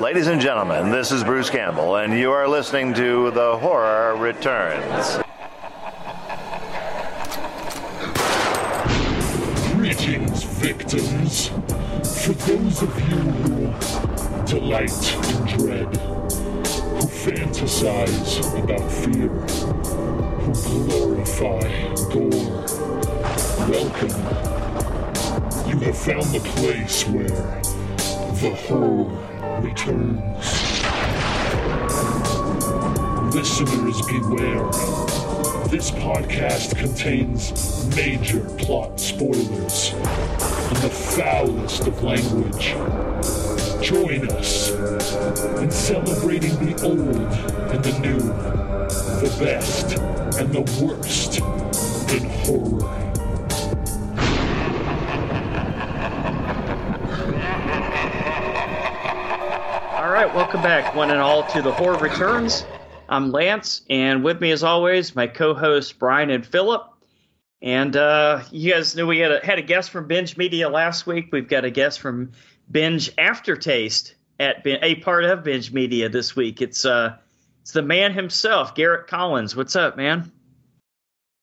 Ladies and gentlemen, this is Bruce Campbell, and you are listening to The Horror Returns. Greetings, victims. For those of you who delight in dread, who fantasize about fear, who glorify gore, welcome. You have found the place where the horror returns. Listeners beware. This podcast contains major plot spoilers and the foulest of language. Join us in celebrating the old and the new, the best and the worst in horror. Welcome back, one and all, to the Horror Returns. I'm Lance, and with me, as always, my co-hosts Brian and Philip. And uh, you guys knew we had a, had a guest from Binge Media last week. We've got a guest from Binge Aftertaste at Ben- a part of Binge Media this week. It's uh, it's the man himself, Garrett Collins. What's up, man?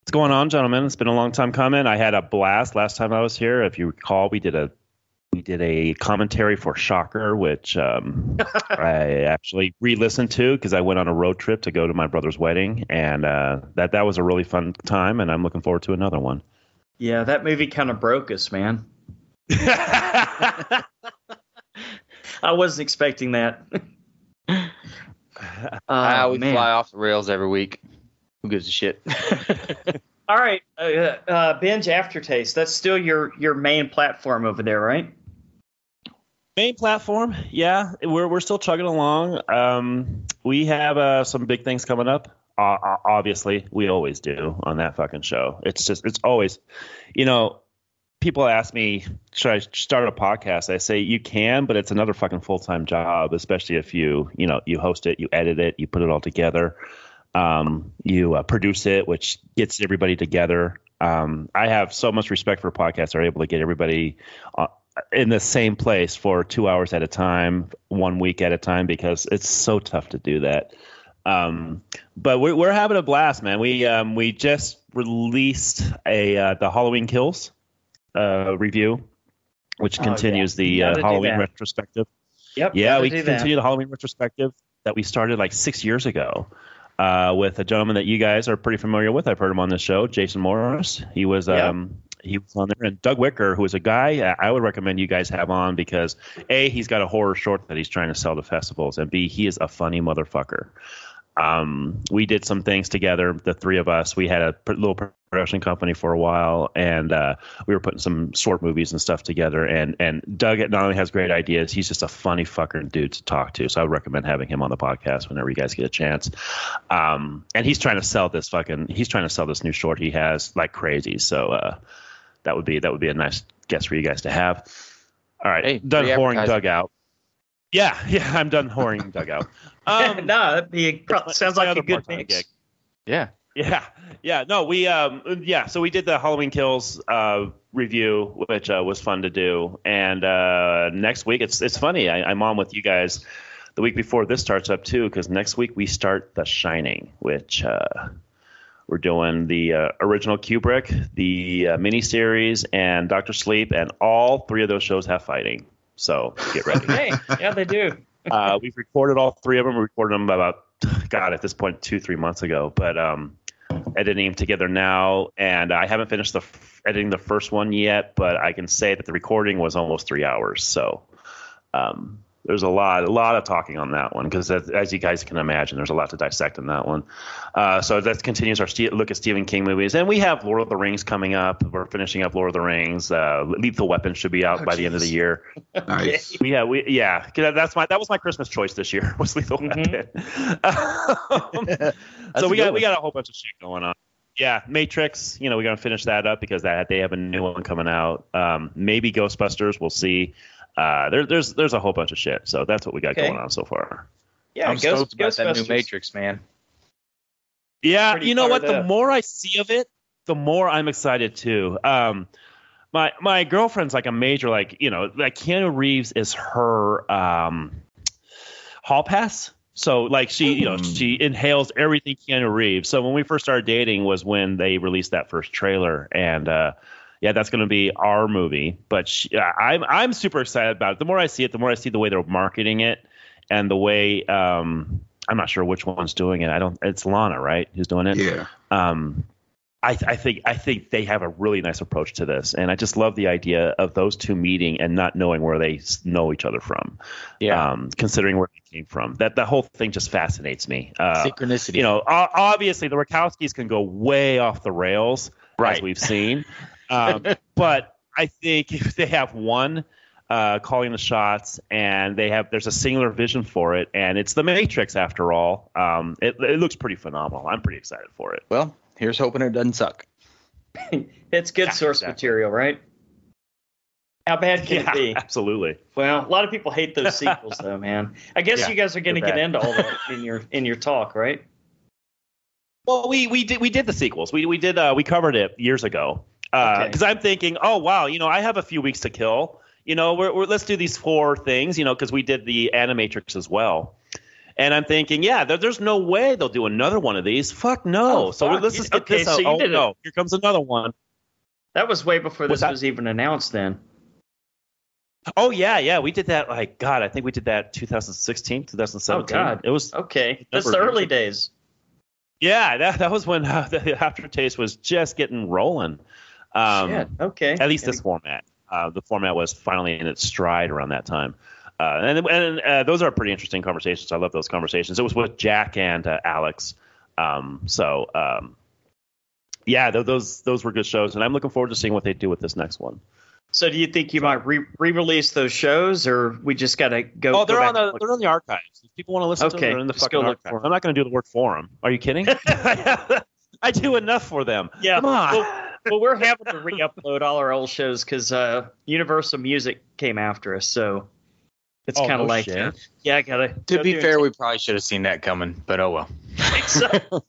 What's going on, gentlemen? It's been a long time coming. I had a blast last time I was here. If you recall, we did a we did a commentary for Shocker, which um, I actually re-listened to because I went on a road trip to go to my brother's wedding, and uh, that that was a really fun time, and I'm looking forward to another one. Yeah, that movie kind of broke us, man. I I wasn't expecting that. Ah, Oh, we man. fly off the rails every week. Who gives a shit? All right, uh, uh, binge aftertaste. That's still your your main platform over there, right? Main platform, yeah, we're we're still chugging along. Um, we have uh, some big things coming up. Uh, obviously, we always do on that fucking show. It's just it's always, you know, people ask me, should I start a podcast? I say you can, but it's another fucking full time job, especially if you you know you host it, you edit it, you put it all together, um, you uh, produce it, which gets everybody together. Um, I have so much respect for podcasts that are able to get everybody uh, in the same place for two hours at a time, one week at a time, because it's so tough to do that. Um, but we're, we're having a blast, man. We um, we just released a uh, the Halloween Kills uh, review, which Oh, continues yeah. The uh, Halloween retrospective. Yep. Yeah, we do that. continue the Halloween retrospective that we started like six years ago uh, with a gentleman that you guys are pretty familiar with. I've heard him on this show, Jason Morris. He was Yeah. um, he was on there, and Doug Wicker, who is a guy I I would recommend you guys have on because a he's got a horror short that he's trying to sell to festivals, and b he is a funny motherfucker. Um, we did some things together, the three of us. We had a pr- little production company for a while, and uh, we were putting some short movies and stuff together. And and Doug not only has great ideas, he's just a funny fucking dude to talk to. So I would recommend having him on the podcast whenever you guys get a chance. Um, and he's trying to sell this fucking he's trying to sell this new short he has like crazy. So uh, that would be that would be a nice guest for you guys to have. All right, Hey, done whoring. Doug out. Yeah, yeah, I'm done whoring Doug out. Um, no, that'd be a, sounds like a good mix. gig. Yeah. Yeah, yeah. No, we um yeah, so we did the Halloween Kills uh review, which uh, was fun to do. And uh next week it's it's funny. I, I'm on with you guys the week before this starts up too, because next week we start The Shining, which uh we're doing the uh, original Kubrick, the uh, miniseries, and Doctor Sleep, and all three of those shows have fighting. So get ready. Hey, yeah, they do. Uh, we've recorded all three of them. We recorded them about God at this point two three months ago, but um, editing them together now, and I haven't finished the f- editing the first one yet. But I can say that the recording was almost three hours. So um, there's a lot a lot of talking on that one because as, as you guys can imagine, there's a lot to dissect in that one. Uh, so that continues our Ste- look at Stephen King movies, and we have Lord of the Rings coming up. We're finishing up Lord of the Rings. Uh, Lethal Weapon should be out Oh, by the end of the year. Nice. Yeah, we yeah. 'cause That's my that was my Christmas choice this year was Lethal Mhm. Weapon. Um, so we good got we got a whole bunch of shit going on. Yeah, Matrix. You know, we're gonna finish that up because that they have a new one coming out. Um, maybe Ghostbusters. We'll see. Uh, there, there's there's a whole bunch of shit. So that's what we got Okay. going on so far. Yeah, I'm Ghost, stoked about that new Matrix, man. Yeah, you know what? fired The more I see of it, the more I'm excited too. Um, my my girlfriend's like a major like you know like Keanu Reeves is her um hall pass. So like she, you know, she inhales everything Keanu Reeves. So when we first started dating was when they released that first trailer, and uh, yeah, that's going to be our movie. But she, I'm I'm super excited about it. The more I see it, the more I see the way they're marketing it, and the way um, I'm not sure which one's doing it. I don't. It's Lana, right? Who's doing it? Yeah. Um, I, I think I think they have a really nice approach to this, and I just love the idea of those two meeting and not knowing where they know each other from. Yeah. Um, considering where they came from, that the whole thing just fascinates me. Uh, Synchronicity. you know, o- obviously the Wachowskis can go way off the rails, Right. as we've seen. Um, but I think if they have one uh, calling the shots, and they have there's a singular vision for it, and it's the Matrix after all. Um, it, it looks pretty phenomenal. I'm pretty excited for it. well, here's hoping it doesn't suck. It's good Yeah, source exactly. material, right? How bad can Yeah, it be? absolutely. Well, a lot of people hate those sequels, though, man. I guess Yeah, you guys are going to get into all that in your in your talk, right? Well, we we did we did the sequels. We we did uh, we covered it years ago. Because Okay. I'm thinking, oh wow, you know, I have a few weeks to kill. You know, we're, we're let's do these four things. You know, because we did the Animatrix as well. And I'm thinking, yeah, there, there's no way they'll do another one of these. Fuck no. Oh, so fuck. let's just get okay, this so out. you Oh did it. no, here comes another one. That was way before this that? was even announced. Then. Oh yeah, yeah, we did that. Like God, I think we did that 2016, 2017. Oh, God. it was Okay, that's the early days. yeah. That that was when uh, the aftertaste was just getting rolling. Um, Shit. Okay. at least this format. Uh, the format was finally in its stride around that time. Uh, and and uh, those are pretty interesting conversations. I love those conversations. It was with Jack and uh, Alex. Um, so um, yeah, th- those those were good shows, and I'm looking forward to seeing what they do with this next one. So, do you think you might re- re-release those shows, or we just got to go? Oh, they're go on the they're on the archives. If people want to listen to Okay, them, they're in the fucking archives. I'm not going to do the work for them. Are you kidding? I do enough for them. Yeah. Come on. Well, well, we're having to re-upload all our old shows because uh, Universal Music came after us, so it's Oh, kind of no like, shit. yeah, I gotta. To go be fair, it. we probably should have seen that coming, but oh well. So-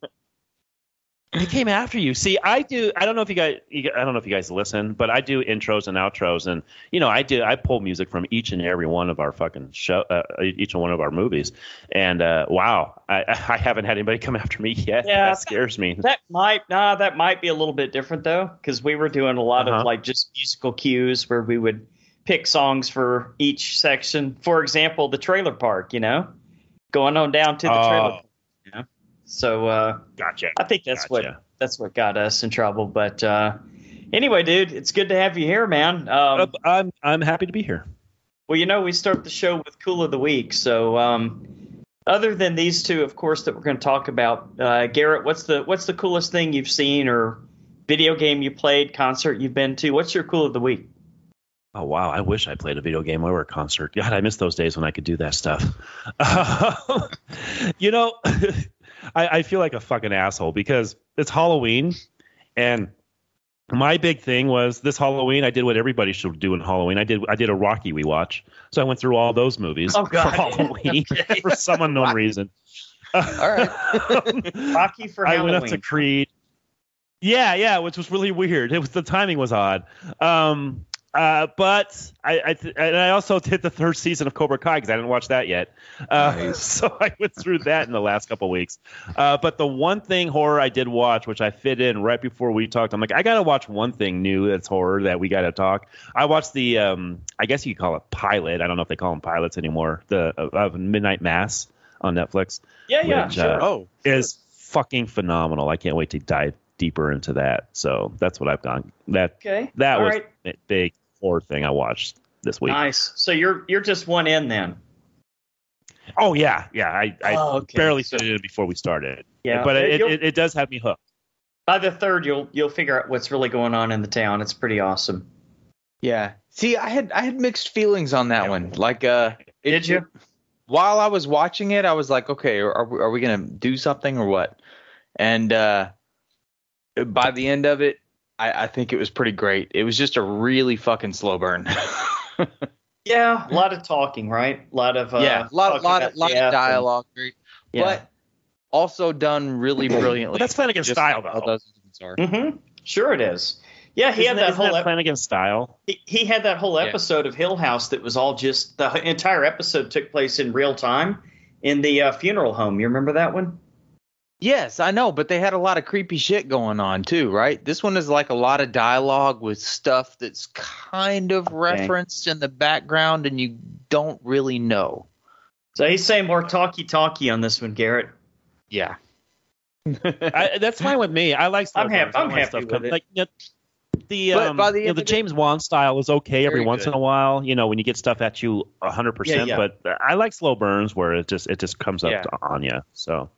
They came after you. See, I do. I don't know if you guys. I don't know if you guys listen, but I do intros and outros, and you know, I do. I pull music from each and every one of our fucking show, uh, each and one of our movies. And uh, wow, I, I haven't had anybody come after me yet. Yeah. that scares me. That might nah, that might be a little bit different though, because we were doing a lot Uh-huh. of like just musical cues where we would pick songs for each section. For example, the trailer park, you know, going on down to the trailer. Oh. Park, you know? So uh, Gotcha. I think that's what that's what got us in trouble. But uh, anyway, dude, it's good to have you here, man. Um, I'm I'm happy to be here. well, you know, we start the show with cool of the week. So, um, other than these two, of course, that we're going to talk about, uh, Garrett, what's the what's the coolest thing you've seen or video game you played, concert you've been to? What's your cool of the week? Oh wow! I wish I played a video game or a concert. God, I miss those days when I could do that stuff. you know, I, I feel like a fucking asshole because it's Halloween, and my big thing was this Halloween. I did what everybody should do in Halloween. I did I did a Rocky we watch, so I went through all those movies Oh, for Halloween Okay. for some unknown reason. All right. Rocky for I Halloween. went up to Creed. Yeah, yeah, which was really weird. It was the timing was odd. Um, uh, but I, I th- and I also did the third season of Cobra Kai because I didn't watch that yet. Uh, Nice. So I went through that in the last couple weeks. Uh, but the one thing horror I did watch, which I fit in right before we talked, I'm like, I gotta watch one thing new that's horror that we gotta talk. I watched the, um, I guess you could call it pilot. I don't know if they call them pilots anymore. The of of Midnight Mass on Netflix yeah, yeah, which, sure. uh, Oh, is fucking phenomenal. I can't wait to dive deeper into that. So that's what I've gone. That okay, that All was right. a big horror thing I watched this week. nice. So you're you're just one in then. Oh yeah, yeah. I, I Oh, okay. barely So- fit it before we started. Yeah, but it, it, it does have me hooked. by the third, you'll you'll figure out what's really going on in the town. It's pretty awesome. yeah. See, I had I had mixed feelings on that one. Like, uh, it- Did you? While I was watching it, I was like, okay, are we, are we gonna do something or what? And uh, by the end of it, I, I think it was pretty great. It was just a really fucking slow burn. Yeah, a lot of talking, right? A lot of uh, yeah, a lot, talking lot, of, lot of and- dialogue, great, yeah. but also done really brilliantly. But that's Flanagan's Just style, though. those movies are. hmm Sure, it is. Yeah, he Isn't had that isn't whole ep- Flanagan's style. he, he had that whole Yeah. episode of Hill House that was all just the entire episode took place in real time, in the uh, funeral home. You remember that one? Yes, I know, but they had a lot of creepy shit going on too, right? This one is like a lot of dialogue with stuff that's kind of referenced in the background and you don't really know. So he's saying more talky talky on this one, Garrett. Yeah. I, that's fine with me. I like. slow I'm happy- I I'm happy stuff with come- it. Like you know, the um, the you know, the of it- James Wan style is okay every once good. in a while. You know, when you get stuff at you 100%, yeah. But I like slow burns where it just it just comes up Yeah. to, on you. So,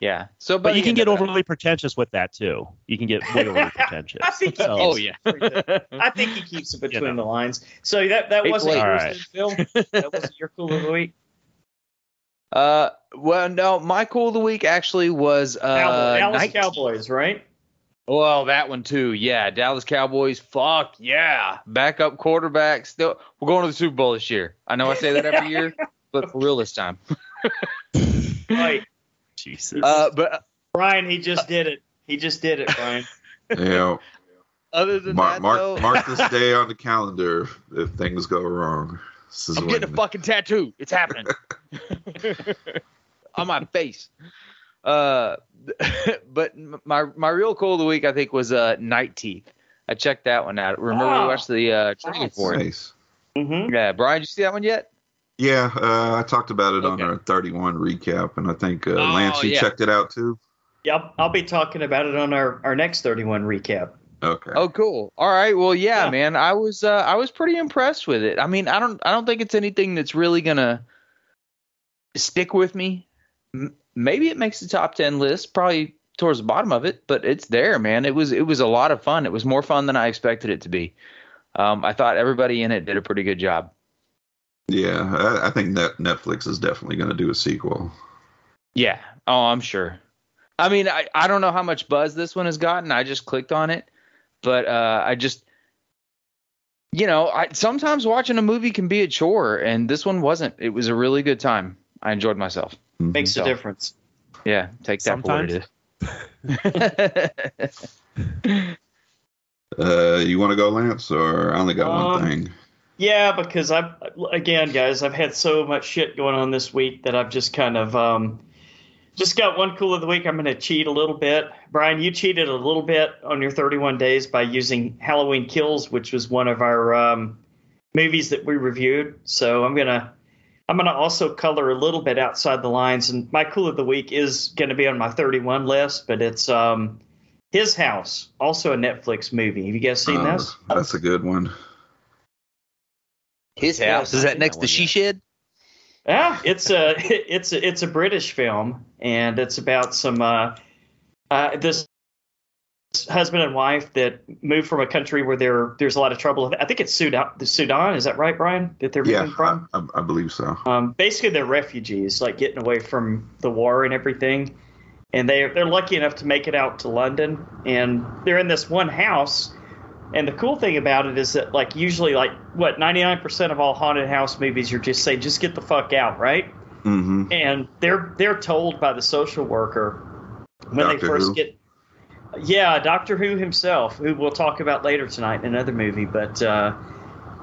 Yeah. So but you can get over. overly pretentious with that too. You can get way overly pretentious. I think he So- Oh yeah. I think he keeps it between You know. the lines. So that that Hey, wasn't wait. yours, All right. then, Phil. That wasn't your cool of the week. Uh, well, no, my cool of the week actually was uh, Cowboy, Dallas 19 Cowboys, right? Well, that one too. Yeah, Dallas Cowboys. Fuck yeah, backup quarterback. Still, we're going to the Super Bowl this year. I know I say that every year, but for real this time. Right. Jesus. Uh, but Brian, he just did it. He just did it, Brian. Yeah, other than mark that, mark, though, mark this day on the calendar if, if things go wrong. This is I'm when, getting a fucking tattoo. It's happening on my face. Uh, but my my real cool of the week I think was uh Night Teeth. I checked that one out. Remember Oh. we watched the uh, trailer Nice. for it. nice. hmm Yeah, Brian, did you see that one yet? Yeah, uh, I talked about it on our 31 recap, and I think uh, Oh, Lance, you yeah. checked it out too. Yep, I'll be talking about it on our, our next 31 recap. Okay. Oh, cool. All right. Well, yeah, Yeah. man. I was uh, I was pretty impressed with it. I mean, I don't I don't think it's anything that's really gonna stick with me. M- maybe it makes the top ten list, probably towards the bottom of it, but it's there, man. It was it was a lot of fun. It was more fun than I expected it to be. Um, I thought everybody in it did a pretty good job. Yeah, I, I think Net, Netflix is definitely going to do a sequel. Yeah. Oh, I'm sure. I mean, I, I don't know how much buzz this one has gotten. I just clicked on it, but uh, I just, you know, I sometimes watching a movie can be a chore, and this one wasn't. It was a really good time. I enjoyed myself. Mhm. Makes a difference. Yeah, take that for what it is. Uh, you want to go, Lance, or I only got Um, one thing? Yeah, because I've again, guys, I've had so much shit going on this week that I've just kind of um, just got one cool of the week. I'm going to cheat a little bit. Brian, you cheated a little bit on your 31 days by using Halloween Kills, which was one of our um, movies that we reviewed. So I'm gonna I'm gonna also color a little bit outside the lines, and my cool of the week is going to be on my 31 list, but it's um, His House, also a Netflix movie. Have you guys seen Uh, this? That's a good one. His Yeah, house I've is that next to She. Shed? Yeah, it's a it's a it's a British film, and it's about some uh, uh, this husband and wife that moved from a country where there there's a lot of trouble. I think it's Sudan. The Sudan is that right, Brian? That they're Yeah, moving from. I, I, I believe so. Um, basically, they're refugees, like getting away from the war and everything. And they they're lucky enough to make it out to London, and they're in this one house. And the cool thing about it is that, like, usually, like, what 99% of all haunted house movies, you're just saying, just get the fuck out, right? hmm and they're they're told by the social worker when they first Who? get yeah doctor who himself who we'll talk about later tonight in another movie but uh,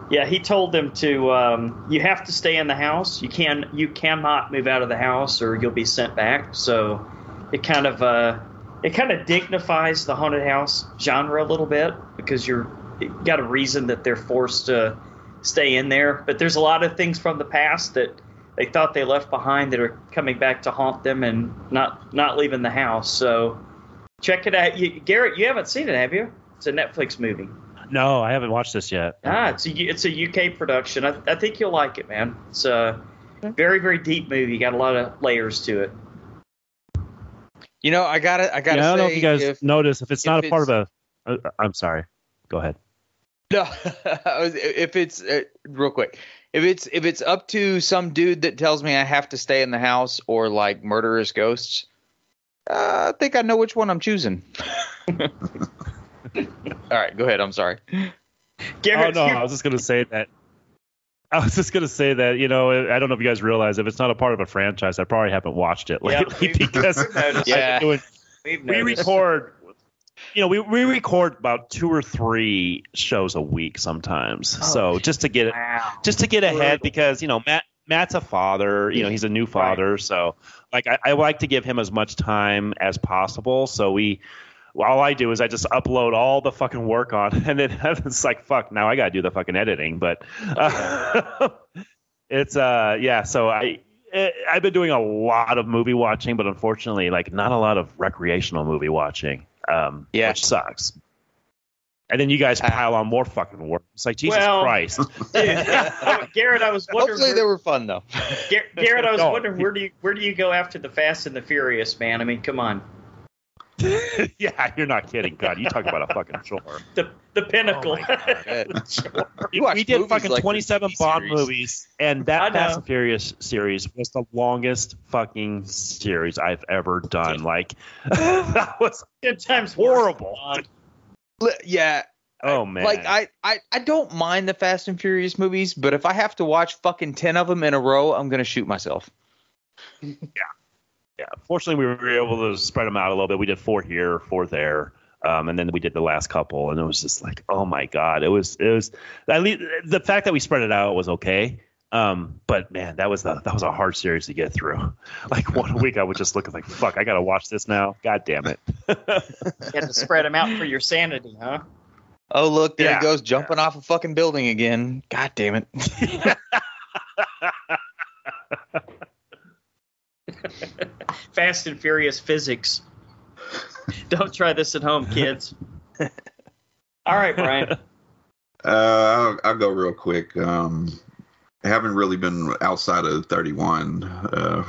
yeah he told them to um, you have to stay in the house you can you cannot move out of the house or you'll be sent back so it kind of uh, it kind of dignifies the haunted house genre a little bit because you're you got a reason that they're forced to stay in there but there's a lot of things from the past that they thought they left behind that are coming back to haunt them and not not leaving the house. So check it out. You, Garrett, you haven't seen it, have you? It's a Netflix movie. No, I haven't watched this yet. Ah, it's a it's a UK production. I, I think you'll like it, man. It's a very very deep movie. Got a lot of layers to it. You know, I gotta, I gotta Yeah, I don't say, know if you guys if, notice if it's if not a part of it's- a. I'm sorry. Go ahead. No, if it's uh, real quick, if it's if it's up to some dude that tells me I have to stay in the house or like murderous ghosts, uh, I think I know which one I'm choosing. All right, go ahead. I'm sorry. Oh Garrett, no, you- I was just gonna say that. I was just gonna say that you know I don't know if you guys realize if it's not a part of a franchise, I probably haven't watched it Yeah, lately we've- because we've noticed. I've been Yeah. doing- we've we noticed. record. You know, we, we record about two or three shows a week sometimes. Oh, so just to get it, Wow. just to get ahead because you know Matt Matt's a father. You know, he's a new father, so like I, I like to give him as much time as possible. So we, all I do is I just upload all the fucking work on, and then it's like fuck. Now I gotta do the fucking editing, but uh, it's uh yeah. So I. eh, I've been doing a lot of movie watching, but unfortunately, like not a lot of recreational movie watching. Um, Yeah. which sucks. And then you guys pile on more fucking work. It's like Jesus Well- Christ. Oh, Garrett, I was wondering. Hopefully where- they were fun though. Garrett, I was No. wondering where do you where do you go after the Fast and the Furious, man? I mean, come on, yeah, you're not kidding. God, you talk about a fucking chore. the the pinnacle. Oh my God. Good. We, did fucking like 27 Bond series. movies, and that. Fast and Furious series was the longest fucking series I've ever done. Like, that was Ten times Horrible. Yeah, oh man. like I, I I don't mind the Fast and Furious movies, but if I have to watch fucking ten of them in a row, I'm gonna shoot myself. yeah. Yeah, fortunately, we were able to spread them out a little bit. We did four here, four there. Um, and then we did the last couple, and it was just like, oh my god, it was, it was. At least the fact that we spread it out was okay. Um, but man, that was the, that was a hard series to get through. Like one week, I would just look at like, fuck, I gotta watch this now. God damn it. You had to spread them out for your sanity, huh? Oh look, there Yeah. he goes jumping off a fucking building again. God damn it. Fast and Furious physics. Don't try this at home, kids. All right, Brian. Uh, I'll, I'll go real quick. Um, I haven't really been outside of 31. Uh,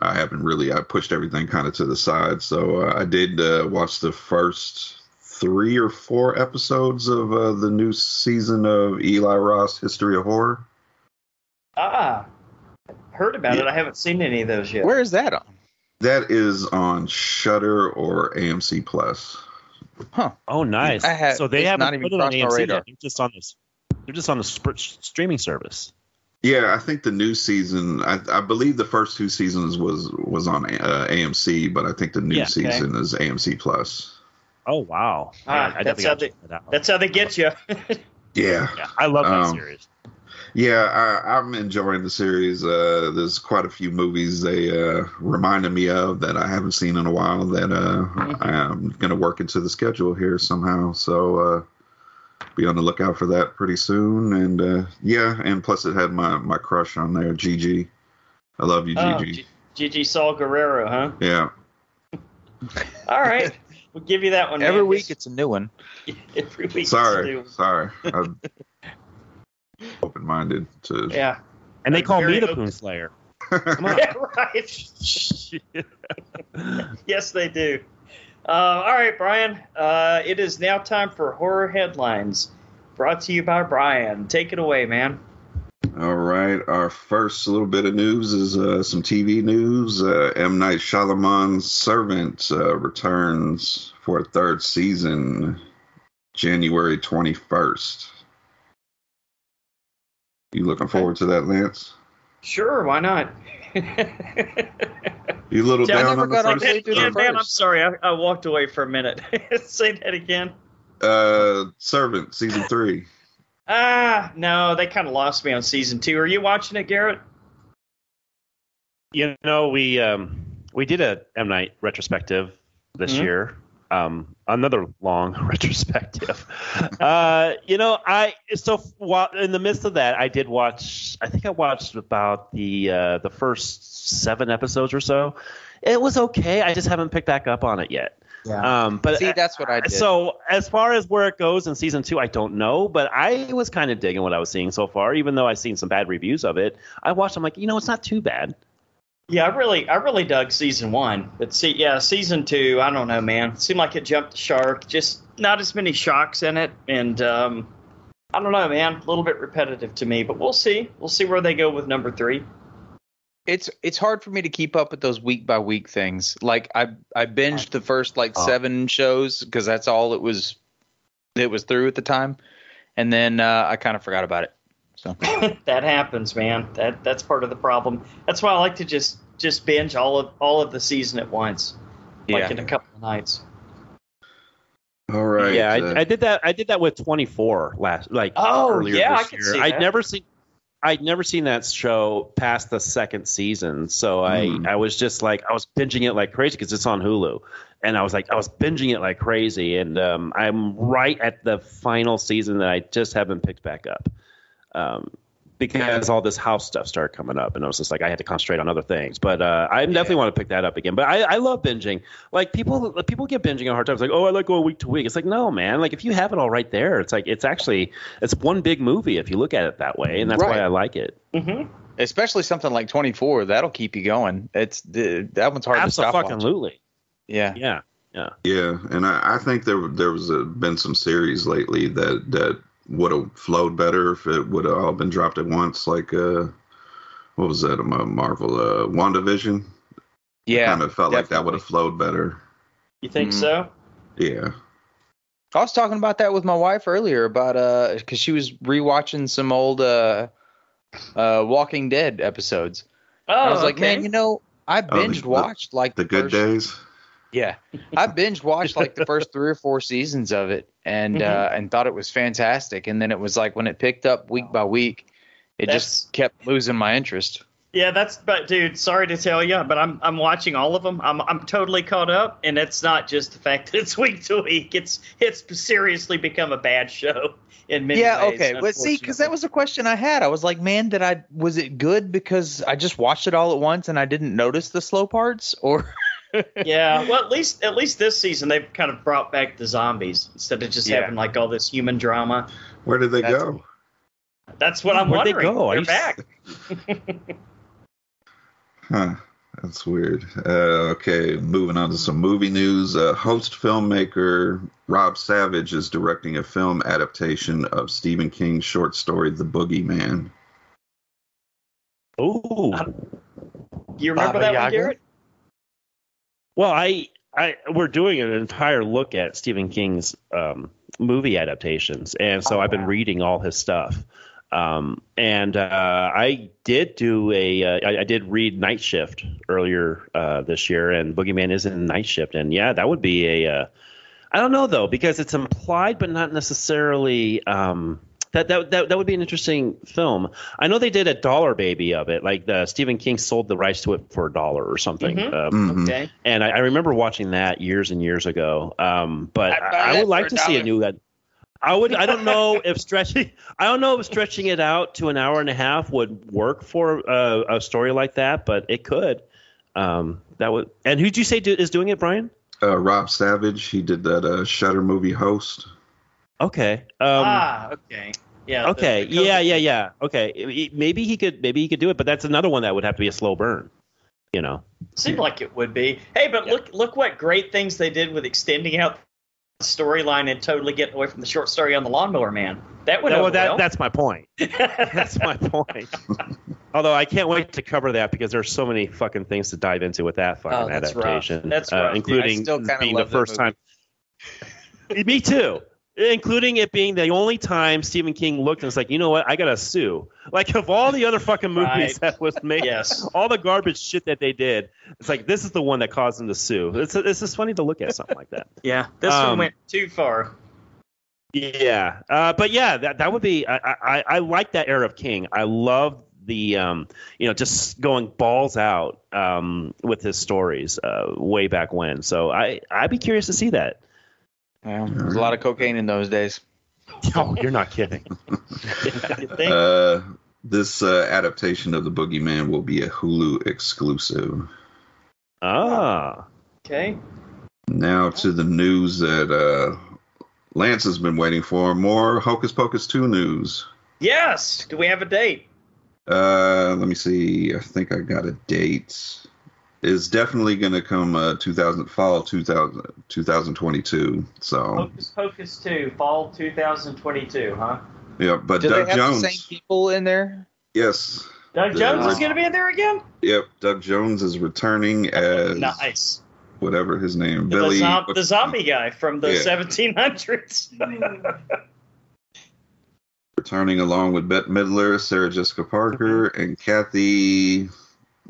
I haven't really. I pushed everything kind of to the side. So uh, I did uh, watch the first three or four episodes of uh, the new season of Eli Roth's History of Horror. Ah, heard about it. I haven't seen any of those yet. Where is that on? That is on Shudder or AMC Plus. Huh. Oh, nice. I had- so they haven't not even put it on crossed my AMC radar. yet. They're just on this. They're just on the sp- streaming service. Yeah, I think the new season. I, I believe the first two seasons was was on uh, AMC, but I think the new Yeah, okay. season is AMC Plus. Oh wow. Ah, Man, I that's how they- that. That's how they get you. Yeah, Yeah, I love that Um, series. Yeah, I, I'm enjoying the series. Uh, there's quite a few movies they uh, reminded me of that I haven't seen in a while that uh, I'm going to work into the schedule here somehow. So uh, be on the lookout for that pretty soon. And uh, yeah, and plus it had my my crush on there, Gigi. I love you, Oh, Gigi. G- Gigi Saul Guerrero, huh? yeah. All right, we'll give you that one. Every man. week it's a new one. every week. it's Sorry, new. sorry. I'm open-minded to. Yeah. And they call me the open- Poon Slayer. Come on. Yeah, right. yes, they do. Uh, all right, Brian. Uh, it is now time for horror headlines. Brought to you by Brian. Take it away, man. All right, our first little bit of news is uh, some TV news. Uh, M. Night Shyamalan's Servant uh, returns for a third season, January 21st. You looking forward to that, Lance? Sure, why not? You little Yeah, I down never on the got on first Say do the Yeah, man, I'm sorry. I, I walked away for a minute. Say that again. uh, Servant season three. Ah, no, they kind of lost me on season two. Are you watching it, Garrett? You know, we um we did a M Night retrospective this Mhm. year. Um, another long retrospective. uh, you know, I so while in the midst of that, I did watch. I think I watched about the uh, the first seven episodes or so. It was okay. I just haven't picked back up on it yet. Yeah. Um, but See, that's what I did. so as far as where it goes in season two, I don't know, but I was kind of digging what I was seeing so far. Even though I've seen some bad reviews of it, I watched. I'm like, you know, it's not too bad. Yeah, I really, I really dug season one, but see, yeah, season two, I don't know, man. It seemed like it jumped the shark. Just not as many shocks in it, and um, I don't know, man. A little bit repetitive to me, but we'll see. We'll see where they go with number three. it's it's hard for me to keep up with those week by week things. Like I I binged the first like Oh. seven shows because that's all it was it was through at the time, and then uh, I kind of forgot about it. So that happens, man. That that's part of the problem. That's why I like to just just binge all of all of the season at once, like in a couple of nights. All right. yeah, uh, I, I did that. I did that with 24 last, like Oh, earlier yeah, I can year. see I'd never seen. I'd never seen that show past the second season, so I Mm. I was just like I was binging it like crazy because it's on Hulu, and I was like I was binging it like crazy, and um, I'm right at the final season that I just haven't picked back up, um, because all this house stuff started coming up, and I was just like I had to concentrate on other things, but uh, I definitely want to pick that up again. But I, I love binging. Like people people get binging a hard time. It's like oh I like going week to week. It's like no man, like if you have it all right there, it's like it's actually it's one big movie if you look at it that way, and that's Right. why I like it. Mm-hmm. Especially something like 24, that'll keep you going. It's that one's hard to stop. watching. Absolutely. Yeah. Yeah. Yeah, and I, I think there there was a, been some series lately that that would have flowed better if it would have all been dropped at once. Like uh, what was that? Um, Marvel uh, WandaVision. Yeah. kind of felt like that would have flowed better. You think Mhm. so? Yeah. I was talking about that with my wife earlier about uh because she was rewatching some old uh uh Walking Dead episodes. Oh, I was like, okay. man, you know, I the- binged the- watched like The good first, days. Yeah, I binge watched like the first three or four seasons of it, and Mhm. uh, and thought it was fantastic. And then it was like when it picked up week by week, it That's- just kept losing my interest. Yeah, that's but dude, sorry to tell you, but I'm I'm watching all of them. I'm I'm totally caught up, and it's not just the fact that it's week to week. It's it's seriously become a bad show in many yeah, ways. okay. But see, because that was a question I had. I was like, man, did I was it good because I just watched it all at once and I didn't notice the slow parts, or yeah. Well, at least at least this season they've kind of brought back the zombies instead of just Yeah. having like all this human drama. Where did they That's- go? That's what I'm wondering. Where'd they go? Are They're back. Huh. That's weird. Uh, okay, moving on to some movie news. Uh, host filmmaker Rob Savage is directing a film adaptation of Stephen King's short story The Boogeyman. Ooh. You remember Baba that one, Garrett? Well, I, I, we're doing an entire look at Stephen King's um, movie adaptations, and so Oh, I've been wow. reading all his stuff. Um, and uh, I did do a, uh, I, I did read Night Shift earlier uh, this year, and Boogeyman is in Night Shift, and yeah, that would be a, uh, I don't know though, because it's implied but not necessarily. Um, that, that, that, that would be an interesting film. I know they did a dollar baby of it, like the Stephen King sold the rights to it for a dollar or something. Mhm. Um, Mhm. Okay. and I, I remember watching that years and years ago. Um, but I'd I, I would like to a see a new. Ad- I would. I don't know if stretching. I don't know if stretching it out to an hour and a half would work for a, a story like that, but it could. Um, that would. And who'd you say do, is doing it, Brian? Uh, Rob Savage, he did that uh, Shudder movie host. Okay. Um, ah, okay. Yeah. okay. the COVID yeah. Yeah. Yeah. Okay. Maybe he could. Maybe he could do it, but that's another one that would have to be a slow burn. You know. Seemed like it would be. Hey, but look look what great things they did with extending out the storyline and totally getting away from the short story on the Lawnmower Man. That would well, have that, that's my point. that's That's my point. Although I can't wait to cover that because there's so many fucking things to dive into with that fucking Oh, that's rough. adaptation. That's uh, rough, dude. I including still being the first movie. time. Me too. Including it being the only time Stephen King looked and was like, you know what, I gotta sue. Like of all the other fucking movies Right. that was made, yes. all the garbage shit that they did, it's like this is the one that caused them to sue. It's it's just funny to look at something like that. Yeah. This one Um, went too far. Yeah, uh, but yeah, that that would be. I, I I like that era of King. I love the um, you know, just going balls out um with his stories uh, way back when. So I I'd be curious to see that. Yeah, there's a lot of cocaine in those days. Oh, you're not kidding. You? Uh, this uh, adaptation of The Boogeyman will be a Hulu exclusive. ah, okay. Now to the news that uh, Lance has been waiting for. More Hocus Pocus 2 news. Yes. Do we have a date? Uh, let me see. I think I got a date. It's definitely going to come uh, 2000 fall 2000, 2022. So Hocus Pocus 2, fall 2022, huh? yeah, but Do Doug they have Jones. the same people in there? Yes. Doug The Jones is going to be in there again? Yep. Doug Jones is returning as nice. whatever his name. The, Billy. zom- the zombie guy from the Yeah. 1700s. returning along with Bette Midler, Sarah Jessica Parker, and Kathy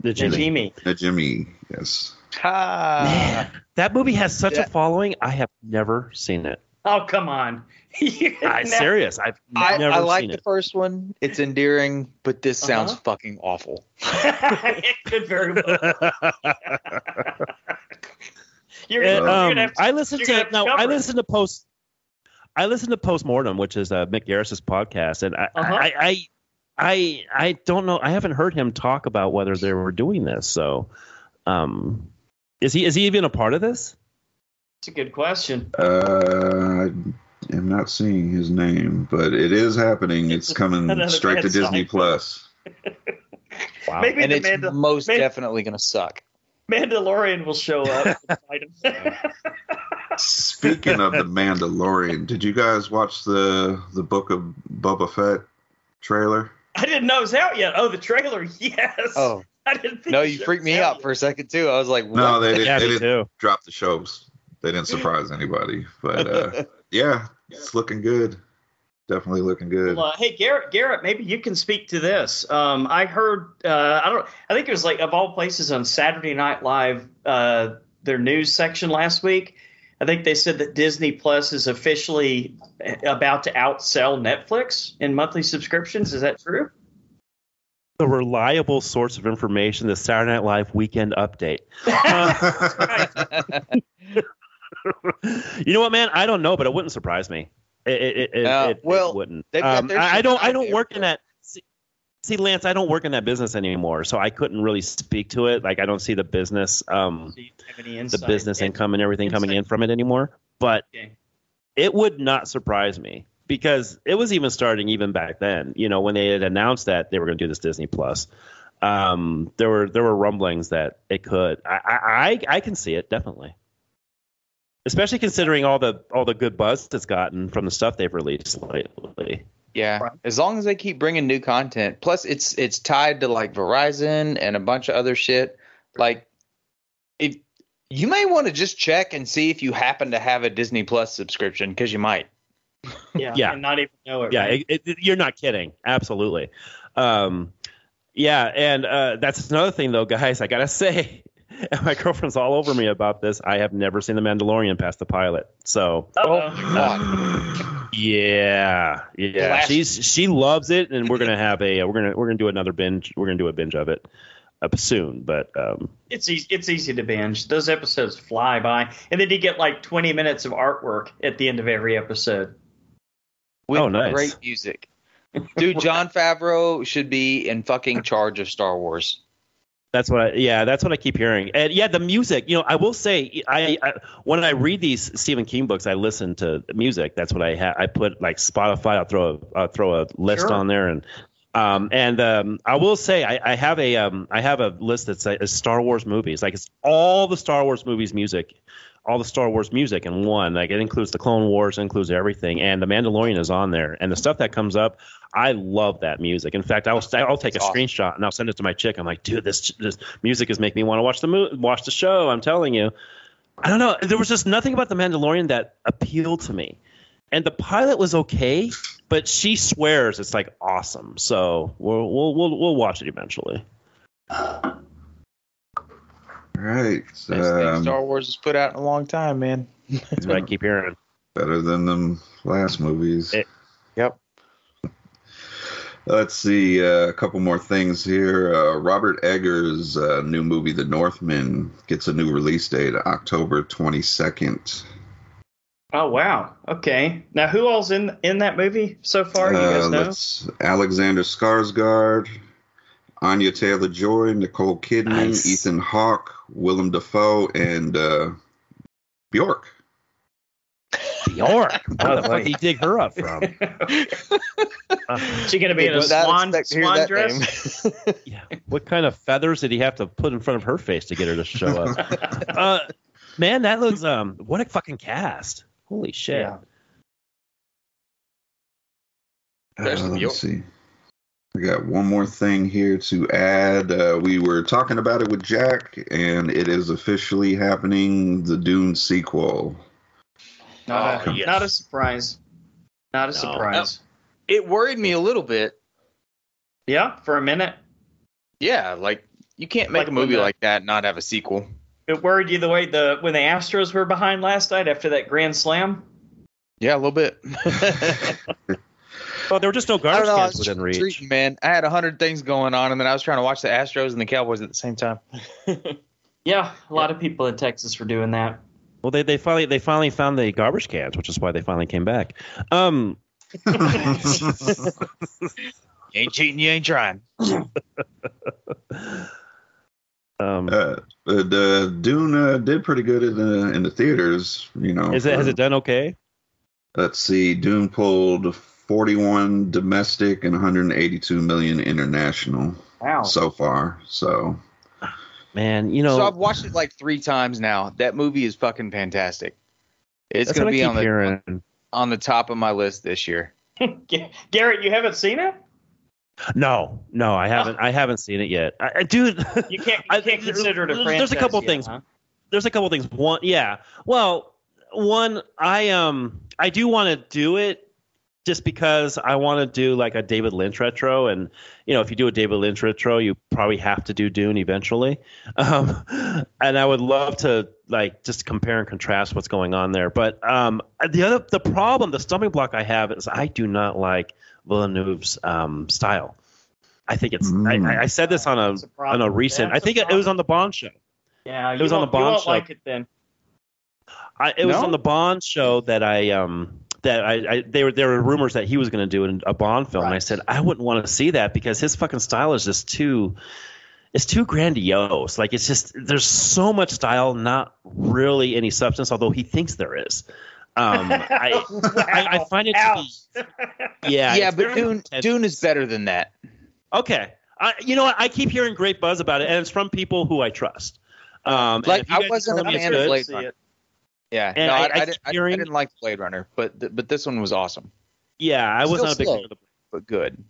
the Jimmy. The Jimmy. Najimy. Yes. Ha! Man, that movie has such Yeah. a following. I have never seen it. Oh come on. I'm serious. I've I, never I like seen the it. first one. It's endearing, but this sounds Uh-huh. fucking awful. it could very well. You're, It, you're um, gonna have to, I listened you're to gonna have to no, I it. listened to post. I listened to Postmortem, which is uh, Mick Garris's podcast, and I, Uh-huh. I, I, I, I don't know. I haven't heard him talk about whether they were doing this. So, um, is he is he even a part of this? It's a good question. Uh, I am not seeing his name, but it is happening. It's coming straight to Disney sign. Plus. Wow. Maybe and the it's Mandal- most Man- definitely gonna suck. Mandalorian will show up. and fight him. Speaking of the Mandalorian, did you guys watch the the Book of Boba Fett trailer? I didn't know it was out yet. Oh, the trailer. Yes. Oh I didn't think no, you freaked me out for a second too. I was like, No, they didn't. yeah, they didn't too. drop the shows. They didn't surprise anybody, but uh, yeah, it's looking good. Definitely looking good. Well, uh, hey Garrett, Garrett, maybe you can speak to this. Um, I heard, uh, I don't, I think it was like of all places on Saturday Night Live, uh, their news section last week. I think they said that Disney Plus is officially about to outsell Netflix in monthly subscriptions. Is that true? The reliable source of information, the Saturday Night Live weekend update. you know what, man? I don't know, but it wouldn't surprise me. It, it, it, Uh, it- it well, wouldn't. Um, I, I don't. I don't work in that. See, Lance, I don't work in that business anymore, so I couldn't really speak to it. Like, I don't see the business, um, Do you have any the insight? business income and everything coming in from it anymore. But Okay. it would not surprise me because it was even starting even back then. You know, when they had announced that they were going to do this Disney Plus, um, there were there were rumblings that it could. I, I I I can see it definitely, especially considering all the all the good buzz it's gotten from the stuff they've released lately. Yeah, Right. as long as they keep bringing new content. Plus, it's it's tied to like Verizon and a bunch of other shit. Like, if you may want to just check and see if you happen to have a Disney Plus subscription because you might. Yeah. Yeah. And not even know it. Yeah, right? it, it, you're not kidding. Absolutely. Um, yeah, and uh, that's another thing, though, guys. I gotta say, and my girlfriend's all over me about this. I have never seen The Mandalorian past the pilot, so Uh-oh. yeah, yeah. Blast- She's she loves it, and we're gonna have a we're gonna we're gonna do another binge. We're gonna do a binge of it up soon, but um, It's easy. It's easy to binge. Those episodes fly by, and then you get like 20 minutes of artwork at the end of every episode. With Oh, nice. great music. Dude, Jon Favreau should be in fucking charge of Star Wars. That's what I, yeah, that's what I keep hearing. And yeah, the music, you know, I will say I, I when I read these Stephen King books, I listen to music. That's what I have. I put like Spotify, I'll throw a I'll throw a list Sure. on there and um and um I will say I, I have a um I have a list that's like is Star Wars movies. Like it's all the Star Wars movies music. All the Star Wars music in one, like it includes the Clone Wars, it includes everything, and the Mandalorian is on there. And the stuff that comes up, I love that music. In fact, I'll I'll take a awesome. screenshot and I'll send it to my chick. I'm like, dude, this this music is making me want to watch the mo- watch the show. I'm telling you. I don't know. There was just nothing about the Mandalorian that appealed to me, and the pilot was okay, but she swears it's like awesome. So we'll we'll we'll, we'll watch it eventually. Right. Best thing Um, Star Wars has put out in a long time, man. That's what I keep hearing. better than them last movies. It- Yep. Let's see uh, a couple more things here. Uh, Robert Eggers' uh, new movie, The Northman, gets a new release date, October 22nd. Oh wow. Okay. Now who all's in in that movie so far? You guys Uh, know. let's Alexander Skarsgård, Anya Taylor Joy, Nicole Kidman, Nice. Ethan Hawke, Willem Dafoe, and uh, Bjork. Bjork. Where the fuck did he dig her up from? She gonna be in a swan expect to hear swan dress. Yeah. What kind of feathers did he have to put in front of her face to get her to show up? uh, man, that looks um. What a fucking cast! Holy shit. Yeah. Uh, There's let me Bjork. see. We got one more thing here to add. Uh, we were talking about it with Jack, and it is officially happening. The Dune sequel. Not, Oh, a, yes. not a surprise. Not a No. surprise. it worried me a little bit. Yeah, for a minute. Yeah, like you can't make Like a movie the- like that and not have a sequel. It worried you the way the when the Astros were behind last night after that grand slam. Yeah, a little bit. Well, there were just no garbage know. Cans within reach. treating, man. I had a hundred things going on, and then I was trying to watch the Astros and the Cowboys at the same time. Yeah, a lot of people in Texas were doing that. Well, they, they finally they finally found the garbage cans, which is why they finally came back. Um, You ain't cheating, you ain't trying. um, uh, but, uh, Dune uh, did pretty good in the in the theaters. You know, is it has it done okay? Let's see. Dune pulled 41 domestic and 182 million international Wow. so far. So Man, you know, so I've watched it like three times now. That movie is fucking fantastic. It's gonna be on the hearing. on the top of my list this year. Garrett, you haven't seen it? No, no, I haven't. I haven't seen it yet. I, I dude, You can't. You I- can't consider it a there's- franchise. there's a couple yet, things. huh? there's a couple things. One, yeah. Well, one, I um, I do want to do it just because I want to do like a David Lynch retro, and you know, if you do a David Lynch retro, you probably have to do Dune eventually. Um, and I would love to like just compare and contrast what's going on there. But um, the other, the problem, the stumbling block I have is I do not like Villeneuve's um style. I think it's. Mm. I, I said this on a a on a recent. That's I think it, it was on the Bond show. Yeah, It was on the You Bond won't show. like it then. I, it was on the Bond show that I um that I, I they were there were rumors that he was going to do a Bond film, and I said I wouldn't want to see that because his fucking style is just too it's too grandiose. Like it's just there's so much style, not really any substance. Although he thinks there is. Um, I, I I find it to be yeah Yeah, but Dune intense. Dune is better than that. Okay. I, you know what? I keep hearing great buzz about it, and it's from people who I trust. Um, Like, I wasn't a fan of Blade Runner. Yeah, And no, I- I, I didn't, hearing- I didn't like Blade Runner, but th- but this one was awesome, Yeah, I was Still not a big slow. fan of the but good.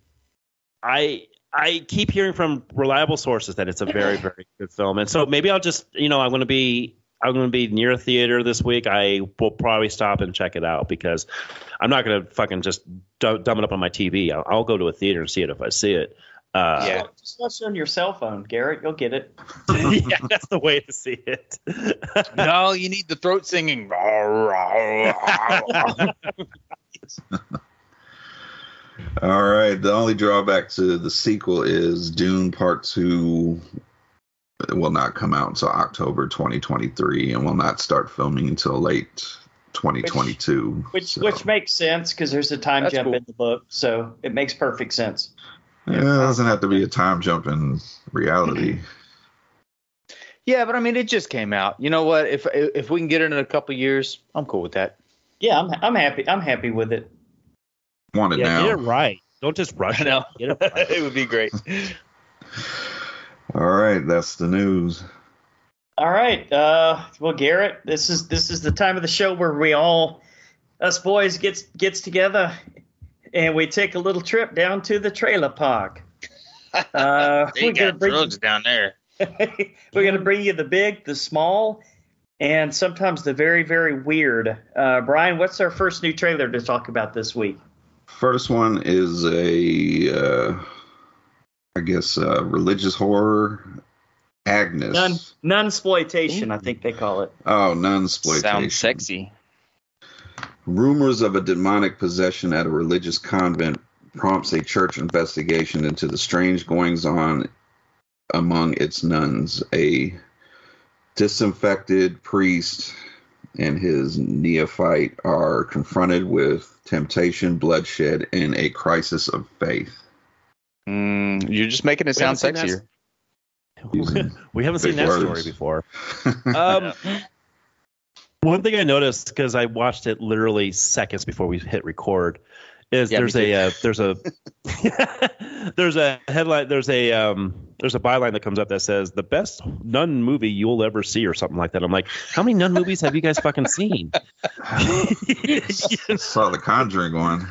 I I keep hearing from reliable sources that it's a very very good film, and so maybe I'll just you know I'm going to be I'm going to be near a theater this week. I will probably stop and check it out because I'm not going to fucking just dumb, dumb it up on my TV. I'll, I'll go to a theater and see it if I see it. Uh, Yeah. Just watch it on your cell phone, Garrett. You'll get it. yeah, that's the way to see it. no, you need the throat singing. All right. The only drawback to the sequel is Dune Part Two will not come out until October 2023 and will not start filming until late 2022. Which So, which makes sense because there's a time That's jump cool. in the book, so it makes perfect sense. Yeah, it doesn't have to be a time jump in reality. yeah, but I mean, it just came out. You know what? If if we can get it in a couple years, I'm cool with that. Yeah, I'm I'm happy. I'm happy with it. Want it yeah, get it right. Don't just rush I know. it. Get it right. it would be great. All right, that's the news. All right. Uh, well, Garrett, this is this is the time of the show where we all us boys gets gets together and we take a little trip down to the trailer park. Uh, we're gonna you, down there. we're gonna bring you the big, the small, and sometimes the very very weird. Uh, Brian, what's our first new trailer to talk about this week? First one is a, uh, I guess, uh, religious horror. Agnes. Nun nunsploitation, I think they call it. Oh, nunsploitation. Sounds sexy. Rumors of a demonic possession at a religious convent prompts a church investigation into the strange goings on among its nuns. A disinfected priest and his neophyte are confronted with temptation, bloodshed, and a crisis of faith. Mm, you're just making it We haven't sound seen that- sexier. We haven't seen that story before. Um, one thing I noticed because I watched it literally seconds before we hit record is Yeah, there's a uh, there's a there's a headline there's a um there's a byline that comes up that says the best nun movie you'll ever see or something like that. I'm like, how many nun movies have you guys fucking seen? Saw the Conjuring one.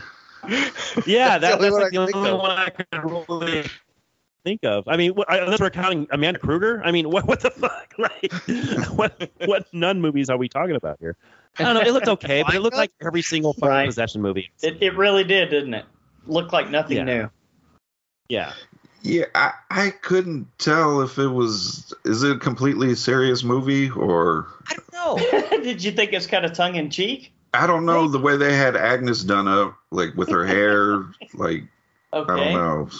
yeah, that, That's the that's only like the one I can only of. one I could really think of. I mean, wh- unless we're counting Amanda Kruger. I mean, what what the fuck? Like, what what nun movies are we talking about here? I don't know. It looked okay, but it looked like every single fucking Right. possession movie. It, it really did, didn't it? Looked like nothing Yeah. new. Yeah. Yeah, I, I couldn't tell if it was. Is it a completely serious movie or? I don't know. Did you think it's kind of tongue in cheek? I don't know the way they had Agnes done up, like with her hair, like I don't know.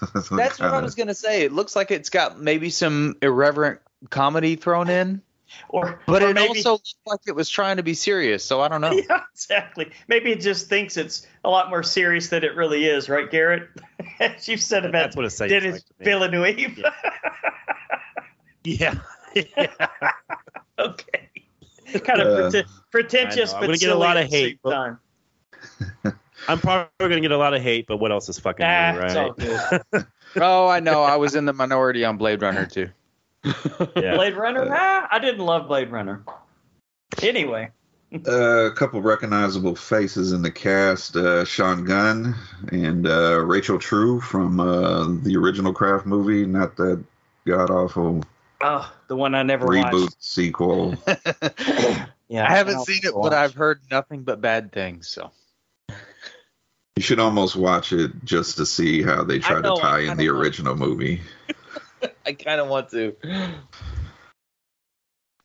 That's what I was gonna say. It looks like it's got maybe some irreverent comedy thrown in, Or, but or it maybe, also looked like it was trying to be serious. So I don't know. Yeah, exactly. Maybe it just thinks it's a lot more serious than it really is, right, Garrett? As you've said about That's what it seems Dennis like to me. Villeneuve. Yeah. yeah. okay. Kind of Uh, pretentious, I know. I'm but gonna get a lot of hate, same but- time. I'm probably gonna get a lot of hate, but what else is fucking Ah, new, right? Oh, I know. I was in the minority on Blade Runner too. Yeah. Blade Runner? Ah, I didn't love Blade Runner. Anyway, Uh, a couple recognizable faces in the cast: uh, Sean Gunn and uh, Rachel True from uh, the original Craft movie, not that god awful oh, the one I never reboot watched. sequel. Yeah, I haven't I'll seen it, watch. but I've heard nothing but bad things. So You should almost watch it just to see how they try know, to tie in the want- original movie. I kind of want to.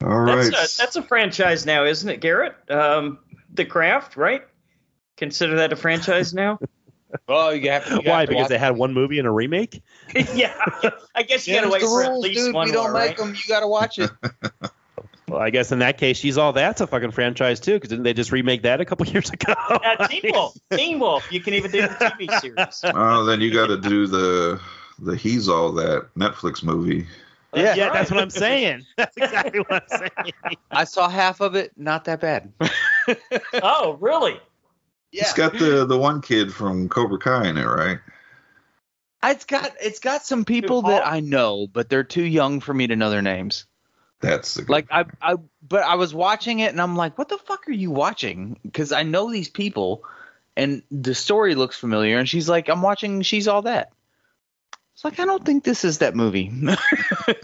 All right. That's a, that's a franchise now, isn't it, Garrett? Um, the Craft, right? Consider that a franchise now? Oh, you have to. You Why? have to Because watch they had one movie and a remake? yeah, I guess you Yeah, gotta wait the for at least dude. one we don't more, make right? them. You got to watch it. Well, I guess in that case, she's all that's a fucking franchise too. Because didn't they just remake that a couple years ago? Uh, Teen Wolf, Teen Wolf. You can even do the TV series. Oh, then you got to do the the He's All That Netflix movie. Yeah. yeah, that's what I'm saying. That's exactly what I'm saying. I saw half of it. Not that bad. Oh, really? Yeah. It's got the the one kid from Cobra Kai in it, right? It's got it's got some people that I know, but they're too young for me to know their names. That's the Like I I but I was watching it and I'm like, what the fuck are you watching? Because I know these people, and the story looks familiar. And she's like, I'm watching. She's all that. It's like I don't think this is that movie.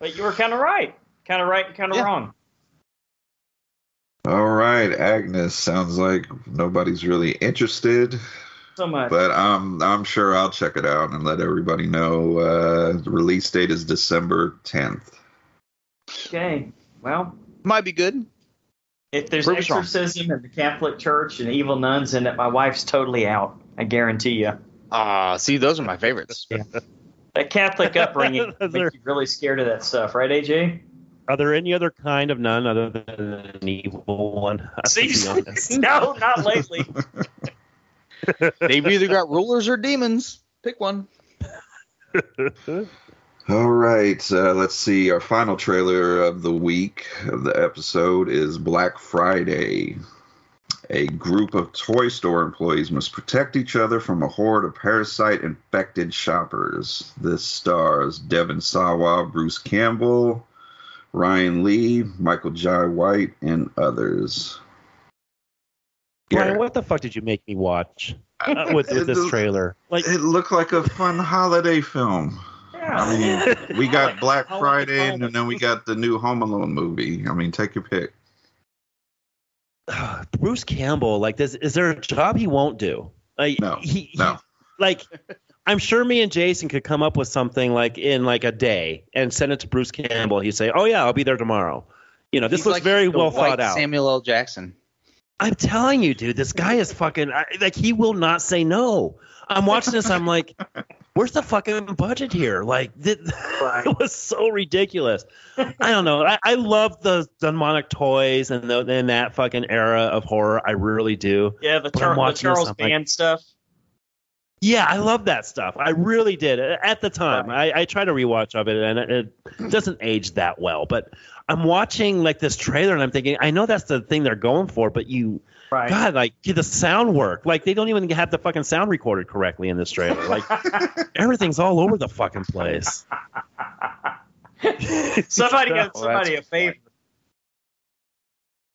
But you were kind of right. Kind of right and kind of Yeah. wrong. All right, Agnes. Sounds like nobody's really interested, So much. but I'm I'm sure I'll check it out and let everybody know. Uh, the release date is December 10th. Okay. Well, Might be good. if there's Prove exorcism in the Catholic Church and evil nuns in it, my wife's totally out. I guarantee you. Ah, see, those are my favorites. That Catholic upbringing Those makes are- you really scared of that stuff, right, AJ? Are there any other kind of nun other than an evil one? I have to be honest. no, not lately. They've either got rulers or demons. Pick one. All right, uh, let's see. Our final trailer of the week of the episode is Black Friday. A group of toy store employees must protect each other from a horde of parasite infected shoppers. This stars Devin Sawa, Bruce Campbell, Ryan Lee, Michael Jai White, and others. Brian, Yeah. what the fuck did you make me watch uh, with, with this trailer? Like, It looked like a fun holiday film. I mean, we got Black Friday, and then we got the new Home Alone movie. I mean, take your pick. Bruce Campbell, like, this, is there a job he won't do? Like, No, he, he- no. like, I'm sure me and Jason could come up with something like in like a day and send it to Bruce Campbell. He'd say, "Oh yeah, I'll be there tomorrow." You know, this He's looks like very the well white thought out. Samuel L. Jackson. I'm telling you, dude, this guy is fucking I, like he will not say no. I'm watching this. I'm like, where's the fucking budget here? Like, th- it was so ridiculous. I don't know. I, I love the demonic toys and the, and that fucking era of horror. I really do. Yeah, the, Char- the Charles I'm like- stuff. Yeah, I love that stuff. I really did at the time. I, I try to rewatch of it, and it, it doesn't age that well. But I'm watching like this trailer, and I'm thinking, I know that's the thing they're going for, but you, Right. God, like did the sound work? Like they don't even have the fucking sound recorded correctly in this trailer. Like everything's all over the fucking place. Somebody got Well, somebody a that's favor.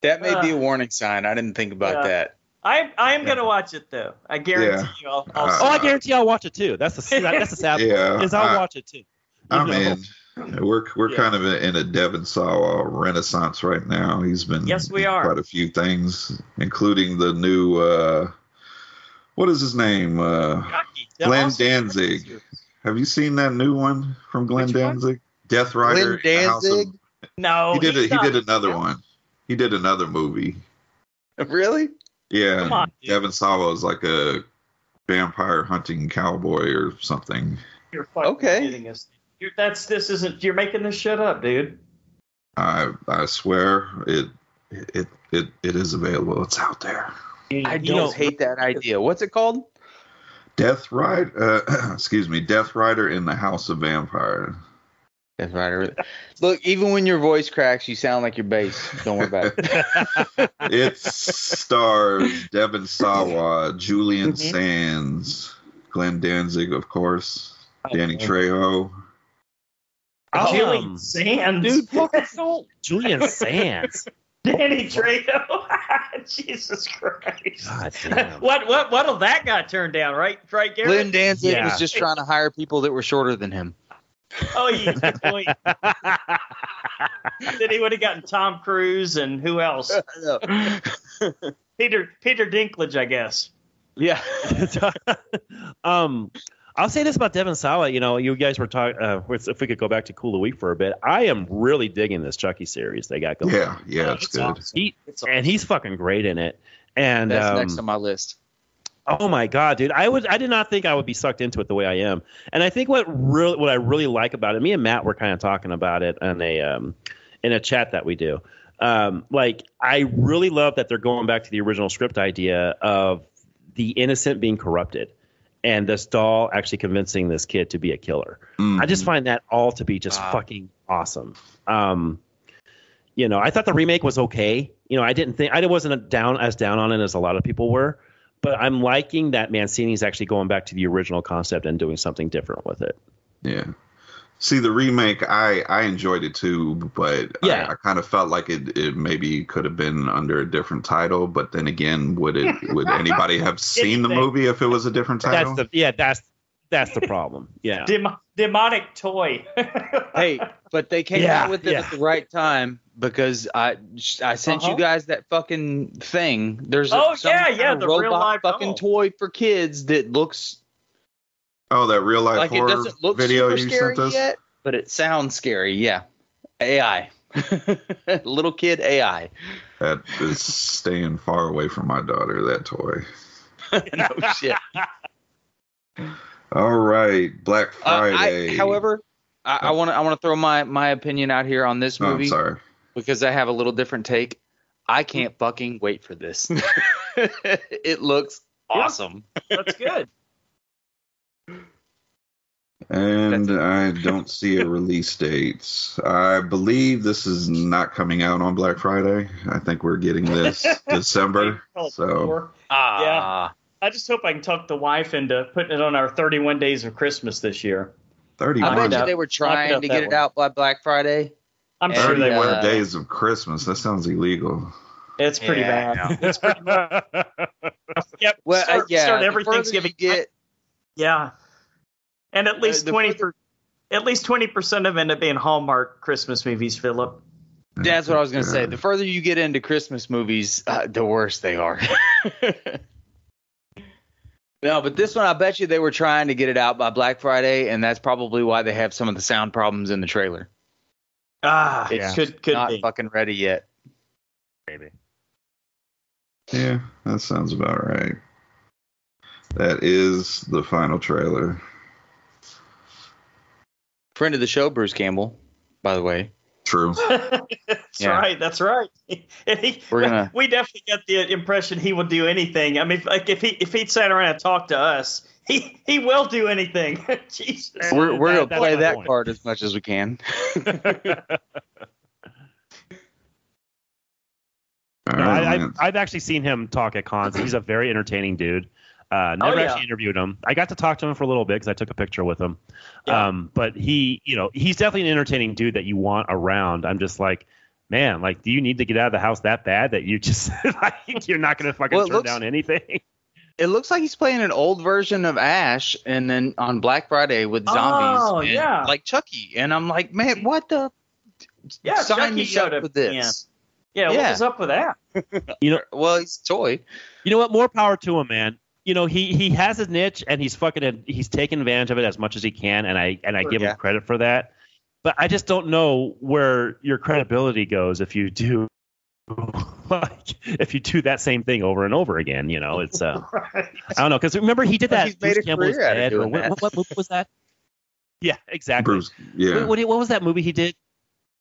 That may be Uh, a warning sign. I didn't think about yeah. that. I I am gonna watch it though. I guarantee Yeah. you. I'll, I'll Uh, Oh, I guarantee I'll watch it too. That's the that's the sad Yeah, part. Is I'll I- watch it too. I'm You know? In. We're we're Yeah. kind of in a Devin Sawa renaissance right now. He's been Yes, we are. quite a few things, including the new uh, what is his name? Uh, Glenn Also- Danzig. Have you seen that new one from Glenn Which one? Danzig? Death Rider. Glenn in the House of- Danzig? No, he did. A, he not- did another one. He did another movie. really? Yeah, Come on, dude. Devin Sawa is like a vampire hunting cowboy or something. You're fucking Okay. Kidding. You're, that's this isn't. You're making this shit up, dude. I I swear it it it it is available. It's out there. I You don't know- hate that idea. What's it called? Death Rider. Uh, excuse me, Death Rider in the House of Vampire. That's right. Look, even when your voice cracks, you sound like your bass. Don't worry about it. It stars Devin Sawa, Julian Mhm. Sands, Glenn Danzig, of course, Danny Trejo. Um, Julian Sands, Dude, fucking don't. Julian Sands. Danny Trejo. Jesus Christ. God damn. What what what'll that guy turn down? Right, right, Garrett. Glenn Danzig Yeah. was just trying to hire people that were shorter than him. Oh, yeah. good point. then he would have gotten Tom Cruise and who else? Peter Peter Dinklage, I guess. yeah. um, I'll say this about Devin Sawa. You know, you guys were talking. Uh, if we could go back to Cool the Week for a bit, I am really digging this Chucky series they got going. Yeah, yeah, it's good. awesome. He, It's and he's fucking great in it. And That's um, next on my list. Oh my god, dude! I would, I did not think I would be sucked into it the way I am. And I think what really, what I really like about it, me and Matt were kind of talking about it in a, um, in a chat that we do. Um, like, I really love that they're going back to the original script idea of the innocent being corrupted, and this doll actually convincing this kid to be a killer. Mm. I just find that all to be just Wow. fucking awesome. Um, you know, I thought the remake was okay. You know, I didn't think I wasn't down as down on it as a lot of people were, but I'm liking that Mancini's actually going back to the original concept and doing something different with it. Yeah. See the remake, I I enjoyed it too, but Yeah. I, I kind of felt like it, it maybe could have been under a different title. But then again, would it would anybody have seen the movie if it was a different That's title? the yeah, that's that's the problem. Yeah. Dem- demonic toy. Hey, but they came Yeah, out with it yeah. at the right time because I I sent Uh-huh. you guys that fucking thing. There's a, Oh, some yeah, yeah, of the real robot fucking doll. toy for kids that looks oh, that real life like it horror doesn't look video super you scary sent us. yet, but it sounds scary. Yeah, AI, little kid AI. That is staying far away from my daughter. That toy. no shit. All right, Black Uh, Friday. I, however, I want to I want to throw my my opinion out here on this Oh, I'm movie sorry. because I have a little different take. I can't fucking wait for this. it looks awesome. That's good. And I don't see a release date. I believe this is not coming out on Black Friday. I think we're getting this December. So Ah, I just hope I can talk the wife into putting it on our 31 days of Christmas this year. I 31, bet up. you they were trying to get it way. out by Black Friday. I'm And, sure they were. uh, days of Christmas. That sounds illegal. It's pretty Yeah, I bad. It's pretty bad. Yep. Well, start, uh, yeah, start every Thanksgiving. you get, yeah. And at least the 20 further- per, at least 20% of them end up being Hallmark Christmas movies, Philip. that's what I was gonna say. The further you get into Christmas movies, uh, the worse they are. no, but this one, I bet you they were trying to get it out by Black Friday, and that's probably why they have some of the sound problems in the trailer. Ah, It's it could could Not be. fucking ready yet. Maybe. Yeah, that sounds about right. That is the final trailer. Friend of the show, Bruce Campbell, by the way. True. that's Yeah. right. That's right. He, We're gonna- we definitely get the impression he will do anything. I mean, like if he if he'd sat around and talked to us, he he will do anything. Jesus. We're, we're That- gonna play that point. card as much as we can. All No, right, I, I've, I've actually seen him talk at cons. He's a very entertaining dude. Uh, never Oh, yeah. actually interviewed him. I got to talk to him for a little bit because I took a picture with him. Yeah. Um, but he, you know, he's definitely an entertaining dude that you want around. I'm just like, man, like, do you need to get out of the house that bad that you just like you're not going to fucking Well, turn looks- down anything? It looks like he's playing an old version of Ash, and then on Black Friday with zombies, Oh, and, yeah. like Chucky. And I'm like, man, what the? Yeah, sign Chucky me up up for at the this. Yeah, what Yeah. was up with that? You know, Well, he's a toy. you know what? More power to him, man. You know, he he has his niche and he's fucking he's taking advantage of it as much as he can, and I and I give Yeah. him credit for that. But I just don't know where your credibility goes if you do like if you do that same thing over and over again, you know, it's uh, Right. I don't know because remember he did that. He's Bruce Campbell is career out of Dead, or what, what, what movie was that? Yeah, exactly. Bruce, yeah, What, what, what was that movie he did?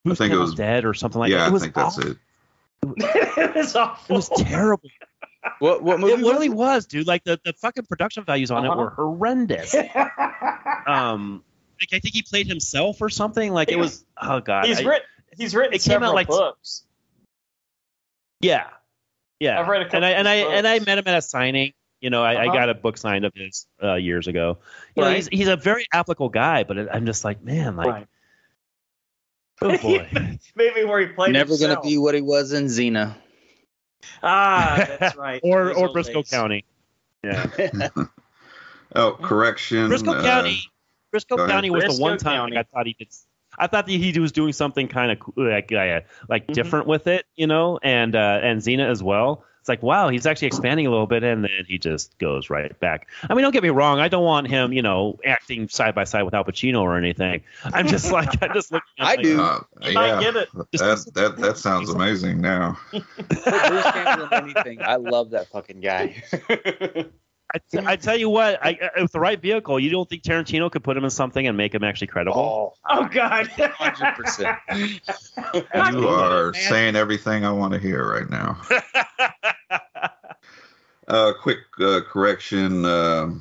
Bruce think it was- Dead or something like yeah, that. Yeah, I was think that's it. it was awful. It was terrible. What what movie? it was really it? was, dude. Like the, the fucking production values on Uh-huh. it were horrendous. um, like I think he played himself or something. Like it was. Oh god. he's I- written. He's written it came out several like- books. Yeah, yeah. I've read a couple and I and I of and I met him at a signing. You know, I, Uh-huh. I got a book signed of his uh, years ago. You know, he's he's a very applicable guy, but I'm just like, man, like, right. oh boy. Maybe where he played. Never gonna be what he was in Xena. Ah, that's right. or Those or Brisco days. County. Yeah, Oh, correction. Brisco uh, County. Brisco go ahead. County was Brisco the one time County. I thought he did. I thought that he was doing something kind of cool, like uh, like Mhm. different with it, you know, and uh, and Xena as well. It's like wow, he's actually expanding a little bit, and then he just goes right back. I mean, don't get me wrong, I don't want him, you know, acting side by side with Al Pacino or anything. I'm just like, I just look. I like, do. Uh, You might yeah, get it. that that that sounds amazing. Now, Bruce anything. I love that fucking guy. I, t- I tell you what, I, I- with the right vehicle, you don't think Tarantino could put him in something and make him actually credible? oh, Oh God. hundred percent. you are saying everything I want to hear right now. Uh, quick uh, correction. Uh,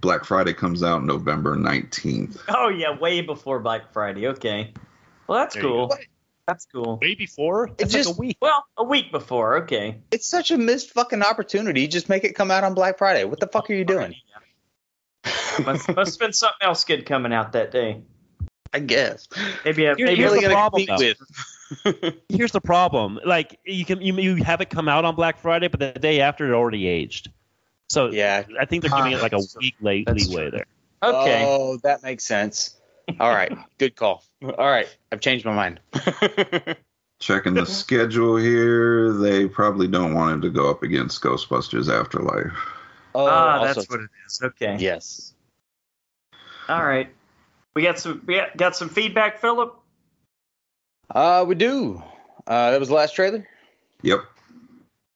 Black Friday comes out November 19th. Oh yeah, way before Black Friday. Okay. Well, that's There you cool. Go. That's cool. Way before? That's like just- a week. Well, a week before. Okay. It's such a missed fucking opportunity. Just make it come out on Black Friday. What the fuck are you doing? Must, must have been something else good coming out that day. I guess. Maybe a, maybe here's a, the problem, with. Here's the problem. Like you can you, you have it come out on Black Friday, but the day after it already aged. So Yeah. I think they're giving it like a ah, week late that's leeway true. there. okay. Oh, that makes sense. All right. Good call. All right. I've changed my mind. Checking the schedule here, they probably don't want him to go up against Ghostbusters Afterlife. oh, ah, also- that's what it is. Okay. Yes. All right. We got some. We got, got some feedback, Philip. Uh, we do. Uh, that was the last trailer. Yep.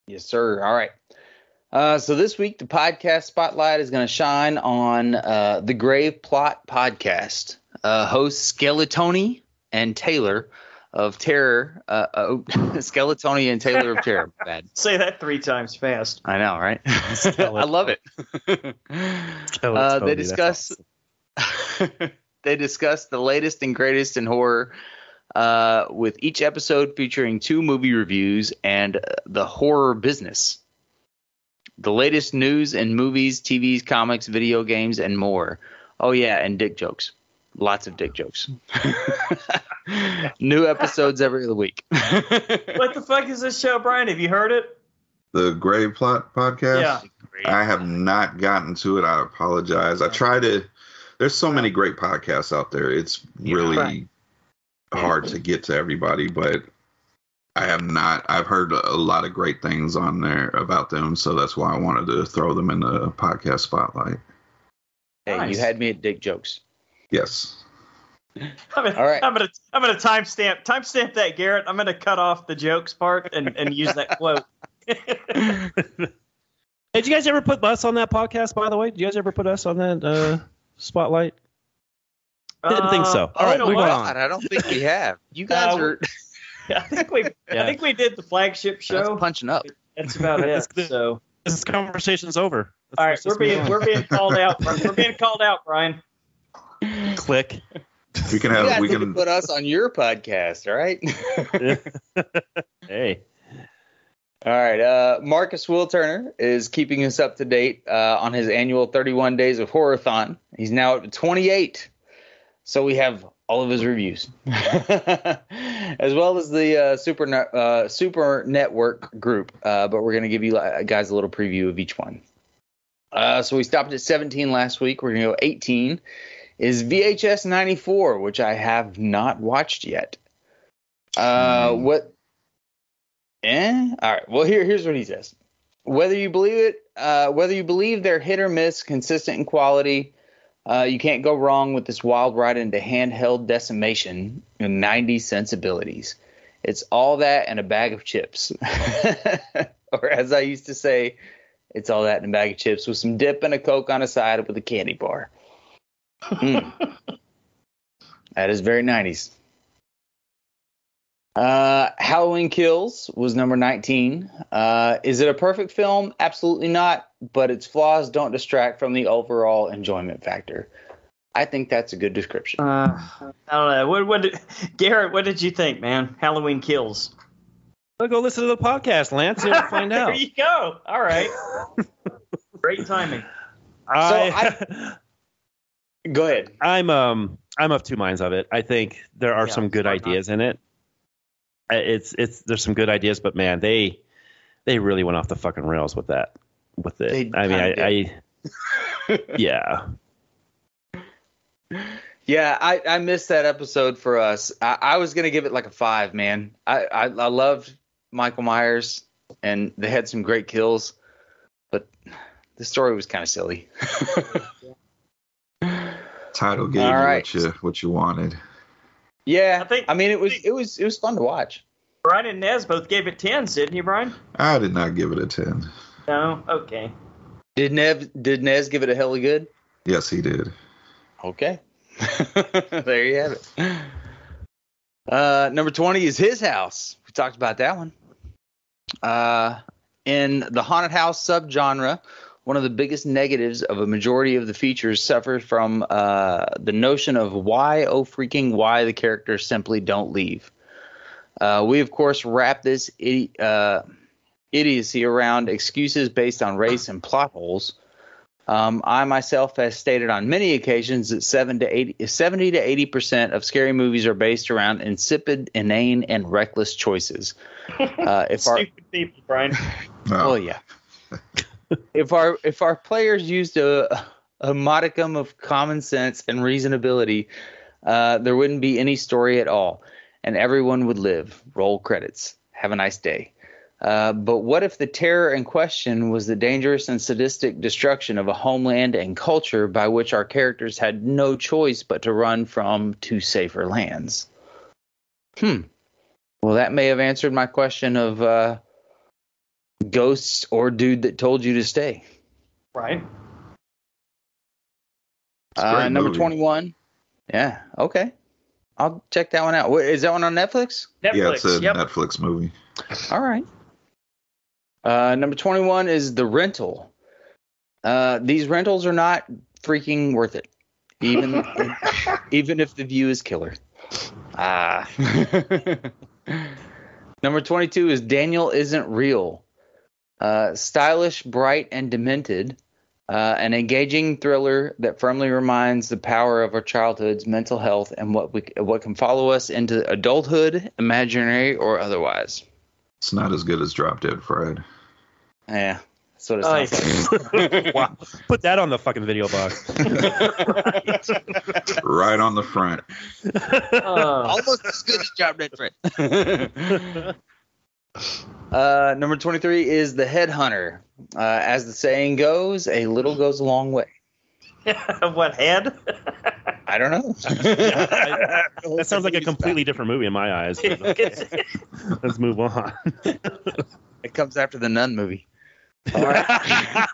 Yes, sir. All right. Uh, so this week the podcast spotlight is going to shine on uh, the Grave Plot podcast. Uh, hosts Skeletoni and Taylor of Terror. Uh, uh, Skeletoni and Taylor of Terror. Bad. Say that three times fast. I know, right? I love it. uh, they discuss they discuss the latest and greatest in horror uh, with each episode featuring two movie reviews and uh, the horror business. The latest news in movies, TVs, comics, video games, and more. Oh, yeah, and dick jokes. Lots of dick jokes. New episodes every other week. What the fuck is this show, Brian? Have you heard it? The Grave Plot podcast. Yeah. I have not gotten to it. I apologize. I try to. There's so many great podcasts out there. It's really Right. hard to get to everybody, but I have not. I've heard a lot of great things on there about them, so that's why I wanted to throw them in the podcast spotlight. Hey, Nice. you had me at dick jokes. Yes. I'm gonna, All right. I'm gonna, I'm gonna timestamp, timestamp that, Garrett. I'm gonna cut off the jokes part and, and use that quote. Hey, did you guys ever put us on that podcast? By the way, did you guys ever put us on that uh, spotlight? Didn't think so. Uh, All right, you know moving on. I don't think we have. You guys Uh, are I think we, I think we did the flagship that's show. punching up. That's about it. good. So, This conversation's over. Let's- all right, let's we're being, on. we're being called out. We're being called out, Brian. Click. We can You have. guys We can. put us on your podcast, all right? hey, all right. Uh, Marcus Wilturner is keeping us up to date uh, on his annual 31 Days of Horrorthon. He's now at 28. So we have all of his reviews, as well as the uh, Super Ne- uh, Super Network group. Uh, but we're going to give you uh, guys a little preview of each one. Uh, so we stopped at 17 last week. We're going to go 18. Is VHS 94, which I have not watched yet. Uh, Hmm. what? Eh? All right. Well, here, here's what he says. Whether you believe it, uh, whether you believe they're hit or miss, consistent in quality, uh, you can't go wrong with this wild ride into handheld decimation and 90 sensibilities. It's all that and a bag of chips. or as I used to say, it's all that and a bag of chips with some dip and a Coke on the side with a candy bar. Mm. that is very 90s. Uh, Halloween Kills was number 19. Uh, is it a perfect film? Absolutely not, but its flaws don't distract from the overall enjoyment factor. I think that's a good description. Uh, I don't know. What, what did, Garrett? What did you think, man? Halloween Kills. Well, go listen to the podcast, Lance. You'll find there out. you go. All right. Great timing. I, Go ahead. I'm um I'm of two minds of it. I think there are Yeah, some good why not? ideas in it. It's it's there's some good ideas, but man, they they really went off the fucking rails with that with it. They I mean, I, I yeah. Yeah, I, I missed that episode for us. I, I was gonna give it like a five, man. I, I I loved Michael Myers and they had some great kills, but the story was kind of silly. Title gave All you right. what you what you wanted. yeah, I think- I mean it was it was it was fun to watch. Brian and Nez both gave it tens, didn't you, Brian? I did not give it a ten. No. Okay. Did Nev did Nez give it a hella good? Yes, he did. Okay. there you have it. Uh, number 20 is his house. We talked about that one. Uh, in the haunted house subgenre, one of the biggest negatives of a majority of the features suffers from uh, the notion of why, oh freaking why, the characters simply don't leave. Uh, we, of course, wrap this idi- uh, idiocy around excuses based on race and plot holes. Um, I myself have stated on many occasions that 7 to 80, 70 to 80 percent of scary movies are based around insipid, inane, and reckless choices. Uh, if our Stupid people, Brian. oh, well, yeah. if our if our players used a a modicum of common sense and reasonability, uh, there wouldn't be any story at all, and everyone would live. Roll credits. Have a nice day. Uh, but what if the terror in question was the dangerous and sadistic destruction of a homeland and culture by which our characters had no choice but to run from to safer lands? Hmm. Well, that may have answered my question of uh, ghosts or dude that told you to stay. Right. Uh, number movie. 21. Yeah. Okay. I'll check that one out. Wait, Is that one on Netflix? Netflix. Yeah, it's a yep. Netflix movie. All right. Uh, number 21 is The Rental. Uh, these rentals are not freaking worth it, even even if the view is killer. Ah. number 22 is Daniel Isn't Real. Uh, stylish, bright, and demented. Uh, an engaging thriller that firmly reminds the power of our childhood's mental health and what we what can follow us into adulthood, imaginary or otherwise. It's not as good as Drop Dead Fred. Yeah, that's what it Oh, sounds like. wow. Put that on the fucking video box. right on the front. Uh, Almost as good as Drop Dead Fred. uh, number 23 is The Headhunter. Uh, as the saying goes, a little goes a long way. what head? I don't know. That sounds like a completely different movie in my eyes. okay. Let's move on. It comes after the Nun movie. All right.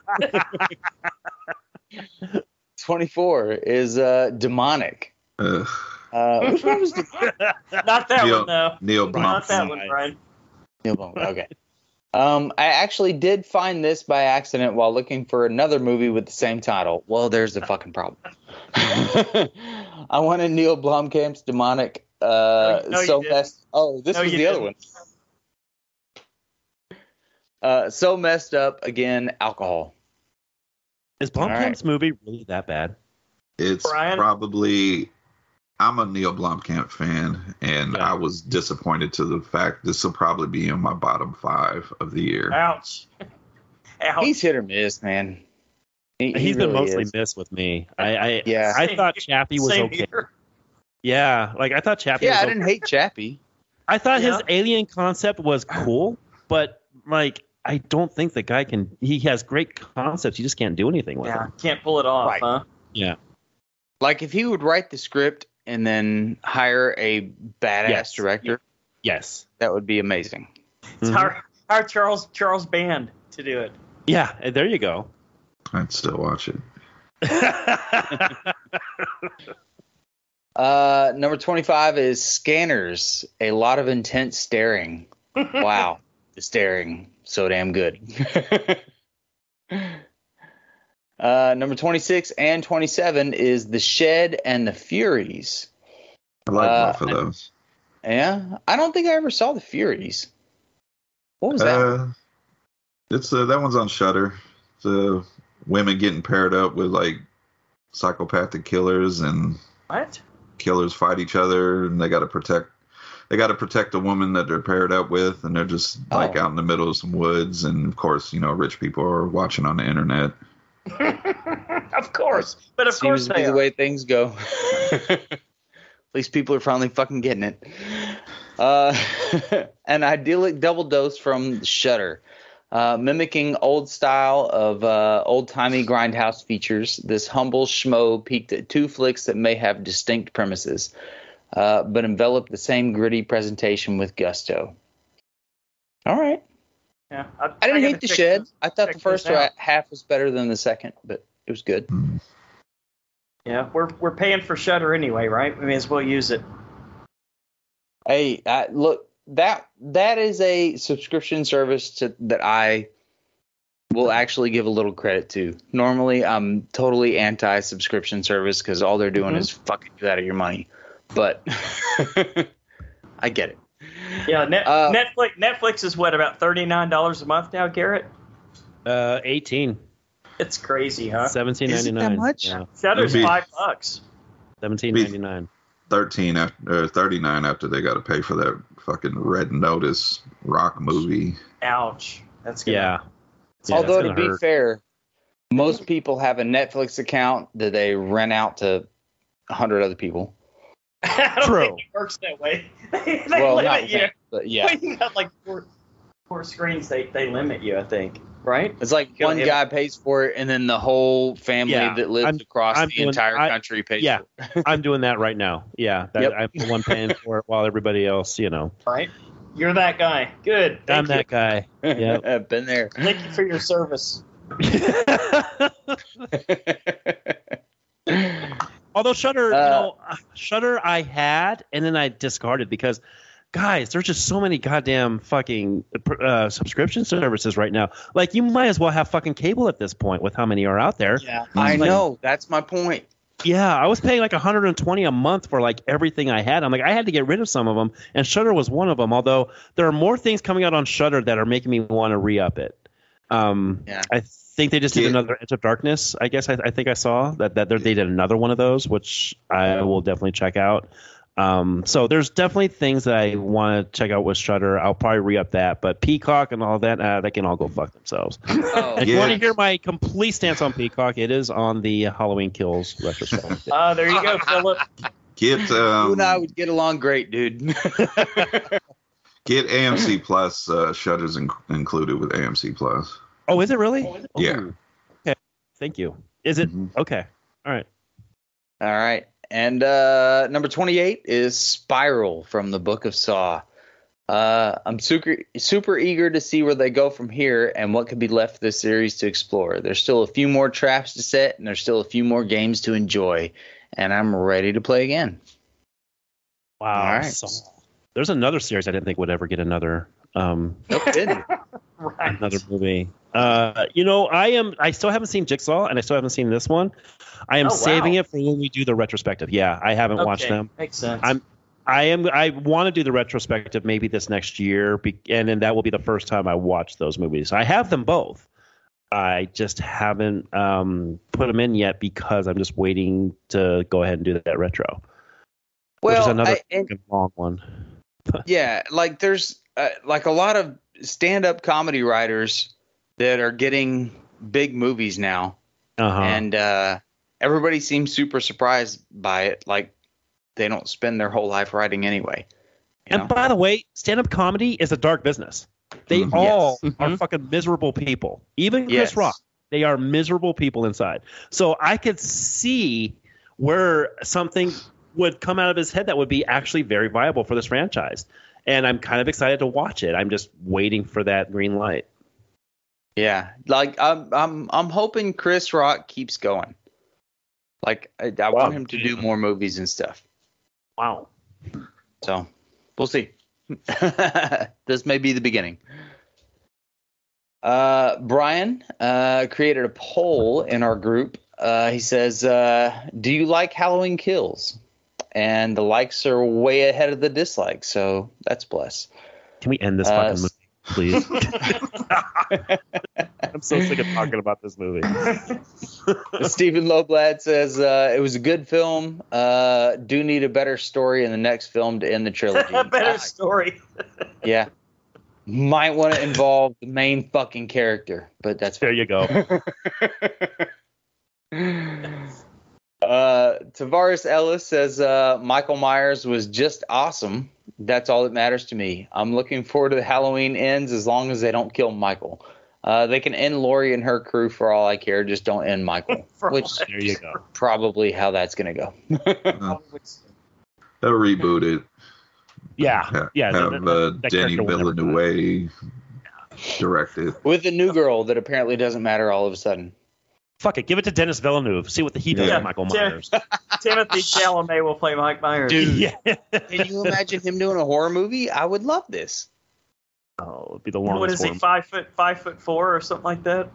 24 is uh, Demonic. Ugh. Uh, which one was Demonic? Not that Neil, one, though. Neil Not that one, Brian. Neil Blomkamp, Okay. Um, I actually did find this by accident while looking for another movie with the same title. Well, there's the fucking problem. I wanted Neil Blomkamp's demonic. Uh, No, you so didn't. messed. Oh, this No, was the other didn't. one. Uh, so messed up again. Alcohol. Is All right. Blomkamp's movie really that bad? It's Brian? probably. I'm a Neil Blomkamp fan, and Yeah. I was disappointed to the fact this will probably be in my bottom five of the year. Ouch. Ouch. He's hit or miss, man. He, he He's been mostly is. missed with me. I I, Yeah. I Same thought. Chappie was Same okay. here. Yeah, like I thought Chappie. Yeah, was I didn't hate Chappie. I thought his alien concept was cool, but like I don't think the guy can. He has great concepts. You just can't do anything with Yeah, him. can't pull it off, Right. huh? Yeah, Like if he would write the script and then hire a badass Yes. director, Yes. That would be amazing. It's Mhm. our our Charles Charles Band to do it. Yeah, there you go. I'd still watch it. Uh, number 25 is Scanners. A lot of intense staring. Wow. the staring. So damn good. uh, number 26 and 27 is The Shed and the Furies. I like Uh, both of those. Yeah. I don't think I ever saw the Furies. What was that? Uh, it's uh, that one's on Shudder. The women getting paired up with like psychopathic killers, and What? killers fight each other, and they got to protect. They got to protect the woman that they're paired up with, and they're just like Oh. out in the middle of some woods, and of course, you know, rich people are watching on the internet. of course, but of Seems course to be they the are. way things go. At least people are finally fucking getting it. Uh, an idyllic double dose from Shudder, uh, mimicking old style of uh, old timey grindhouse features. This humble schmo peaked at two flicks that may have distinct premises, uh, but enveloped the same gritty presentation with gusto. All right, Yeah, I didn't gotta hate the check shed. this- I thought the first half was better than the second, but it was good. Yeah, we're we're paying for Shudder anyway, right? We may as well use it. Hey, I, look that that is a subscription service to, that I will actually give a little credit to. Normally, I'm totally anti subscription service because all they're doing Mhm. is fucking you out of your money. But I get it. Yeah, net, Uh, Netflix Netflix is what about thirty nine dollars a month now, Garrett? uh, 18, It's crazy, huh? 17.99. Is it that much? Yeah, Shudder's Maybe. five bucks. 17.99. Thirteen after or thirty nine after they got to pay for that fucking Red Notice rock movie. Ouch. That's gonna, Yeah. Yeah, Although it's to gonna be fair, most people have a Netflix account that they rent out to a hundred other people. I don't True. think it works that way. they well, not limit you. me, but yeah. When you got like four, four screens, they, they limit you, I think. Right? It's like Go one ahead. guy pays for it, and then the whole family Yeah, that lives I'm- across I'm the doing- entire I- country pays yeah. for it. I'm doing that right now. Yeah, that, Yep. I'm the one paying for it while everybody else, you know. Right? You're that guy. Good. Thank I'm you. that guy. Yep. I've been there. Thank you for your service. Although Shudder, Uh, you know, Shudder I had and then I discarded because, guys, there's just so many goddamn fucking uh, subscription services right now. Like you might as well have fucking cable at this point with how many are out there. Yeah. I Like- know. That's my point. Yeah, I was paying like 120 a month for like everything I had. I'm like, I had to get rid of some of them, and Shudder was one of them. Although there are more things coming out on Shudder that are making me want to re-up it. Um, Yeah. I think they just did Yeah. another Edge of Darkness. I guess I, I think I saw that that they did another one of those, which I will definitely check out. Um, so there's definitely things that I want to check out with Shudder. I'll probably re-up that, but Peacock and all that, uh, they can all go fuck themselves. Oh, If you want to hear my complete stance on Peacock, it is on the Halloween Kills retrospective. Uh, there you go, Philip. Get you um, and I would get along great, dude. get AMC Plus. Uh, Shudder's in- included with AMC Plus. Oh, is it really? Yeah. Okay. Thank you. Is it Mhm. okay? All right. All right. And uh, number 28 is Spiral from the Book of Saw. Uh, I'm super super eager to see where they go from here and what could be left for this series to explore. There's still a few more traps to set and there's still a few more games to enjoy, and I'm ready to play again. Wow. All right. So, there's another series I didn't think would ever get another um Nope, didn't. Right. another movie. Uh, you know, I am. I still haven't seen Jigsaw, and I still haven't seen this one. I am Oh, wow. saving it for when we do the retrospective. Yeah, I haven't watched them. Makes sense. I'm- I am. I want to do the retrospective maybe this next year, be, and then that will be the first time I watch those movies. I have them both. I just haven't um, put them in yet because I'm just waiting to go ahead and do that retro, which is Well, another I- and- long one. yeah, like there's uh, like a lot of stand-up comedy writers that are getting big movies now. Uh-huh. and uh, everybody seems super surprised by it. Like they don't spend their whole life writing anyway. You And know? by the way, stand-up comedy is a dark business. They Mhm. all Yes. are Mhm. fucking miserable people. Even Chris Yes. Rock, they are miserable people inside. So I could see where something would come out of his head that would be actually very viable for this franchise. and I'm kind of excited to watch it. I'm just waiting for that green light. Yeah, like I'm I'm I'm hoping Chris Rock keeps going. Like I, I Wow. want him to do more movies and stuff. Wow. So we'll see. this may be the beginning. Uh, Brian uh, created a poll in our group. Uh, he says, uh, "Do you like Halloween Kills?" And the likes are way ahead of the dislikes, so that's bless. Can we end this Uh, fucking movie, please? I'm so sick of talking about this movie. Steven Lowblad says uh, it was a good film. Uh, do need a better story in the next film to end the trilogy. A better Uh, story. yeah, might want to involve the main fucking character, but that's There you go. Uh, Tavares Ellis says uh, Michael Myers was just awesome. That's all that matters to me. I'm looking forward to the Halloween ends as long as they don't kill Michael. Uh, they can end Laurie and her crew for all I care. Just don't end Michael, For which all There you go. probably how that's gonna go. They'll reboot it. Yeah. Yeah. have that- that- uh, that Denny character will never direct. With a new girl that apparently doesn't matter all of a sudden. Fuck it. Give it to Denis Villeneuve. See what the, he does Yeah. with Michael Myers. Timothy Chalamet will play Mike Myers. Dude. yeah. Can you imagine him doing a horror movie? I would love this. Oh, it'd be the longest what is he? one. Five foot, five foot four, or something like that.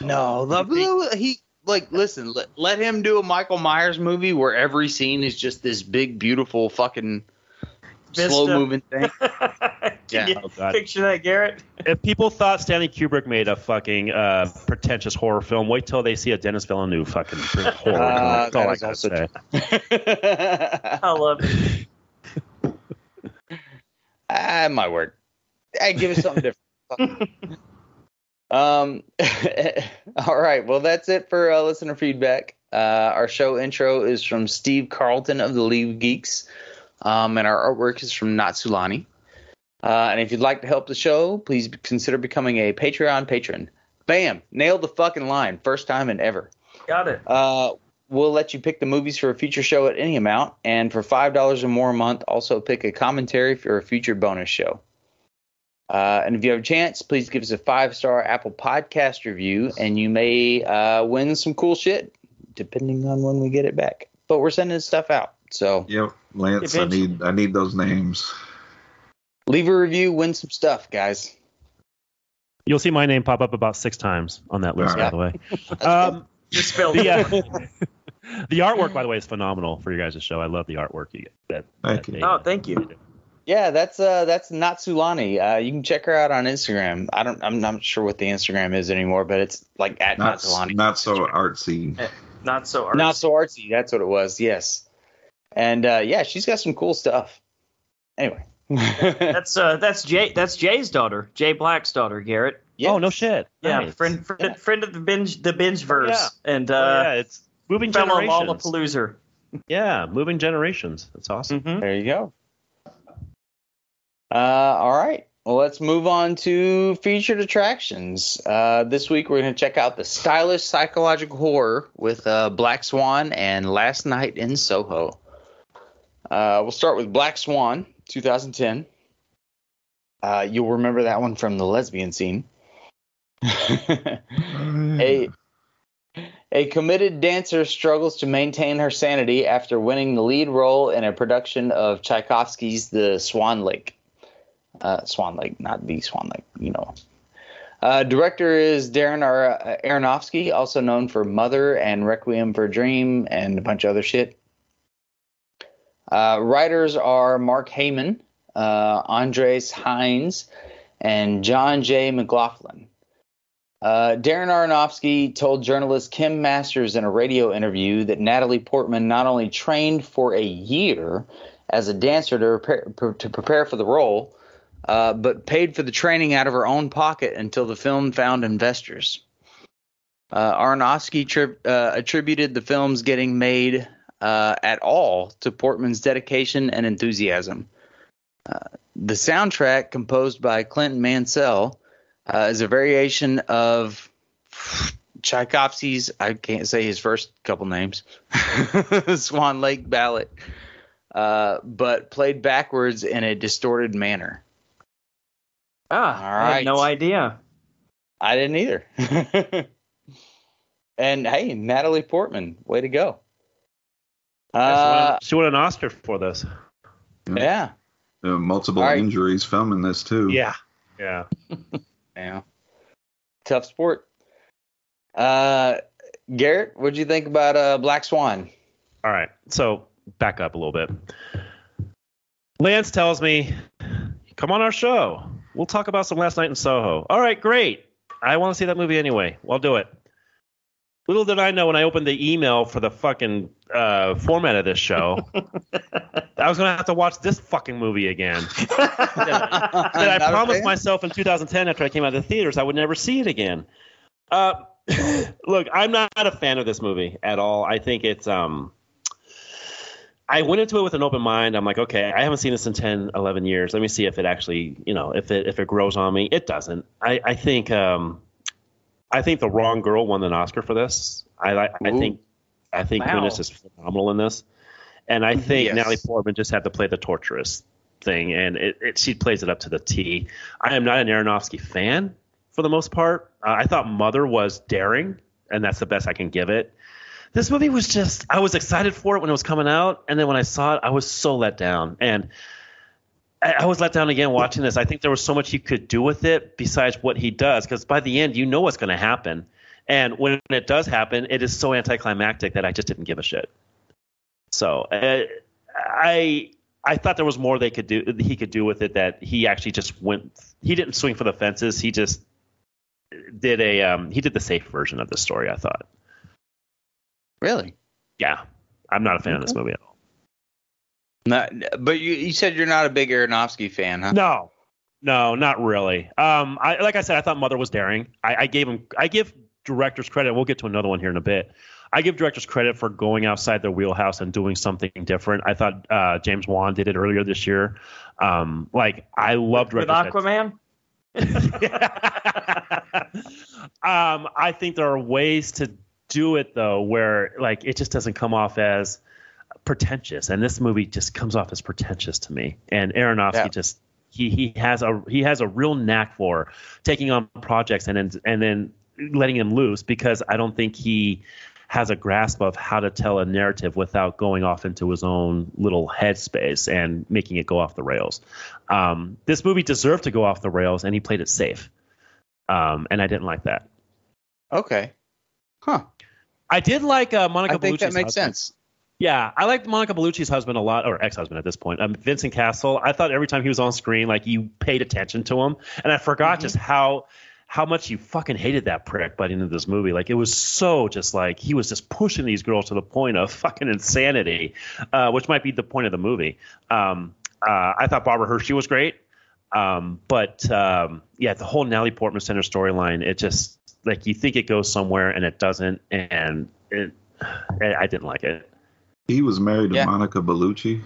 No, oh, the, he like listen. Let, let him do a Michael Myers movie where every scene is just this big, beautiful, fucking Vista. slow moving thing. Can Yeah. you Oh, picture that, Garrett? If people thought Stanley Kubrick made a fucking uh, pretentious horror film, wait till they see a Denis Villeneuve fucking horror. Uh, That's all that I is gotta also say. I love it. ah, my word. Hey, give us something different. um. all right. Well, that's it for uh, listener feedback. Uh, our show intro is from Steve Carlton of the League of Geeks, um, and our artwork is from Natsulani. Uh, and if you'd like to help the show, please consider becoming a Patreon patron. Bam! Nailed the fucking line. First time in ever. Got it. Uh, we'll let you pick the movies for a future show at any amount, and for five dollars or more a month, also pick a commentary for a future bonus show. Uh, and if you have a chance, please give us a five star Apple Podcast review, and you may uh, win some cool shit, depending on when we get it back. But we're sending stuff out, so Yep, Lance, I need I need those names. leave a review, win some stuff, guys. You'll see my name pop up about six times on that list, by Yeah. the way. Um, You spelled the, uh, the artwork, by the way, is phenomenal for you guys' to show. I love the artwork you get. That, Thank that you. they- Oh, thank you. Yeah, that's uh that's Natsulani. Uh, you can check her out on Instagram. I don't I'm not sure what the Instagram is anymore, but it's like at Not Natsulani. not so artsy. Not so artsy. Not so artsy. That's what it was. Yes. And uh, yeah, she's got some cool stuff. Anyway. That's uh, that's Jay. That's Jay's daughter, Jay Black's daughter, Garrett. Yes. Oh, no shit. Yeah, Nice. friend, friend, friend of the binge, the binge verse, yeah. and Oh, uh, yeah, it's moving fellow generations. Lollapalooza. Yeah, moving generations. That's awesome. Mm-hmm. There you go. Uh, all right. Well, let's move on to featured attractions. Uh, this week we're going to check out the stylish psychological horror with uh, Black Swan and Last Night in Soho. Uh, we'll start with Black Swan, 2010. Uh, you'll remember that one from the lesbian scene. a a committed dancer struggles to maintain her sanity after winning the lead role in a production of Tchaikovsky's The Swan Lake. Uh, Swan Lake, not the Swan Lake, you know. Uh, director is Darren Ar- Aronofsky, also known for Mother and Requiem for a Dream and a bunch of other shit. Uh, writers are Mark Heyman, uh, Andres Heinz, and John J. McLaughlin. Uh, Darren Aronofsky told journalist Kim Masters in a radio interview that Natalie Portman not only trained for a year as a dancer to prepare, to prepare for the role, uh, but paid for the training out of her own pocket until the film found investors. Uh, Aronofsky tri- uh, attributed the film's getting made uh, at all to Portman's dedication and enthusiasm. Uh, the soundtrack, composed by Clinton Mansell, uh, is a variation of Tchaikovsky's, I can't say his first couple names, Swan Lake Ballet. uh, but played backwards in a distorted manner. Ah, All I had no idea. I didn't either. and hey, Natalie Portman, way to go. Yeah, she, Uh, won, she won an Oscar for this. yeah, Uh, multiple All right. injuries filming this too. Yeah. Yeah. yeah, tough sport. Uh, Garrett, what'd you think about uh, Black Swan? All right. So back up a little bit. Lance tells me, come on our show. We'll talk about some last night in Soho. All right, great. I want to see that movie anyway. I'll do it. Little did I know when I opened the email for the fucking uh, format of this show, I was going to have to watch this fucking movie again. that I Not a promised myself in 2010 after I came out of the theaters I would never see it again. Uh, look, I'm not a fan of this movie at all. I think it's um. I went into it with an open mind. I'm like, okay, I haven't seen this in 10, 11 years. Let me see if it actually, you know, if it if it grows on me. It doesn't. I I think um, I think the wrong girl won an Oscar for this. I like. I think I think Wow. Kunis is phenomenal in this, and I think Yes. Natalie Portman just had to play the torturous thing, and it, it she plays it up to the T. I am not an Aronofsky fan for the most part. Uh, I thought Mother was daring, and that's the best I can give it. This movie was just I was excited for it when it was coming out, and then when I saw it, I was so let down, and I, was let down again watching this. I think there was so much he could do with it besides what he does, because by the end, you know what's going to happen. And when it does happen, it is so anticlimactic that I just didn't give a shit. So uh, I I thought there was more they could do he could do with it that he actually just went he didn't swing for the fences he just did a um, he did the safe version of the story I thought Really? yeah I'm not a fan of this movie at all Not, but you, you said you're not a big Aronofsky fan, huh? no no not really um I like I said I thought Mother was daring I, I gave him I give directors credit we'll get to another one here in a bit I give directors credit for going outside their wheelhouse and doing something different. I thought uh, James Wan did it earlier this year. Um, like I love With directors. that- Aquaman? um, I think there are ways to do it though, where like it just doesn't come off as pretentious, and this movie just comes off as pretentious to me. And Aronofsky Yeah. just he he has a he has a real knack for taking on projects and then and then letting him loose because I don't think he has a grasp of how to tell a narrative without going off into his own little headspace and making it go off the rails. Um, this movie deserved to go off the rails, and he played it safe. Um, and I didn't like that. Okay. Huh. I did like uh, Monica I think that makes husband. sense. Yeah, I liked Monica Bellucci's husband a lot, or ex-husband at this point, um, Vincent Cassel. I thought every time he was on screen, like you paid attention to him, and I forgot just how how much you fucking hated that prick by the end of this movie. Like it was so just like he was just pushing these girls to the point of fucking insanity, uh, which might be the point of the movie. Um, uh, I thought Barbara Hershey was great, um, but um, yeah, the whole Natalie Portman Center storyline, it just like you think it goes somewhere and it doesn't, and it, I didn't like it. He was married to Yeah. Monica Bellucci.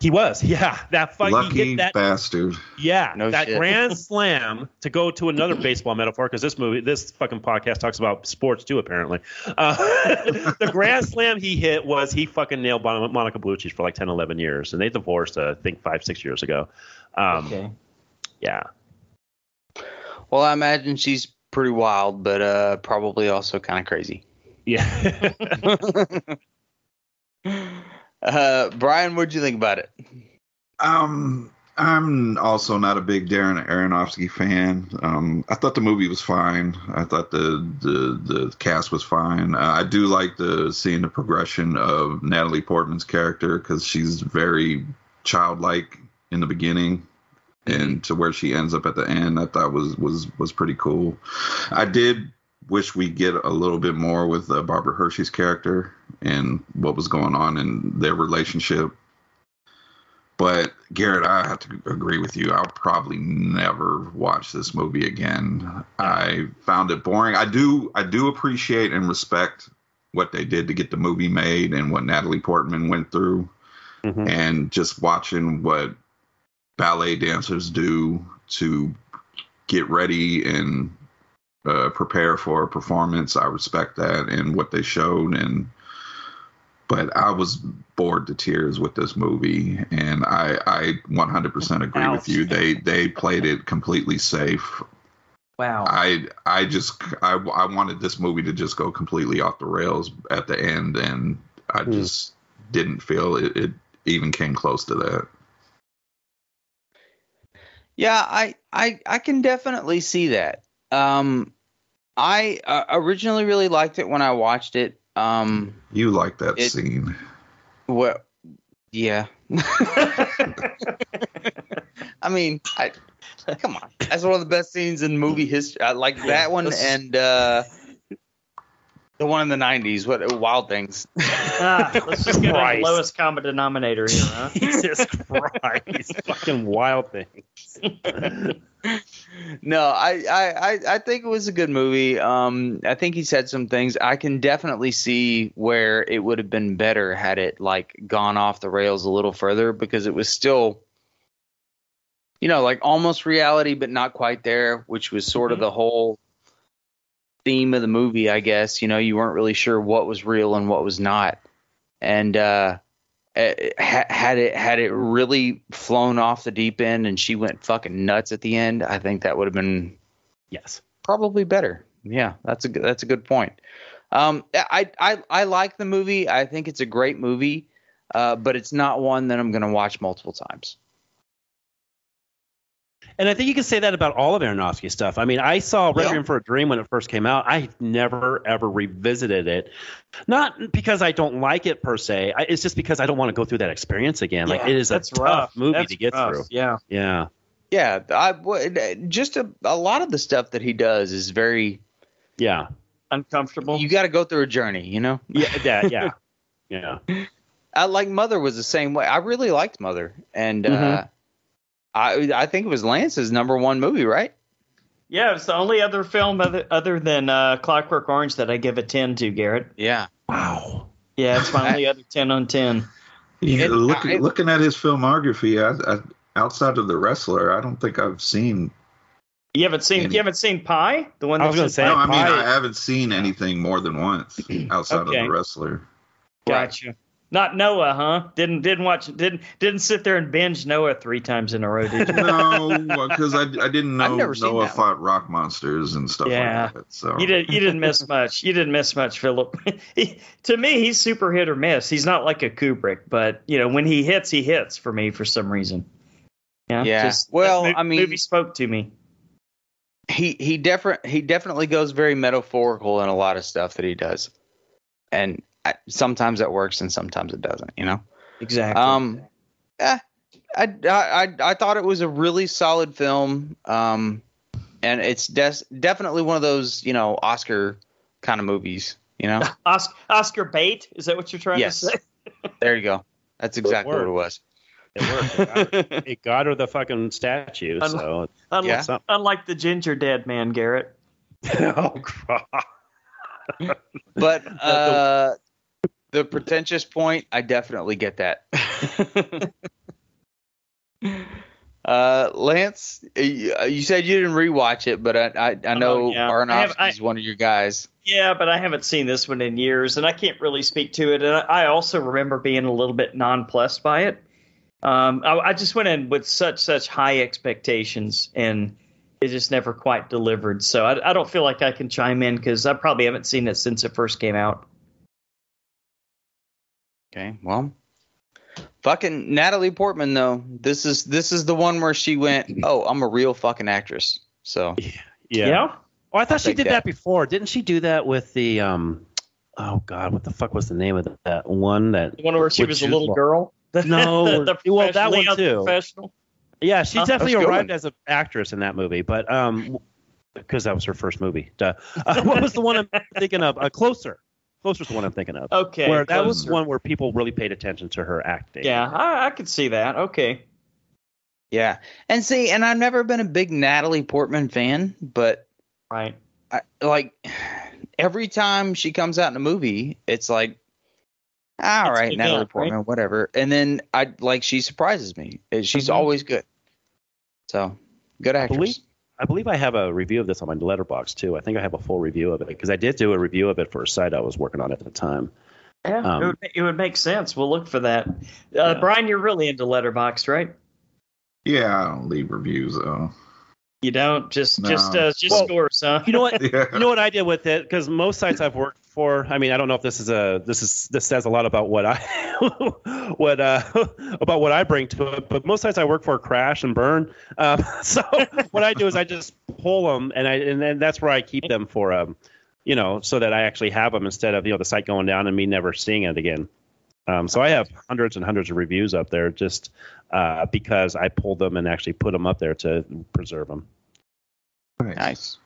He was, yeah. That fight, he Lucky hit that, bastard. yeah, No that shit. grand slam to go to another baseball metaphor because this movie, this fucking podcast talks about sports too. Apparently, uh, the grand slam he hit was he fucking nailed Mon- Monica Bellucci for like 10, 11 years, and they divorced, uh, I think, five, six years ago. Um, Okay. Yeah, Well, I imagine she's pretty wild, but uh, probably also kind of crazy. yeah. Uh, Brian, what'd you think about it? Um, I'm also not a big Darren Aronofsky fan. Um, I thought the movie was fine. I thought the the the cast was fine. Uh, I do like the seeing the progression of Natalie Portman's character because she's very childlike in the beginning, and to where she ends up at the end. I thought was was was pretty cool. I did wish we get a little bit more with uh, Barbara Hershey's character and what was going on in their relationship. But Garrett, I have to agree with you. I'll probably never watch this movie again. I found it boring. I do I do appreciate and respect what they did to get the movie made and what Natalie Portman went through Mhm. and just watching what ballet dancers do to get ready and uh, prepare for a performance. I respect that and what they showed and but I was bored to tears with this movie, and I I 100% agree Ouch. with you. They they played it completely safe. Wow. I I just I, I wanted this movie to just go completely off the rails at the end, and I Hmm. just didn't feel it, it even came close to that. Yeah, I, I, I can definitely see that. Um, I uh, originally really liked it when I watched it. Um, You like that It- scene? well, yeah. I mean, I come on, that's one of the best scenes in movie history. I like that one and uh, the one in the '90s. What Wild Things? Ah, let's just get the lowest common denominator here, huh? Jesus Christ, fucking wild Things. no, I, I, I, I think it was a good movie. Um, I think he said some things. I can definitely see where it would have been better had it like gone off the rails a little further because it was still, you know, like almost reality but not quite there, which was sort of the whole theme of the movie, I guess. You know, you weren't really sure what was real and what was not, and uh, had it had it really flown off the deep end and she went fucking nuts at the end, I think that would have been Yes. probably better. Yeah, that's a that's a good point. Um, I I I like the movie. I think it's a great movie, uh, but it's not one that I'm going to watch multiple times. And I think you can say that about all of Aronofsky stuff. I mean, I saw Requiem for a Dream when it first came out. I never ever revisited it, not because I don't like it per se. I, it's just because I don't want to go through that experience again. like Yeah, it is a that's tough rough. movie That's to get rough. through. Yeah. Yeah. Yeah, I w- just a, a lot of the stuff that he does is very. Yeah. Uncomfortable. You got to go through a journey, you know. Yeah. That, yeah. Yeah. I like Mother was the same way. I really liked Mother, and uh, I I think it was Lance's number one movie, right? yeah, it's the only other film other, other than uh, Clockwork Orange that I give a 10 to, Garrett. Yeah. Wow. Yeah, it's my only other 10 on 10. Yeah, It- look, I- looking at his filmography, I, I, outside of the wrestler, I don't think I've seen. You haven't seen Any- you haven't seen Pi? The one I was that's gonna say, no, I mean Pi- I haven't seen anything more than once outside Okay. of the wrestler. Gotcha. Not Noah, huh? Didn't didn't watch didn't didn't sit there and binge Noah three times in a row, did you? No, because I, I didn't I've know never seen Noah that fought rock monsters and stuff Yeah. like that. So You didn't you didn't miss much. You didn't miss much, Philip. He, to me, he's super hit or miss. He's not like a Kubrick, but you know when he hits, he hits for me for some reason. Yeah. Yeah. Just, Well, that mo- I mean- movie spoke to me. he he different he definitely goes very metaphorical in a lot of stuff that he does, and I, sometimes it works and sometimes it doesn't. You know. Exactly. Um, eh, I, I I I thought it was a really solid film. Um, and it's des- definitely one of those you know Oscar kind of movies. You know. Oscar, Oscar bait. Is that what you're trying Yes. to say? there you go. That's exactly what it was. It worked. It got her- It got her the fucking statue. Un- So. Unlike, Yeah. unlike the ginger dead man, Garrett. oh, God. But uh, the pretentious point, I definitely get that. uh, Lance, you said you didn't rewatch it, but I I, I know Oh, yeah. I have- Aronofsky's I- one of your guys. Yeah, but I haven't seen this one in years, and I can't really speak to it. And I I also remember being a little bit nonplussed by it. Um, I, I just went in with such such high expectations, and it just never quite delivered. So I, I don't feel like I can chime in because I probably haven't seen it since it first came out. Okay, well, fucking Natalie Portman though. This is this is the one where she went, "Oh, I'm a real fucking actress." So Yeah. Oh, I thought she did that- that before. Didn't she do that with the um? Oh God, what the fuck was the name of that one? That The one where she was a little Law. girl. No, the, the well, that one too. unprofessional. yeah, she Uh, definitely that's a good arrived one. as an actress in that movie, but um, because that was her first movie. Duh. Uh, what was the one I'm thinking of? Uh, Closer. Closer's the one I'm thinking of. Okay, where that was one where people really paid attention to her acting. Yeah, I, I could see that. Okay. yeah, and see, and I've never been a big Natalie Portman fan, but Right. I, like every time she comes out in a movie, it's like, all It's right, good Natalie enough, right? Portman, whatever. And then I like she surprises me. She's Mhm. always good. So good actress. believe- I believe I have a review of this on my Letterboxd too. I think I have a full review of it because I did do a review of it for a site I was working on at the time. Yeah, Um, it, would, it would make sense. We'll look for that. Uh, Yeah. Brian, you're really into Letterboxd, right? Yeah, I don't leave reviews though. You don't just No. just uh, just Well, scores, huh? You know what? Yeah. You know what I did with it because most sites I've worked for. I mean, I don't know if this is a this is this says a lot about what I what uh about what I bring to it, but most sites I work for crash and burn. Um, so what I do is I just pull them and I and then that's where I keep them for um you know so that I actually have them instead of you know the site going down and me never seeing it again. Um, so I have hundreds and hundreds of reviews up there just uh, because I pulled them and actually put them up there to preserve them. Nice.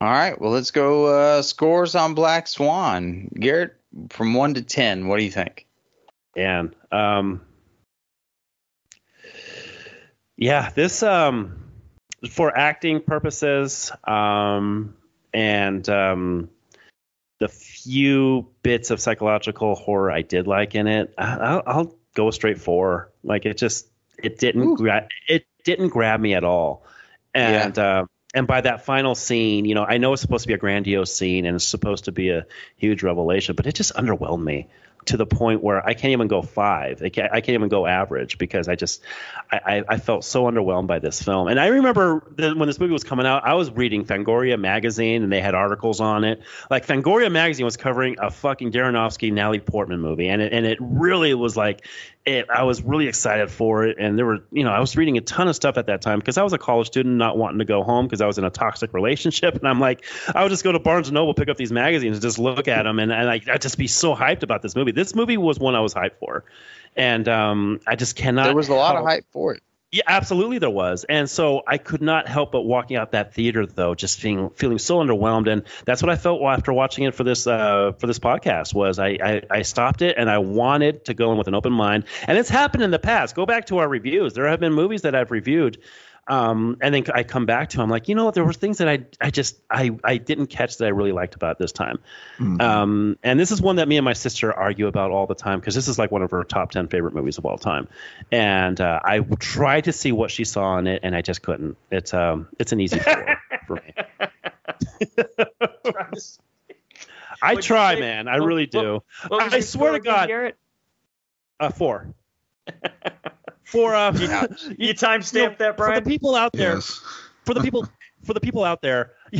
All right. Well, let's go uh, scores on Black Swan. Garrett, from one to ten, what do you think? And um, yeah, this um, for acting purposes um, and um, the few bits of psychological horror I did like in it, I'll, I'll go straight four. Like it just it didn't gra- it didn't grab me at all, and. Uh, and by that final scene, you know, I know it's supposed to be a grandiose scene and it's supposed to be a huge revelation, but it just underwhelmed me to the point where I can't even go five. I can't, even go average because I just I, I, felt so underwhelmed by this film. And I remember when this movie was coming out, I was reading Fangoria magazine and they had articles on it. Like Fangoria magazine was covering a fucking Darrenovsky Natalie Portman movie, and it and it really was like it, I was really excited for it. And there were you know I was reading a ton of stuff at that time because I was a college student not wanting to go home because I was in a toxic relationship, and I'm like I would just go to Barnes and Noble, pick up these magazines, and just look at them, and, and I, I'd just be so hyped about this movie. This movie was one I was hyped for, and um, I just cannot. There was a lot of hype for it. Yeah, absolutely there was. And so I could not help but walking out that theater though, just feeling feeling so underwhelmed. And that's what I felt after watching it for this uh, for this podcast was I, I I stopped it and I wanted to go in with an open mind. And it's happened in the past. Go back to our reviews. There have been movies that I've reviewed. Um, and then I come back to them like, you know, there were things that I, I just, I, I didn't catch that I really liked about this time. Mhm. Um, and this is one that me and my sister argue about all the time because this is like one of her top 10 favorite movies of all time. And uh, I tried to see what she saw in it and I just couldn't. It's um, it's an easy four for me. I What'd try, say? man. I really do. What was I swear to score again, God. Garrett? Uh, four. For uh, You timestamped that, Brian. for the people out there, Yes. for the people for the people out there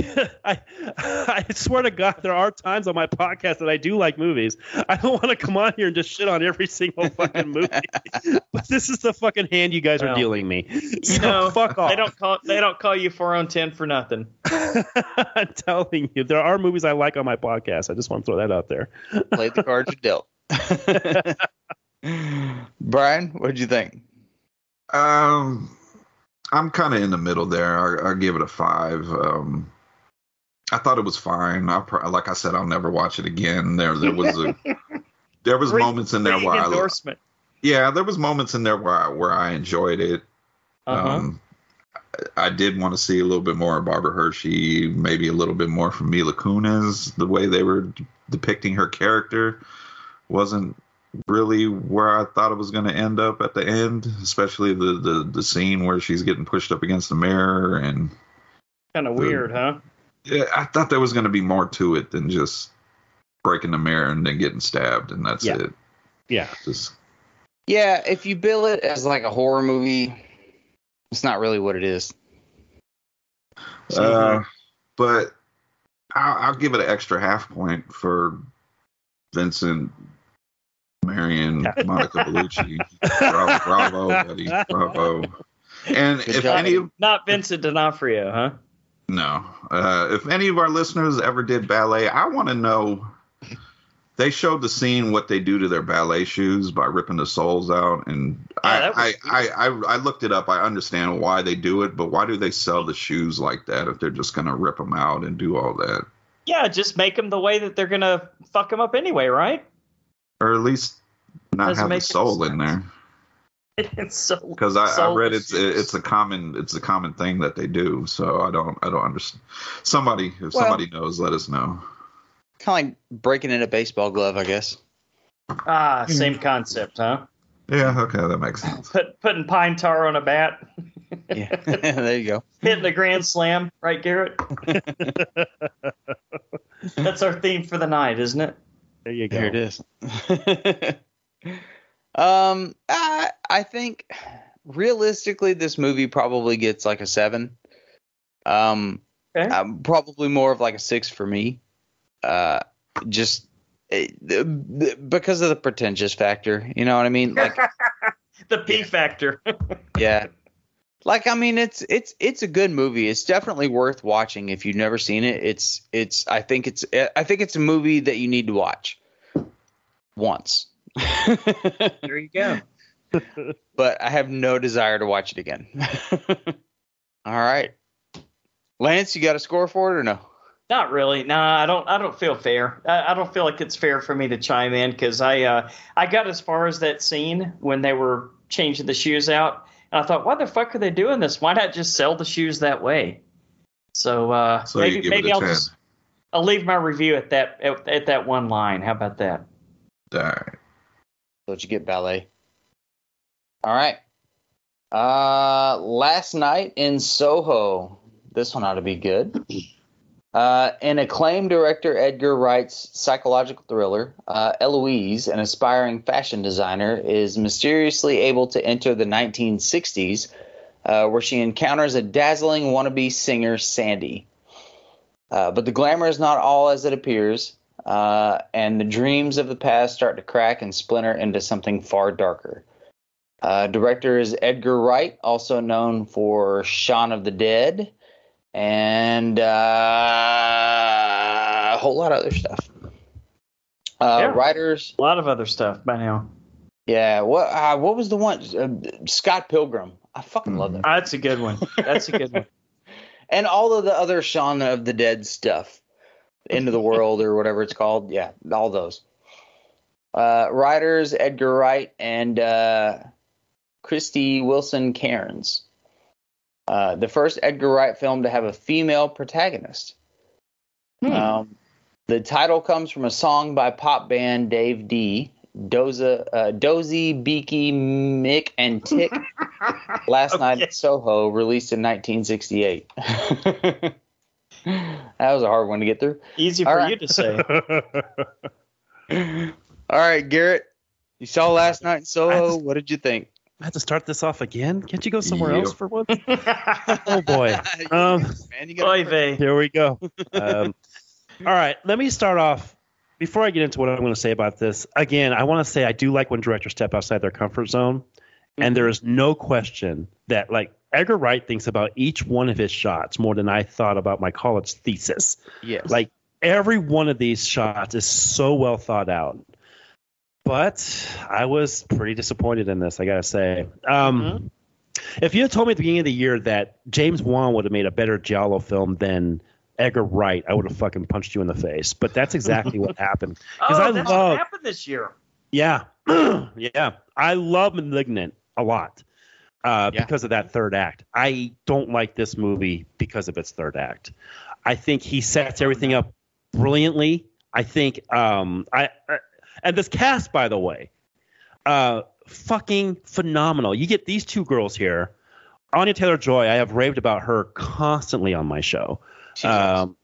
I I swear to God there are times on my podcast that I do like movies. I don't want to come on here and just shit on every single fucking movie. but this is the fucking hand you guys are dealing me. So You know, fuck off. They don't call they don't call you four on ten for nothing. I'm telling you, there are movies I like on my podcast. I just want to throw that out there. Play the cards you dealt. Brian, what did you think? Um, I'm kind of in the middle there. I, I give it a five. Um, I thought it was fine. I pro- like I said, I'll never watch it again. There, there was a, there was Great- moments in there where I, endorsement. yeah, there was moments in there where I, where I enjoyed it. Uh-huh. Um, I I did want to see a little bit more of Barbara Hershey, maybe a little bit more from Mila Kunis. The way they were d- depicting her character wasn't really where I thought it was going to end up at the end, especially the, the the scene where she's getting pushed up against the mirror and kind of weird, huh? yeah, I thought there was going to be more to it than just breaking the mirror and then getting stabbed and that's Yeah. it. Yeah. Just Yeah, if you bill it as like a horror movie, it's not really what it is. Uh, but I'll, I'll give it an extra half point for Vincent, Marion, Monica Bellucci. bravo, bravo, buddy, bravo. And Good if job. any of Not Vincent D'Onofrio, huh? no, uh, if any of our listeners ever did ballet, I want to know. They showed the scene what they do to their ballet shoes by ripping the soles out, and Yeah, I, was- I, I, I I looked it up. I understand why they do it, but why do they sell the shoes like that if they're just gonna rip them out and do all that? Yeah, just make them the way that they're gonna fuck them up anyway, right? Or at least not have the make any soul in there It's so because I, I read it's shoes. it's a common it's a common thing that they do so i don't i don't understand somebody if Well- somebody knows let us know Kind of like breaking in a baseball glove, I guess. ah same concept, huh? yeah okay that makes sense Put putting pine tar on a bat, Yeah, there you go. hitting a grand slam, right, Garrett? That's our theme for the night, isn't it? There you go. There it is. um, I I think realistically, this movie probably gets like a seven. Um, Okay. um, probably more of like a six for me. Uh, just eh, the- the- because of the pretentious factor. You know what I mean? Like, the P factor. yeah. Like I mean it's it's it's a good movie. It's definitely worth watching if you've never seen it. It's it's I think it's I think it's a movie that you need to watch once. there you go. but I have no desire to watch it again. All right. Lance, you got a score for it or no? Not really. Nah, I don't. I don't feel fair. I, I don't feel like it's fair for me to chime in because I uh, I got as far as that scene when they were changing the shoes out, and I thought, why the fuck are they doing this? Why not just sell the shoes that way? So, uh, So maybe give maybe it a I'll 10. just I'll leave my review at that at, at that one line. How about that? All right. Let you get ballet. All right. Uh, last night in Soho. This one ought to be good. Uh, an acclaimed director, Edgar Wright's psychological thriller, uh, Eloise, an aspiring fashion designer, is mysteriously able to enter the 1960s, uh, where she encounters a dazzling wannabe singer, Sandy. Uh, but the glamour is not all as it appears, uh, and the dreams of the past start to crack and splinter into something far darker. Uh, director is Edgar Wright, also known for Shaun of the Dead, and uh, a whole lot of other stuff. Uh, Yeah. Writers, A lot of other stuff by now. yeah. What uh, what was the one? Uh, Scott Pilgrim. I fucking love that. Ah, That's a good one. That's a good one. and all of the other Shaun of the Dead stuff, Into the World or whatever it's called. Yeah, all those. Uh, writers Edgar Wright and uh, Krysty Wilson-Cairns. Uh, the first Edgar Wright film to have a female protagonist. Hmm. Um, the title comes from a song by pop band Dave Dee Doza, uh, Dozy, Beaky, Mick, and Tich. Last night Okay. at Soho, released in 1968. that was a hard one to get through. Easy All for right. you to say. All right, Garrett, you saw last night in Soho. Just- what did you think? I have to start this off again. Can't you go somewhere Yep. else for once? Oh boy. Um, Man, you Oy vey. Here we go. Um, all right, let me start off. Before I get into what I'm going to say about this, again, I want to say I do like when directors step outside their comfort zone, and there is no question that like Edgar Wright thinks about each one of his shots more than I thought about my college thesis. yes. Like every one of these shots is so well thought out. But I was pretty disappointed in this, I gotta say. Um, If you had told me at the beginning of the year that James Wan would have made a better Giallo film than Edgar Wright, I would have fucking punched you in the face. But that's exactly what happened. Oh, I that's love- what happened this year. Yeah, yeah. I love *Malignant* a lot uh, Yeah. because of that third act. I don't like this movie because of its third act. I think he sets everything up brilliantly. I think, um, I, I and this cast, by the way, uh, fucking phenomenal. You get these two girls here. Anya Taylor Joy, I have raved about her constantly on my show. She's. Um,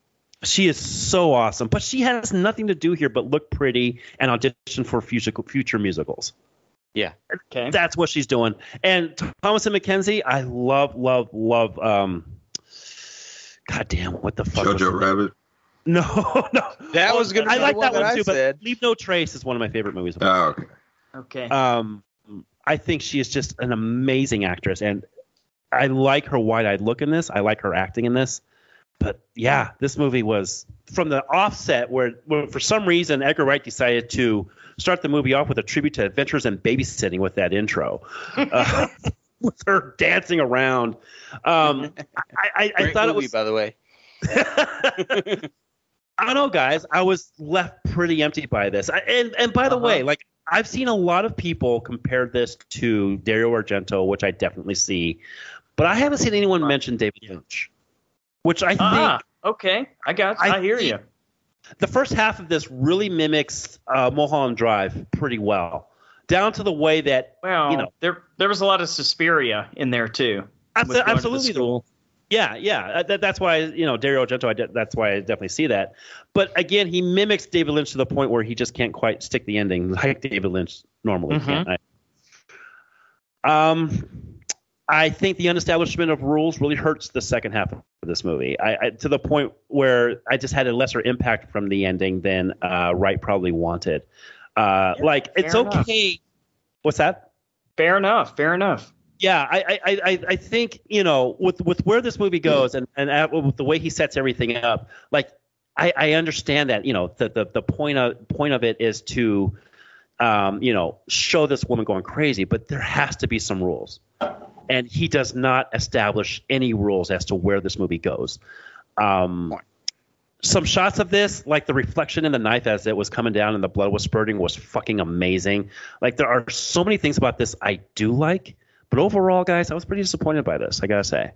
she is so awesome, but she has nothing to do here but look pretty and audition for future future musicals. Yeah, okay. That's what she's doing. And Thomasin McKenzie, I love, love, love. Um, God damn, what the fuck? Jojo it? Rabbit. No, no. That was gonna I be like the that one one that I too, said. but Leave No Trace is one of my favorite movies. Oh, okay. Okay. Um, I think she is just an amazing actress, and I like her wide-eyed look in this. I like her acting in this. But yeah, this movie was from the offset where, where for some reason Edgar Wright decided to start the movie off with a tribute to Adventures in Babysitting with that intro, uh, with her dancing around. Um, I, I, I Great thought movie, it was by the way. I don't know, guys. I was left pretty empty by this. I, and and by the Uh-huh. way, like I've seen a lot of people compare this to Dario Argento, which I definitely see, but I haven't seen anyone mention David Lynch. Which I think ah, okay. I got. I, I hear you. the first half of this really mimics uh, Mulholland Drive pretty well, down to the way that Well, you know. there there was a lot of Suspiria in there too. abso- With going to the absolutely school. Yeah, yeah. Uh, That, that's why you know Dario Argento. I de- that's why I definitely see that. But again, he mimics David Lynch to the point where he just can't quite stick the ending like David Lynch normally Mhm. can. I, um, I think the unestablishment of rules really hurts the second half of this movie. I, I to the point where I just had a lesser impact from the ending than uh, Wright probably wanted. Uh, Yeah, like it's enough. okay. What's that? Fair enough. Fair enough. Yeah, I, I, I, I- think you know with with where this movie goes and and at, with the way he sets everything up, like I, I understand that you know the, the the point of point of it is to, um, you know, show this woman going crazy, but there has to be some rules, and he does not establish any rules as to where this movie goes. Um, some shots of this, like the reflection in the knife as it was coming down and the blood was spurting, was fucking amazing. Like there are so many things about this I do like, but overall, guys, I was pretty disappointed by this. I gotta say.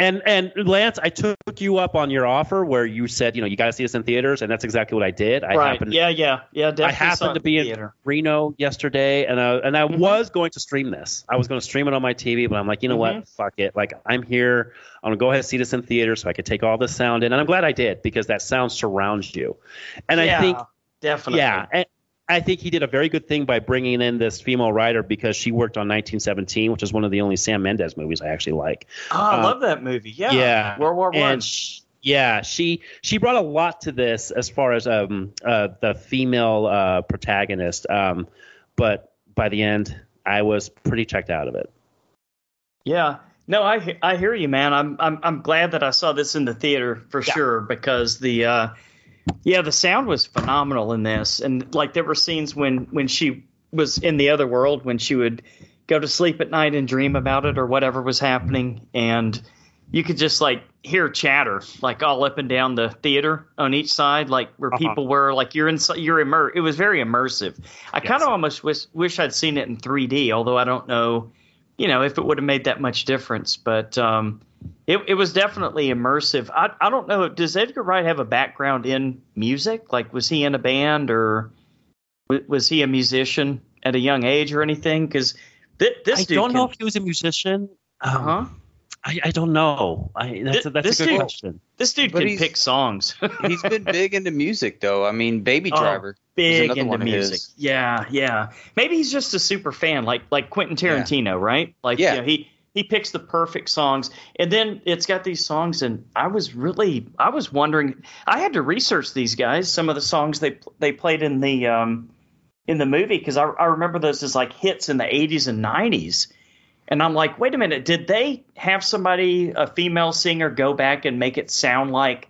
And and Lance, I took you up on your offer where you said, you know, you got to see this in theaters, and that's exactly what I did. I right. happened, yeah. Yeah. Yeah. Definitely I happened to be in theater. Reno yesterday, and I, and I Mhm. was going to stream this. I was going to stream it on my TV, but I'm like, you know Mhm. what? Fuck it. Like I'm here. I'm gonna go ahead and see this in theaters so I could take all the sound in, and I'm glad I did because that sound surrounds you. And yeah, I think definitely. yeah, and I think he did a very good thing by bringing in this female writer because she worked on 1917, which is one of the only Sam Mendes movies I actually like. Oh, I Uh, love that movie. Yeah. yeah, World War One. Yeah, she she brought a lot to this as far as um uh, the female uh, protagonist. Um, but by the end, I was pretty checked out of it. Yeah. No, I I hear you, man. I'm I'm I'm glad that I saw this in the theater for Yeah. sure because the uh yeah, the sound was phenomenal in this. And like there were scenes when when she was in the other world when she would go to sleep at night and dream about it or whatever was happening. And you could just like hear chatter like all up and down the theater on each side like where Uh-huh. people were like you're in you're immer it was very immersive. I kind of almost wish wish i'd seen it in 3d although i don't know you know if it would have made that much difference. But um it, it was definitely immersive I, I don't know does edgar wright have a background in music like was he in a band or w- was he a musician at a young age or anything because th- this I dude don't know if he was a musician. Um, uh-huh I, I don't know. I, that's a, that's this a good dude- question. this dude But can pick songs He's been big into music though. I mean, Baby Oh, Driver. big into one music. his. Yeah, yeah. Maybe he's just a super fan, like like Quentin Tarantino, right? Like, Yeah. you know, he he picks the perfect songs, and then it's got these songs. And I was really, I was wondering. I had to research these guys, some of the songs they they played in the um in the movie because I I remember those as like hits in the '80s and '90s. And I'm like, wait a minute, did they have somebody, a female singer, go back and make it sound like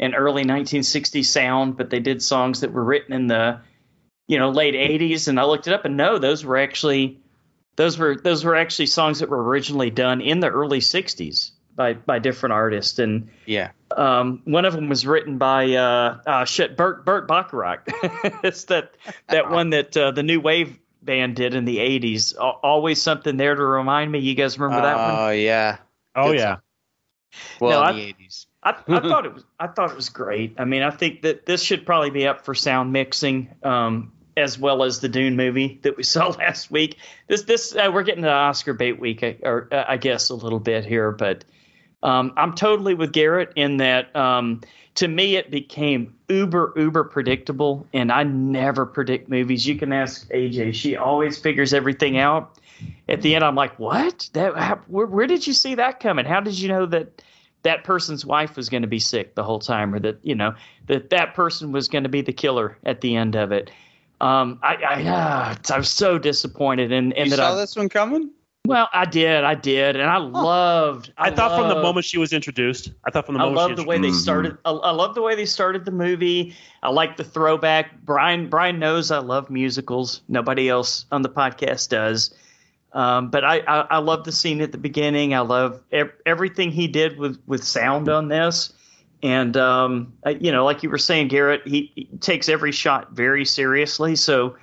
an early 1960s sound, but they did songs that were written in the, you know, late 80s? And I looked it up, and no, those were actually, those were those were actually songs that were originally done in the early 60s by by different artists. And Yeah. um, one of them was written by uh, uh, shit Burt Burt Bacharach. it's that that one that uh, the new wave band did in the 80s. Al- Always something there to remind me. You guys remember that one? Oh yeah. Oh Good yeah. Well, No, in I- eighties. I, I thought it was I thought it was great. I mean, I think that this should probably be up for sound mixing, um, as well as the Dune movie that we saw last week. This this uh, we're getting to Oscar bait week, I- or uh, I guess a little bit here, but um, I'm totally with Garrett in that. Um, to me, it became uber uber predictable, and I never predict movies. You can ask AJ; she always figures everything out. At the end, I'm like, "What? That? How, where, where did you see that coming? How did you know that?" that person's wife was going to be sick the whole time, or that you know that that person was going to be the killer at the end of it. Um, I, I, uh, I was so disappointed, and and You that saw I, this one coming? well, I did, I did, and I loved. I, thought from the moment she was introduced. I thought from the I moment love she the way they started. I, I love the way they started the movie. I like the throwback. Brian Brian knows I love musicals. Nobody else on the podcast does. Um, but I, I I love the scene at the beginning. I love ev- everything he did with with sound on this. And um, you know, like you were saying, Garrett, he, he takes every shot very seriously. So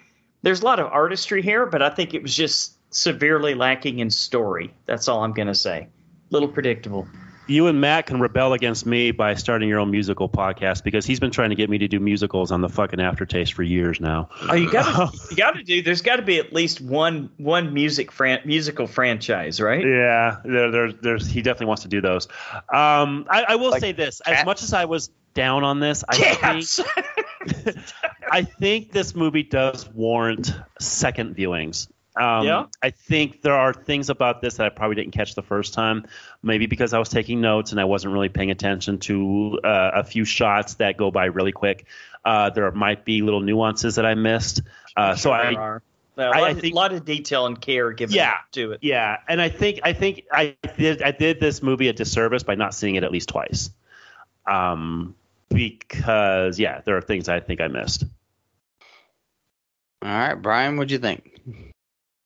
there's a lot of artistry here, but I think it was just severely lacking in story. That's all I'm going to say. Little predictable. You and Matt can rebel against me by starting your own musical podcast because he's been trying to get me to do musicals on the fucking aftertaste for years now. Oh, you got to you got to do. There's got to be at least one one music fran- musical franchise, right? Yeah, there, there, there's he definitely wants to do those. Um, I, I will Like say this: Cats? as much as I was down on this, I Cats. think I think this movie does warrant second viewings. Um, Yeah? I think there are things about this that I probably didn't catch the first time. Maybe because I was taking notes and I wasn't really paying attention to uh, a few shots that go by really quick. Uh, there might be little nuances that I missed. Uh, so I, There are. A I- lot, I of- think- lot of detail and care given Yeah. to it. Yeah, and I think I think I did I did this movie a disservice by not seeing it at least twice. Um, because yeah, there are things I think I missed. All right, Brian, what'd you think?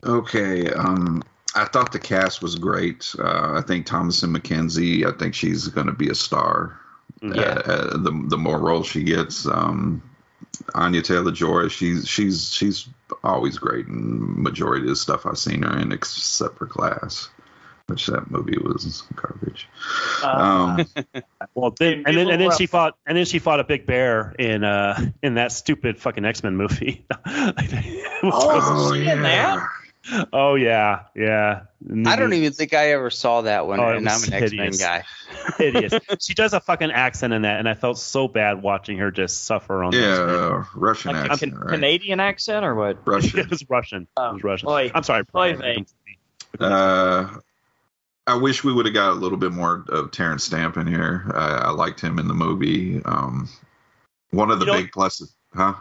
Okay. Um, I thought the cast was great. Uh, I think Thomasin McKenzie. I think she's going to be a star. Yeah. Uh, uh, the the more roles she gets, um, Anya Taylor Joy. She's she's she's always great in majority of the stuff I've seen her in, except for Glass, which that movie was garbage. Uh, Um, Well, then, and then and then she fought and then she fought a big bear in uh in that stupid fucking X Men movie. Oh, she in that? Oh yeah, yeah. I don't even think I ever saw that one, Oh, it and I'm was an X Men guy. Hideous. she does a fucking accent in that, and I felt so bad watching her just suffer on. yeah, uh, Russian like accent, can- right? Canadian accent or what? Russian. it was Russian. It was Russian. Oy. I'm sorry. Oy Brian. Uh, I wish we would have got a little bit more of Terence Stamp in here. I, I liked him in the movie. Um, one of the You big pluses, huh?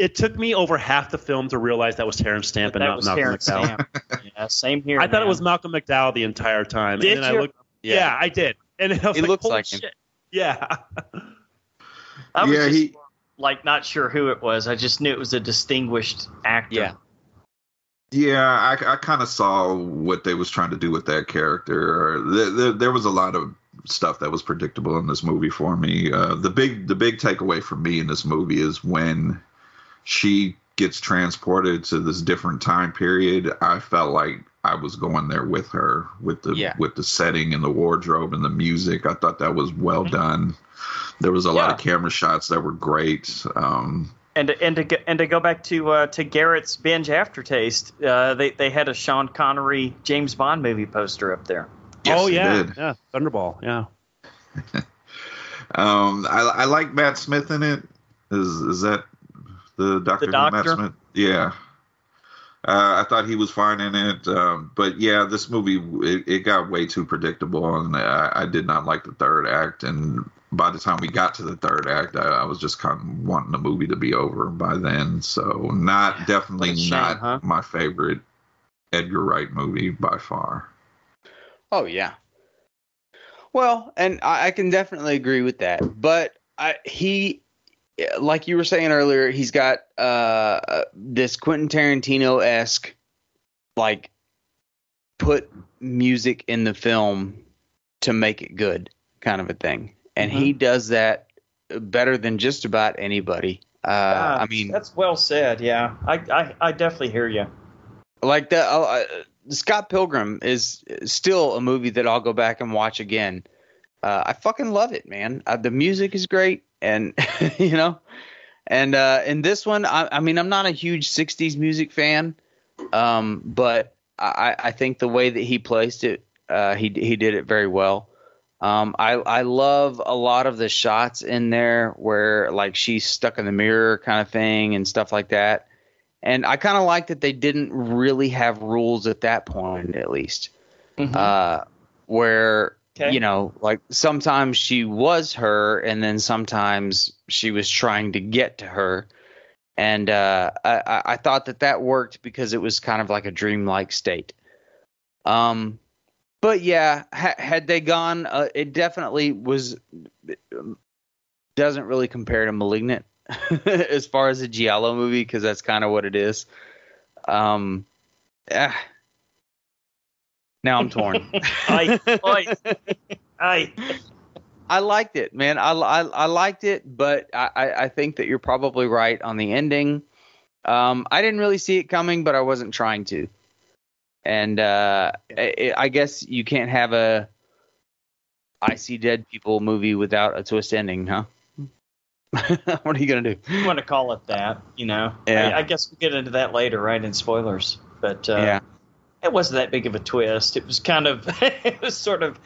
It took me over half the film to realize that was Terence Stamp and not was Malcolm Terence McDowell. Stamp. yeah, same here. I thought it was Malcolm McDowell the entire time. Did and then you? I looked, yeah. I did. And I was He like, looks holy like him. shit. Yeah. I was Yeah, just, he- like not sure who it was. I just knew it was a distinguished actor. Yeah. Yeah, I, I kind of saw what they was trying to do with that character. There, there, there was a lot of stuff that was predictable in this movie for me. Uh, the big the big takeaway for me in this movie is when she gets transported to this different time period. I felt like I was going there with her with the Yeah. with the setting and the wardrobe and the music. I thought that was well done. There was a lot of camera shots that were great. Um, And and to go- and to go back to uh, to Garrett's binge aftertaste, uh, they they had a Sean Connery James Bond movie poster up there. yes, oh yeah. did. Yeah. Thunderball. Yeah. Um, I, I like Matt Smith in it. Is is that the Doctor? Matt Doctor? Smith? Yeah. Uh, I thought he was fine in it, um, but yeah, this movie it, it got way too predictable, and I, I did not like the third act. And by the time we got to the third act, I, I was just kind of wanting the movie to be over by then. So, not definitely shame, not huh? my favorite Edgar Wright movie by far. Oh yeah. Well, and I, I can definitely agree with that. But I, he, like you were saying earlier, he's got uh, this Quentin Tarantino esque, like, put music in the film to make it good, kind of a thing. And he does that better than just about anybody. Uh, Ah, I mean, that's well said. Yeah, I I, I definitely hear you. like the uh, uh, Scott Pilgrim is still a movie that I'll go back and watch again. Uh, I fucking love it, man. Uh, the music is great, and you know, and uh, in this one, I, I mean, I'm not a huge '60s music fan, um, but I, I think the way that he placed it, uh, he he did it very well. Um, I I love a lot of the shots in there where like she's stuck in the mirror kind of thing and stuff like that. And I kind of like that they didn't really have rules at that point, at least. Uh, where Okay. you know, like sometimes she was her, and then sometimes she was trying to get to her. And uh, I, I- thought that that worked because it was kind of like a dreamlike state. Um, but yeah, ha- had they gone, uh, it definitely was. Doesn't really compare to *Malignant* as far as a giallo movie because that's kind of what it is. Um, ah. Now I'm torn. I, I, I, I liked it, man. I, I, I liked it, but I, I I think that you're probably right on the ending. Um, I didn't really see it coming, but I wasn't trying to. And uh, I, I guess you can't have a I see dead people movie without a twist ending, huh? what are you gonna do? You want to call it that, you know? Yeah. I, I guess we'll get into that later, right? In spoilers, but uh, yeah, it wasn't that big of a twist. It was kind of, it was sort of,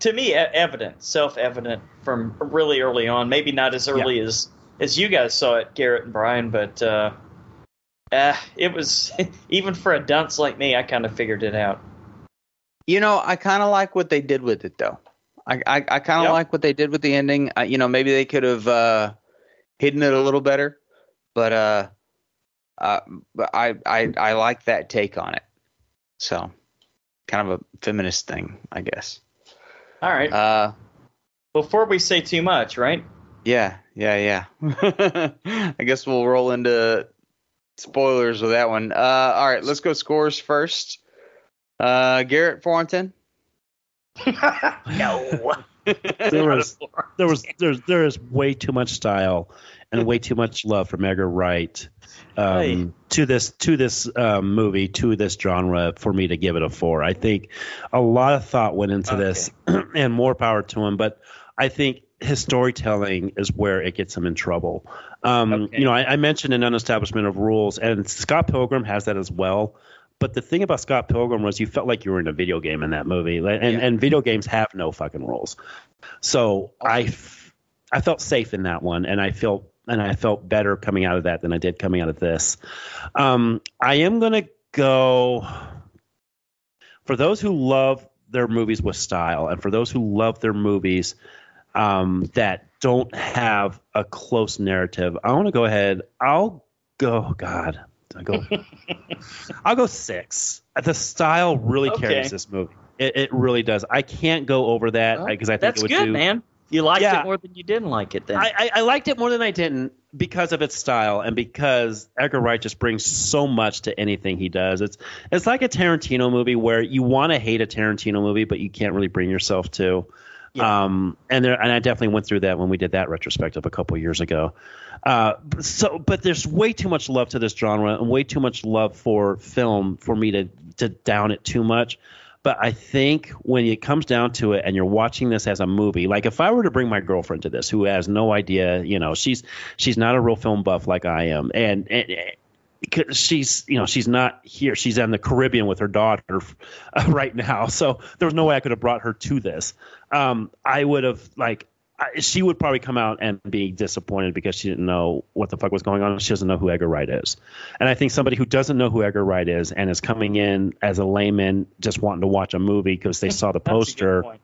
to me, evident, self-evident from really early on. Maybe not as early as as you guys saw it, Garrett and Brian, but uh, uh, it was even for a dunce like me. I kind of figured it out. you know, I kind of like what they did with it, though. I I, I kind of Yep. like what they did with the ending. Uh, you know, maybe they could have uh, hidden it a little better, but uh, uh, but I I I like that take on it. So, kind of a feminist thing, I guess. All right. Uh, Before we say too much, right? Yeah, yeah, yeah. I guess we'll roll into spoilers with that one. Uh, all right, let's go scores first. Uh, Garrett, four on ten. no. There was there was there's there is way too much style and way too much love from Edgar Wright um, Hey. to this to this um, movie to this genre for me to give it a four. I think a lot of thought went into this, and more power to him. But I think his storytelling is where it gets him in trouble. Um, Okay. You know, I, I mentioned an unestablishment of rules, and Scott Pilgrim has that as well. But the thing about Scott Pilgrim was you felt like you were in a video game in that movie, and, Yeah. and video games have no fucking rules. So I, f- I felt safe in that one, and I feel and I felt better coming out of that than I did coming out of this. Um, I am gonna go for those who love their movies with style, and for those who love their movies um, that don't have a close narrative. I want to go ahead. I'll go. God, I go. I'll go six. The style really Okay. carries this movie. It, it really does. I can't go over that Well, because I think That's it would good, do. man. You liked Yeah. it more than you didn't like it then. I, I, I liked it more than I didn't because of its style and because Edgar Wright just brings so much to anything he does. It's it's like a Tarantino movie where you want to hate a Tarantino movie, but you can't really bring yourself to. Yeah. Um, and there, and I definitely went through that when we did that retrospective a couple years ago. Uh, so, but there's way too much love to this genre and way too much love for film for me to to down it too much. But I think when it comes down to it, and you're watching this as a movie, like if I were to bring my girlfriend to this, who has no idea, you know, she's she's not a real film buff like I am, and, and because she's you know she's not here. She's in the caribbean with her daughter right now. So there was no way i could have brought her to this. Um, i would have like I, she would probably come out and be disappointed because she didn't know what the fuck was going on. She doesn't know who edgar wright is. And i think somebody who doesn't know who edgar wright is and is coming in as a layman just wanting to watch a movie because they saw the That's a good poster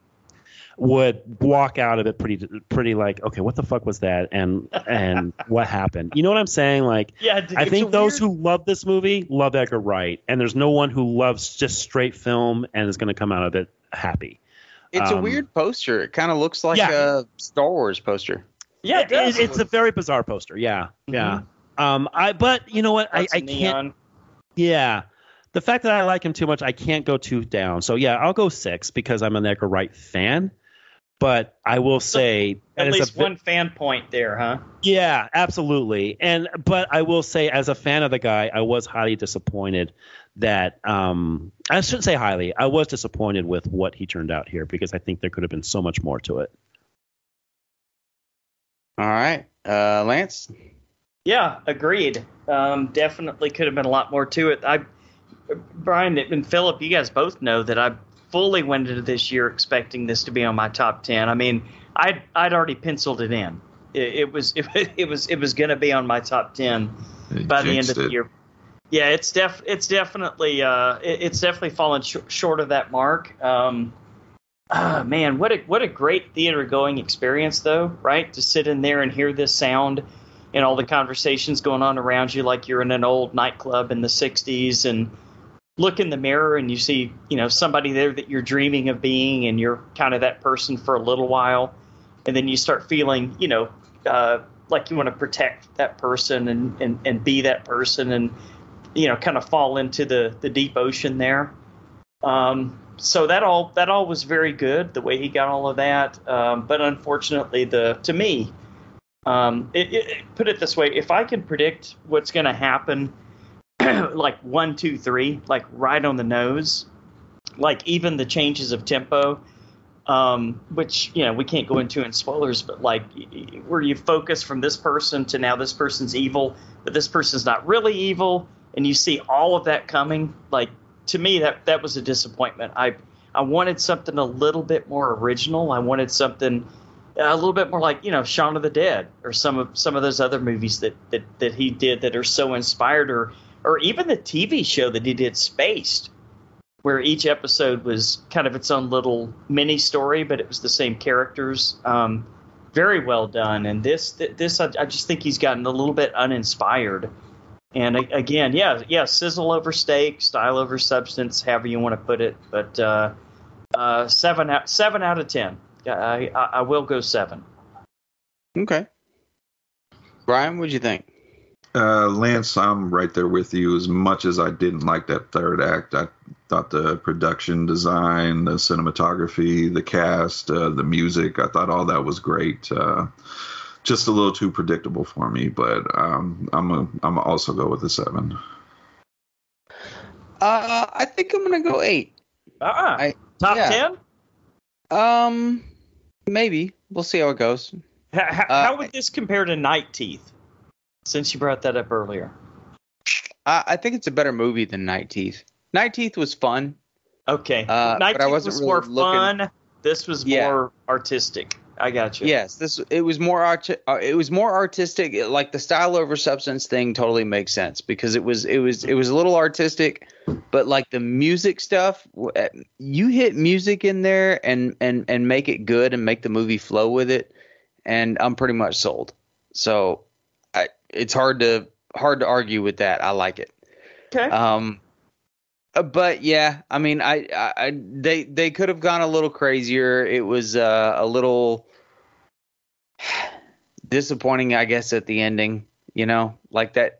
would walk out of it pretty pretty like okay what the fuck was that? And and what happened? You know what i'm saying? Like Yeah, I think those weird- who love this movie love Edgar Wright, and there's no one who loves just straight film and is going to come out of it happy. It's a Um, weird poster. It kind of looks like Yeah. a Star Wars poster. Yeah, it does. it's a very bizarre poster. Yeah, yeah. Um, I but you know what? I, I of can't. Yeah, the fact that I like him too much, I can't go too down. So yeah, I'll go six because I'm an Edgar Wright fan. But I will say that At is a least bit- one fan point there, huh? Yeah, absolutely. And but I will say, as a fan of the guy, I was highly disappointed that um, I shouldn't say highly. I was disappointed with what he turned out here because I think there could have been so much more to it. All right, uh, Lance. Yeah, agreed. Um, definitely could have been a lot more to it. I, Brian and Philip, you guys both know that I fully went into this year expecting this to be on my top ten. I mean, I'd I'd already penciled it in. It, it was it, it was it was going to be on my top ten by the end of the it. year. Yeah, it's def it's definitely uh it, it's definitely fallen sh- short of that mark. Um, ah, man, what a what a great theater going experience though, right? To sit in there and hear this sound and all the conversations going on around you like you're in an old nightclub in the 60s and look in the mirror and you see, you know, somebody there that you're dreaming of being and you're kind of that person for a little while. And then you start feeling, you know, uh, like you want to protect that person and, and, and be that person and you know kind of fall into the the deep ocean there. Um, so that all that all was very good the way he got all of that. Um, but unfortunately the to me um, it, it, put it this way if i can predict what's going to happen like one two three like right on the nose like even the changes of tempo um, which you know we can't go into in spoilers, but like where you focus from this person to now this person's evil, but this person's not really evil, and you see all of that coming. Like to me, that that was a disappointment. I I wanted something a little bit more original. I wanted something a little bit more like you know Shaun of the Dead or some of some of those other movies that that that he did that are so inspired, or or even the TV show that he did, Spaced where each episode was kind of its own little mini story, but it was the same characters. Um, very well done. And this, this, I, I, just think he's gotten a little bit uninspired. And again, yeah, yeah, sizzle over steak, style over substance, however you want to put it. But uh, uh, seven out, seven out of ten. I, I, I will go seven. Okay. Brian, what'd you think? Uh, Lance, I'm right there with you. As much as I didn't like that third act, I thought the production design, the cinematography, the cast, uh, the music, I thought all that was great. Uh, just a little too predictable for me, but um, I'm a, I'm also go with a seven. Uh, I think I'm gonna go eight. Uh-uh. Top yeah. ten? Um, maybe. We'll see how it goes. How, how uh, would this compare to Night Teeth? Since you brought that up earlier, I, I think it's a better movie than Night Teeth. Night Teeth was fun. Okay, uh, Night Teeth was really more looking... fun. This was yeah. more artistic. I got you. Yes, this it was more art. Uh, it was more artistic. Like the style over substance thing totally makes sense because it was it was it was a little artistic, but like the music stuff, uh, you hit music in there and and and make it good and make the movie flow with it, and I'm pretty much sold. So it's hard to hard to argue with that. I like it. Okay. Um, uh, but yeah, I mean, I, I they they could have gone a little crazier. It was uh, a little disappointing, I guess, at the ending. You know, like that.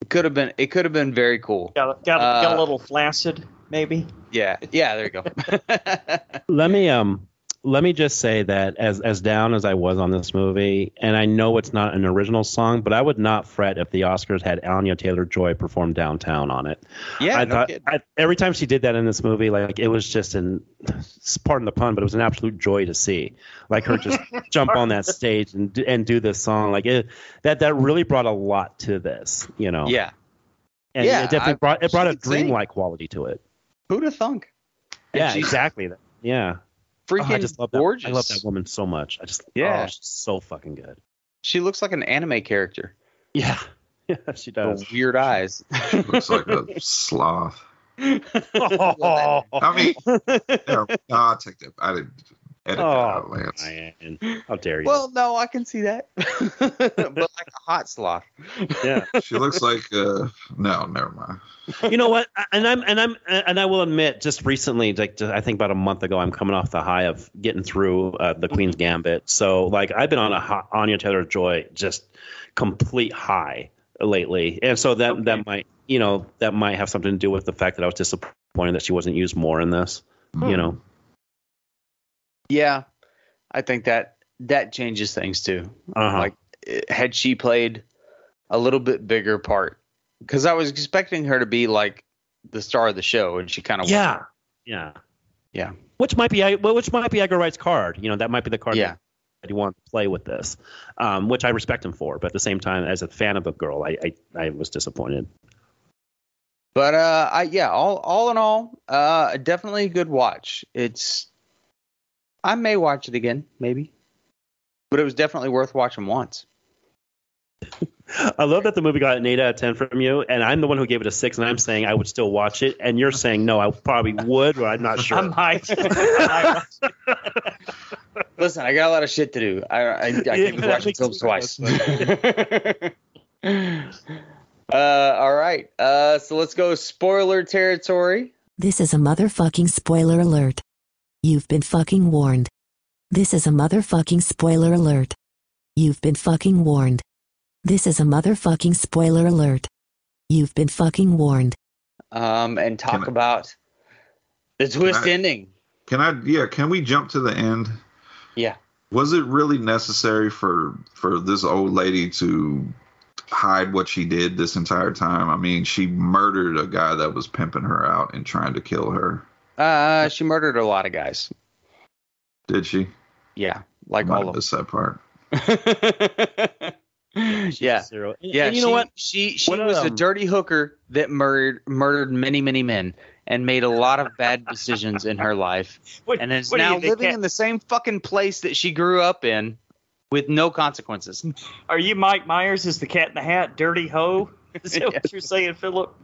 It could have been. It could have been very cool. Got, got, uh, got a little flaccid, maybe. Yeah. Yeah. There you go. Let me um let me just say that as as down as I was on this movie, and I know it's not an original song, but I would not fret if the Oscars had Anya Taylor Joy perform downtown on it. Yeah, I no thought I, every time she did that in this movie, like it was just an pardon the pun, but it was an absolute joy to see, like her just jump on that stage and and do this song. Like it, that that really brought a lot to this, you know. Yeah, and yeah, it definitely I, brought it brought a dreamlike quality to it. Have thunk? Yeah, exactly. Yeah freaking oh, I just love gorgeous. That. I love that woman so much. I just oh, yeah, oh, she's so fucking good. She looks like an anime character. Yeah, yeah, she does. The weird eyes. She looks like a sloth. oh. I mean, no, I'll take that. I didn't edit oh, that out, Lance. Man. How dare you? Well, no, I can see that, but like a hot sloth. Yeah, she looks like. Uh, no, never mind. You know what? And I'm and I'm and I will admit, just recently, like I think about a month ago, I'm coming off the high of getting through uh, the Queen's Gambit. So like I've been on a hot, Anya Taylor Joy just complete high lately, and so that okay. that might you know that might have something to do with the fact that I was disappointed that she wasn't used more in this. Hmm. You know. Yeah, I think that that changes things too. Uh-huh. Like had she played a little bit bigger part because I was expecting her to be like the star of the show, and she kind of yeah, wasn't. yeah, yeah. Which might be which might be Edgar Wright's card. You know, that might be the card. Yeah. That he wanted to play with this, um, which I respect him for. But at the same time, as a fan of the girl, I I, I was disappointed. But uh, I yeah, all all in all, uh, definitely a good watch. It's I may watch it again, maybe, but it was definitely worth watching once. I love that the movie got an eight out of ten from you, and I'm the one who gave it a six, and I'm saying I would still watch it, and you're saying no, I probably would, but I'm not sure. I might. Listen, I got a lot of shit to do. I I, I can't be watching films twice. uh, all right, uh, so let's go spoiler territory. This is a motherfucking spoiler alert. You've been fucking warned. This is a motherfucking spoiler alert. You've been fucking warned. This is a motherfucking spoiler alert. You've been fucking warned. Um, and talk I, about the twist I, ending. Can I? Yeah. Can we jump to the end? Yeah. Was it really necessary for for this old lady to hide what she did this entire time? I mean, she murdered a guy that was pimping her out and trying to kill her. Uh, she murdered a lot of guys. Did she? Yeah, like Might all have of missed that part. yeah. Zero. And- Yeah, and you she, know what? She she What, was a um, dirty hooker that murdered murdered many many men and made a lot of bad decisions in her life, What- and is what you now think, living Cat? in the same fucking place that she grew up in, with no consequences. Are you Mike Myers as the Cat in the Hat, dirty hoe? Is that what you're saying, Philip?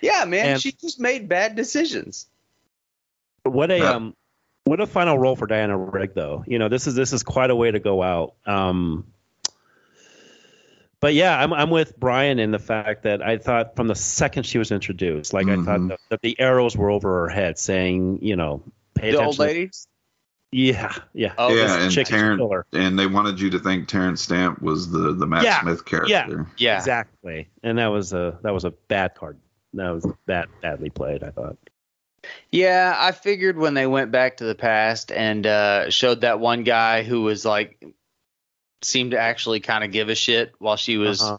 Yeah, man, And- she just made bad decisions. What a Yeah. um, what a final role for Diana Rigg, though. You know, this is this is quite a way to go out. Um, but yeah, I'm I'm with Brian in the fact that I thought from the second she was introduced, like I thought Mhm. that, that the arrows were over her head, saying, you know, pay The attention. old to- lady. yeah, yeah. Oh, yeah, and chick is a Terence, killer. and they wanted you to think Terence Stamp was the the Matt Yeah, Smith character. Yeah, Exactly, and that was a that was a bad card. That was bad, badly played. I thought. Yeah, I figured when they went back to the past and uh, showed that one guy who was like seemed to actually kind of give a shit while she was Uh-huh.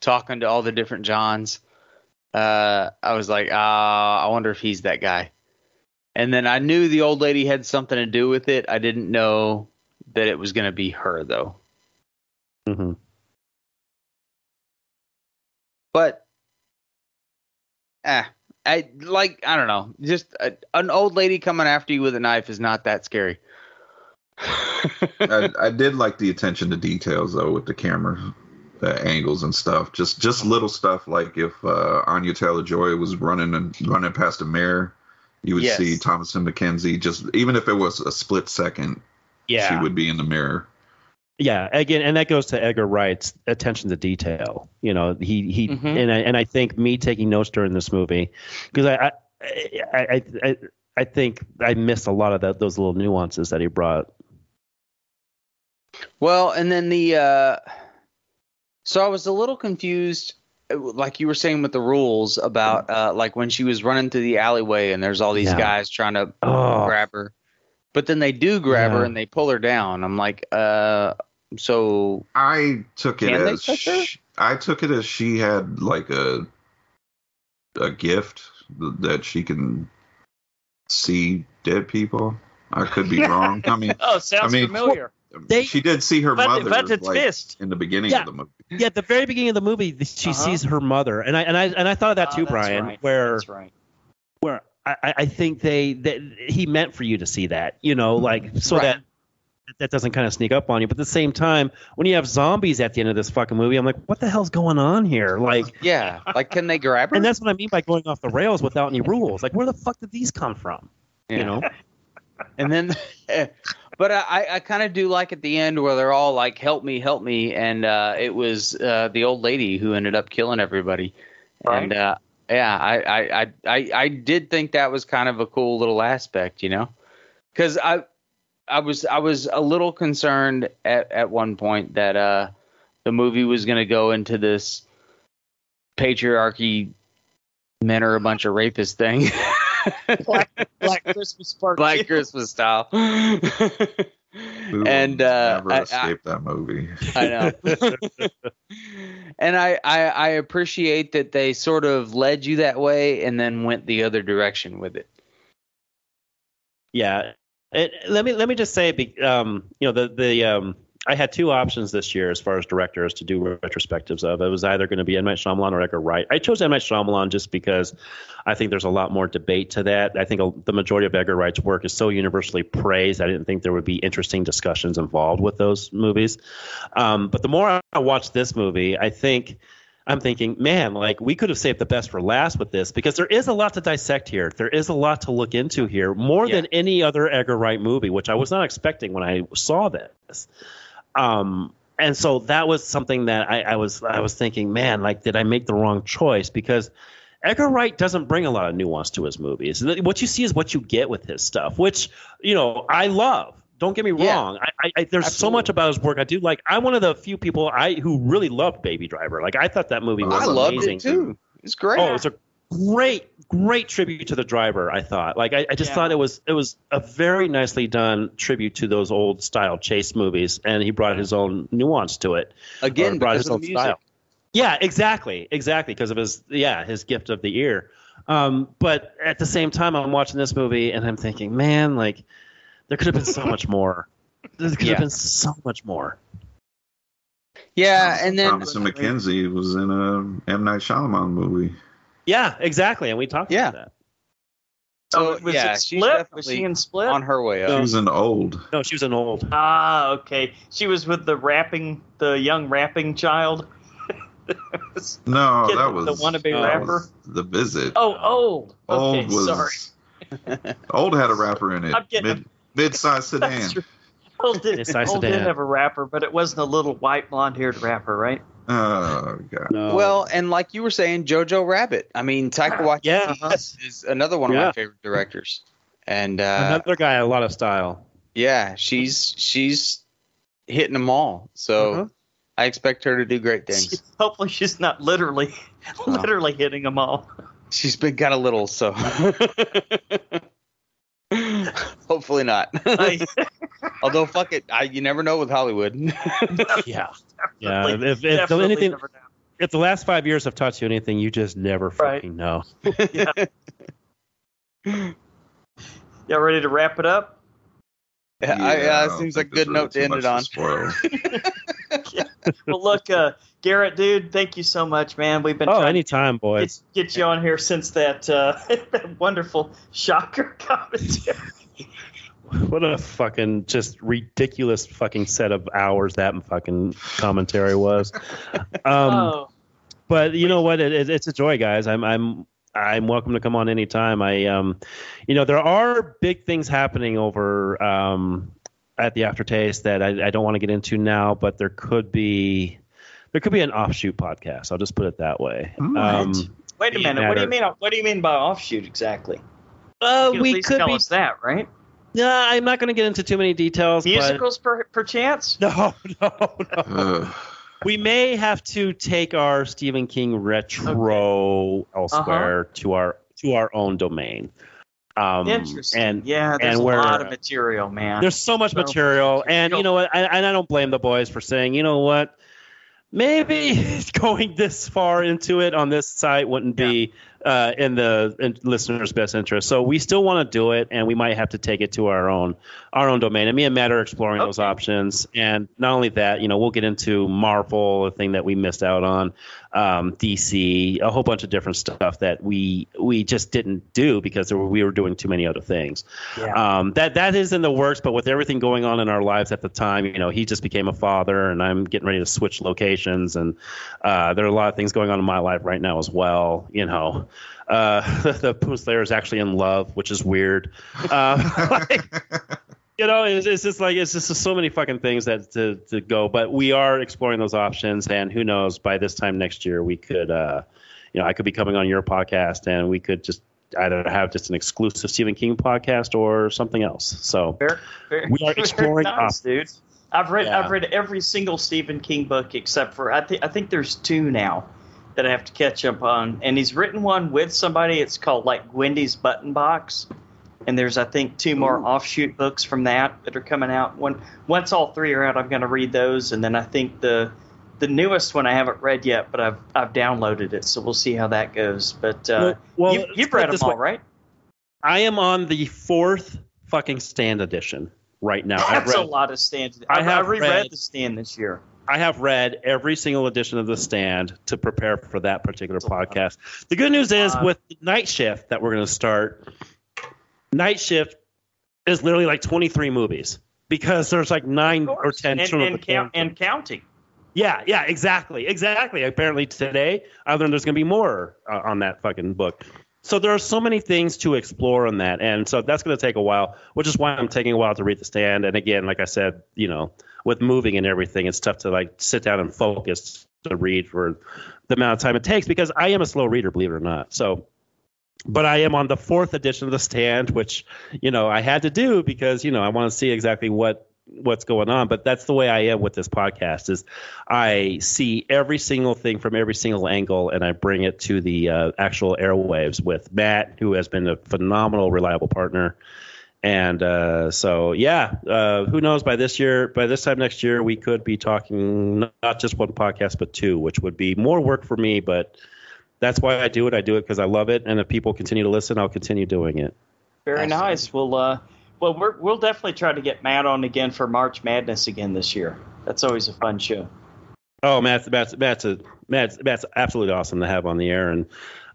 talking to all the different Johns. Uh, I was like, ah, I wonder if he's that guy. And then I knew the old lady had something to do with it. I didn't know that it was going to be her though. hmm But, ah, I like I don't know. Just a, an old lady coming after you with a knife is not that scary. I, I did like the attention to details though with the camera the angles and stuff. Just just little stuff like if uh, Anya Taylor Joy was running and running past a mirror, you would Yes. see Thomasin McKenzie. Just even if it was a split second, Yeah, she would be in the mirror. Yeah, again, and that goes to Edgar Wright's attention to detail. You know, he he Mhm. and I and I think me taking notes during this movie because I I, I I I think I missed a lot of that those little nuances that he brought. Well, and then the uh so I was a little confused like you were saying with the rules about uh like when she was running through the alleyway and there's all these Yeah. guys trying to Oh, grab her. But then they do grab her and they pull her down. I'm like, uh so I took it as touch her? sh- I took it as she had like a a gift that she can see dead people. I could be wrong. I mean, Oh, sounds I mean, familiar. They- she did see her Vet- mother Veterans like, Fist. in the beginning Yeah. of the movie. yeah, at the very beginning of the movie, she Uh-huh. sees her mother, and I and I and I thought of that Oh, too, that's Brian. right. Where That's right. where I, I I think they that he meant for you to see that, you know, like so Right. that that doesn't kind of sneak up on you. But at the same time, when you have zombies at the end of this fucking movie, I'm like, what the hell's going on here? Like, yeah, like can they grab her? and that's what I mean by going off the rails without any rules. Like, where the fuck did these come from? Yeah. You know? And then, but I, I kind of do like at the end where they're all like, "Help me, help me," and uh, it was uh, the old lady who ended up killing everybody. Right. And uh, yeah, I, I, I, I, I did think that was kind of a cool little aspect, you know, because I, I was, I was a little concerned at at one point that uh, the movie was going to go into this patriarchy, men are a bunch of rapists thing. Black, Black Christmas party. Black Christmas style. Who and uh, never I, I, escape that movie. I know. and I, I I appreciate that they sort of led you that way and then went the other direction with it. Yeah. It, let me let me just say, um, you know, the the um, I had two options this year as far as directors to do retrospectives of. It was either going to be M Night Shyamalan or Edgar Wright. I chose M Night Shyamalan just because I think there's a lot more debate to that. I think a, the majority of Edgar Wright's work is so universally praised. I didn't think there would be interesting discussions involved with those movies. Um, but the more I watch this movie, I think. I'm thinking, man, like we could have saved the best for last with this because there is a lot to dissect here. There is a lot to look into here, more Yeah. than any other Edgar Wright movie, which I was not expecting when I saw this. Um, and so that was something that I, I was I was thinking, man, like did I make the wrong choice? Because Edgar Wright doesn't bring a lot of nuance to his movies. What you see is what you get with his stuff, which you know I love. Don't get me Yeah. wrong. I, I, I, there's so much about his work I do like. I'm one of the few people I who really loved Baby Driver. Like I thought that movie was I loved amazing. it too. It's great. Oh, it's a great, great tribute to the driver. I thought. Like I, I just Yeah. thought it was it was a very nicely done tribute to those old style chase movies, and he brought his own nuance to it. Again, brought his of own the music. style. Yeah, exactly, exactly, because of his yeah his gift of the ear. Um, but at the same time, I'm watching this movie and I'm thinking, man, like There could have been so much more. There could Yeah. have been so much more. Yeah, and then Thomasin McKenzie was in a M Night Shyamalan movie. Yeah, exactly. And we talked Yeah. about that. so Oh, was yeah, it she's Split? Was she in Split? on her way up. She was in Old. No, she was an old. Ah, okay. She was with the rapping, the young rapping child. No, Kid, that was the wannabe that rapper? was The Visit. Oh, old. Okay, Old was sorry. Old had a rapper in it. I'm getting- Mid mid-sized sedan. That's true. Old did, It's old sedan. did have a rapper, but it wasn't a little white blonde-haired rapper, right? Oh god. No. Well, and like you were saying, Jojo Rabbit. I mean, Taika Waititi Yeah. is another one of Yeah. my favorite directors. And uh, another guy, a lot of style. yeah, she's she's hitting them all. So Uh-huh. I expect her to do great things. Hopefully, she's not literally, literally hitting them all. She's been got a little, so hopefully not. Although fuck it, I, you never know with Hollywood. Yeah. Yeah. If, if, definitely anything, if the last five years have taught you anything, you just never Right. fucking know. yeah. Y'all ready to wrap it up? I, I uh, don't seems like a good really note to end it on. spoil. Well, look, uh, Garrett, dude, thank you so much, man. We've been Oh, trying anytime, boys. get, get you on here since that, uh, that wonderful shocker commentary. What a fucking just ridiculous fucking set of hours that fucking commentary was. Um, oh, but you know what? It, it, it's a joy, guys. I'm I'm I'm welcome to come on anytime. I um, you know, there are big things happening over um at the aftertaste that I, I don't want to get into now, but there could be there could be an offshoot podcast. I'll just put it that way. Um, wait a be minute. What do you mean? What do you mean by offshoot exactly? Uh, You at we least could tell be. us that, right? Yeah, I'm not going to get into too many details. but- Musicals, per, perchance. No, no, no. We may have to take our Stephen King retro elsewhere Uh-huh. to our to our own domain. Um, Interesting. And yeah, there's and a we're- lot of material, man. there's so much So- material, and you know what? I, and I don't blame the boys for saying, you know what? Maybe going this far into it on this site wouldn't be uh, in the in listener's best interest. So we still want to do it, and we might have to take it to our own our own domain. And me and Matt are exploring those options. And not only that, you know, we'll get into Marvel, a thing that we missed out on, um, DC, a whole bunch of different stuff that we we just didn't do because there were, we were doing too many other things. Yeah. Um, that that is in the works, but with everything going on in our lives at the time, you know, he just became a father, and I'm getting ready to switch locations, and uh, there are a lot of things going on in my life right now as well. You know, uh, the, the Poon Slayer is actually in love, which is weird. Uh, like, you know, it's, it's just like it's just so many fucking things that to, to go. But we are exploring those options, and who knows? By this time next year, we could, uh, you know, I could be coming on your podcast, and we could just either have just an exclusive Stephen King podcast or something else. So Very, very, We are exploring nice, dude. I've read Yeah. I've read every single Stephen King book except for I think I think there's two now that I have to catch up on. And he's written one with somebody. It's called like Gwendy's Button Box. And there's I think two more offshoot books from that that are coming out. When once all three are out, I'm going to read those. And then I think the the newest one I haven't read yet, but I've I've downloaded it, so we'll see how that goes. But uh, well, you, you've put it read them all, way. right? I am on the fourth fucking stand edition right now. I've That's a read, lot of stands. I I, I have reread read- the stand this year. I have read every single edition of The Stand to prepare for that particular podcast. The good news is Wow. with Night Shift that we're going to start, Night Shift is literally like 23 movies because there's like nine or 10 and, and, count, and counting. Yeah, yeah, exactly, exactly. Apparently today, I learned there's going to be more uh, on that fucking book. So there are so many things to explore on that, and so that's going to take a while, which is why I'm taking a while to read the stand. And again, like I said, you know, with moving and everything, it's tough to like sit down and focus to read for the amount of time it takes because I am a slow reader, believe it or not. So, but I am on the fourth edition of the stand, which you know I had to do because you know I want to see exactly what what's going on. But that's the way i am with this podcast is i see every single thing from every single angle and i bring it to the uh, actual airwaves with matt who has been a phenomenal reliable partner. And uh, so yeah uh, who knows by this year by this time next year we could be talking not just one podcast but two which would be more work for me but that's why i do it i do it because i love it and if people continue to listen i'll continue doing it Very Awesome. nice. Well, uh, well, we're, we'll definitely try to get Matt on again for March Madness again this year. That's always a fun show. Oh, Matt's Matt's Matt's a, Matt's Matt's absolutely awesome to have on the air, and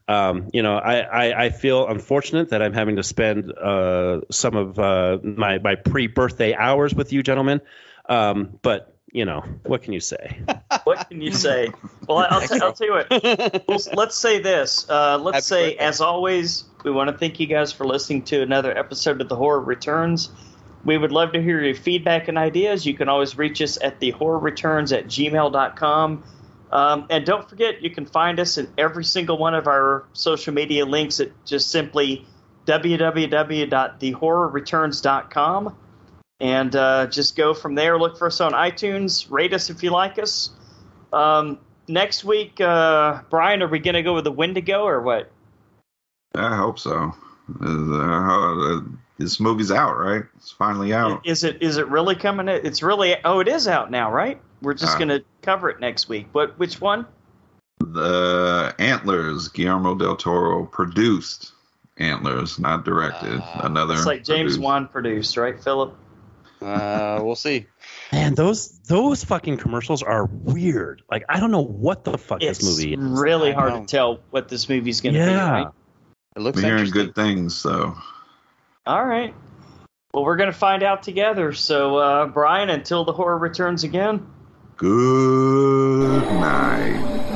um, you know, I, I, I feel unfortunate that I'm having to spend uh, some of uh, my my pre-birthday hours with you gentlemen, um, but you know, what can you say? what can you say? Well, I'll, t- I'll tell you what. Well, let's say this. Uh, let's say, as always, we want to thank you guys for listening to another episode of The Horror Returns. We would love to hear your feedback and ideas. You can always reach us at the horror returns at gmail.com. Um, and don't forget, you can find us in every single one of our social media links at just simply www.thehorrorreturns.com. And uh, just go from there. Look for us on iTunes. Rate us if you like us. Um, next week, uh, Brian, are we going to go with the Wendigo or what? I hope so. Uh, uh, this movie's out, right? It's finally out. Is it is it really coming? It's really oh, it is out now, right? We're just Ah. going to cover it next week. What? Which one? The Antlers, Guillermo del Toro produced Antlers, not directed. Ah. Another. It's like James produced. Wan produced, right, Philip? Uh, we'll see. Man, those those fucking commercials are weird. Like I don't know what the fuck It's this movie is. It's really I hard know. to tell what this movie's going to be. Yeah. Right? It looks We're hearing good things, so All right. Well, we're going to find out together. So, uh, Brian, until the horror returns again. good night.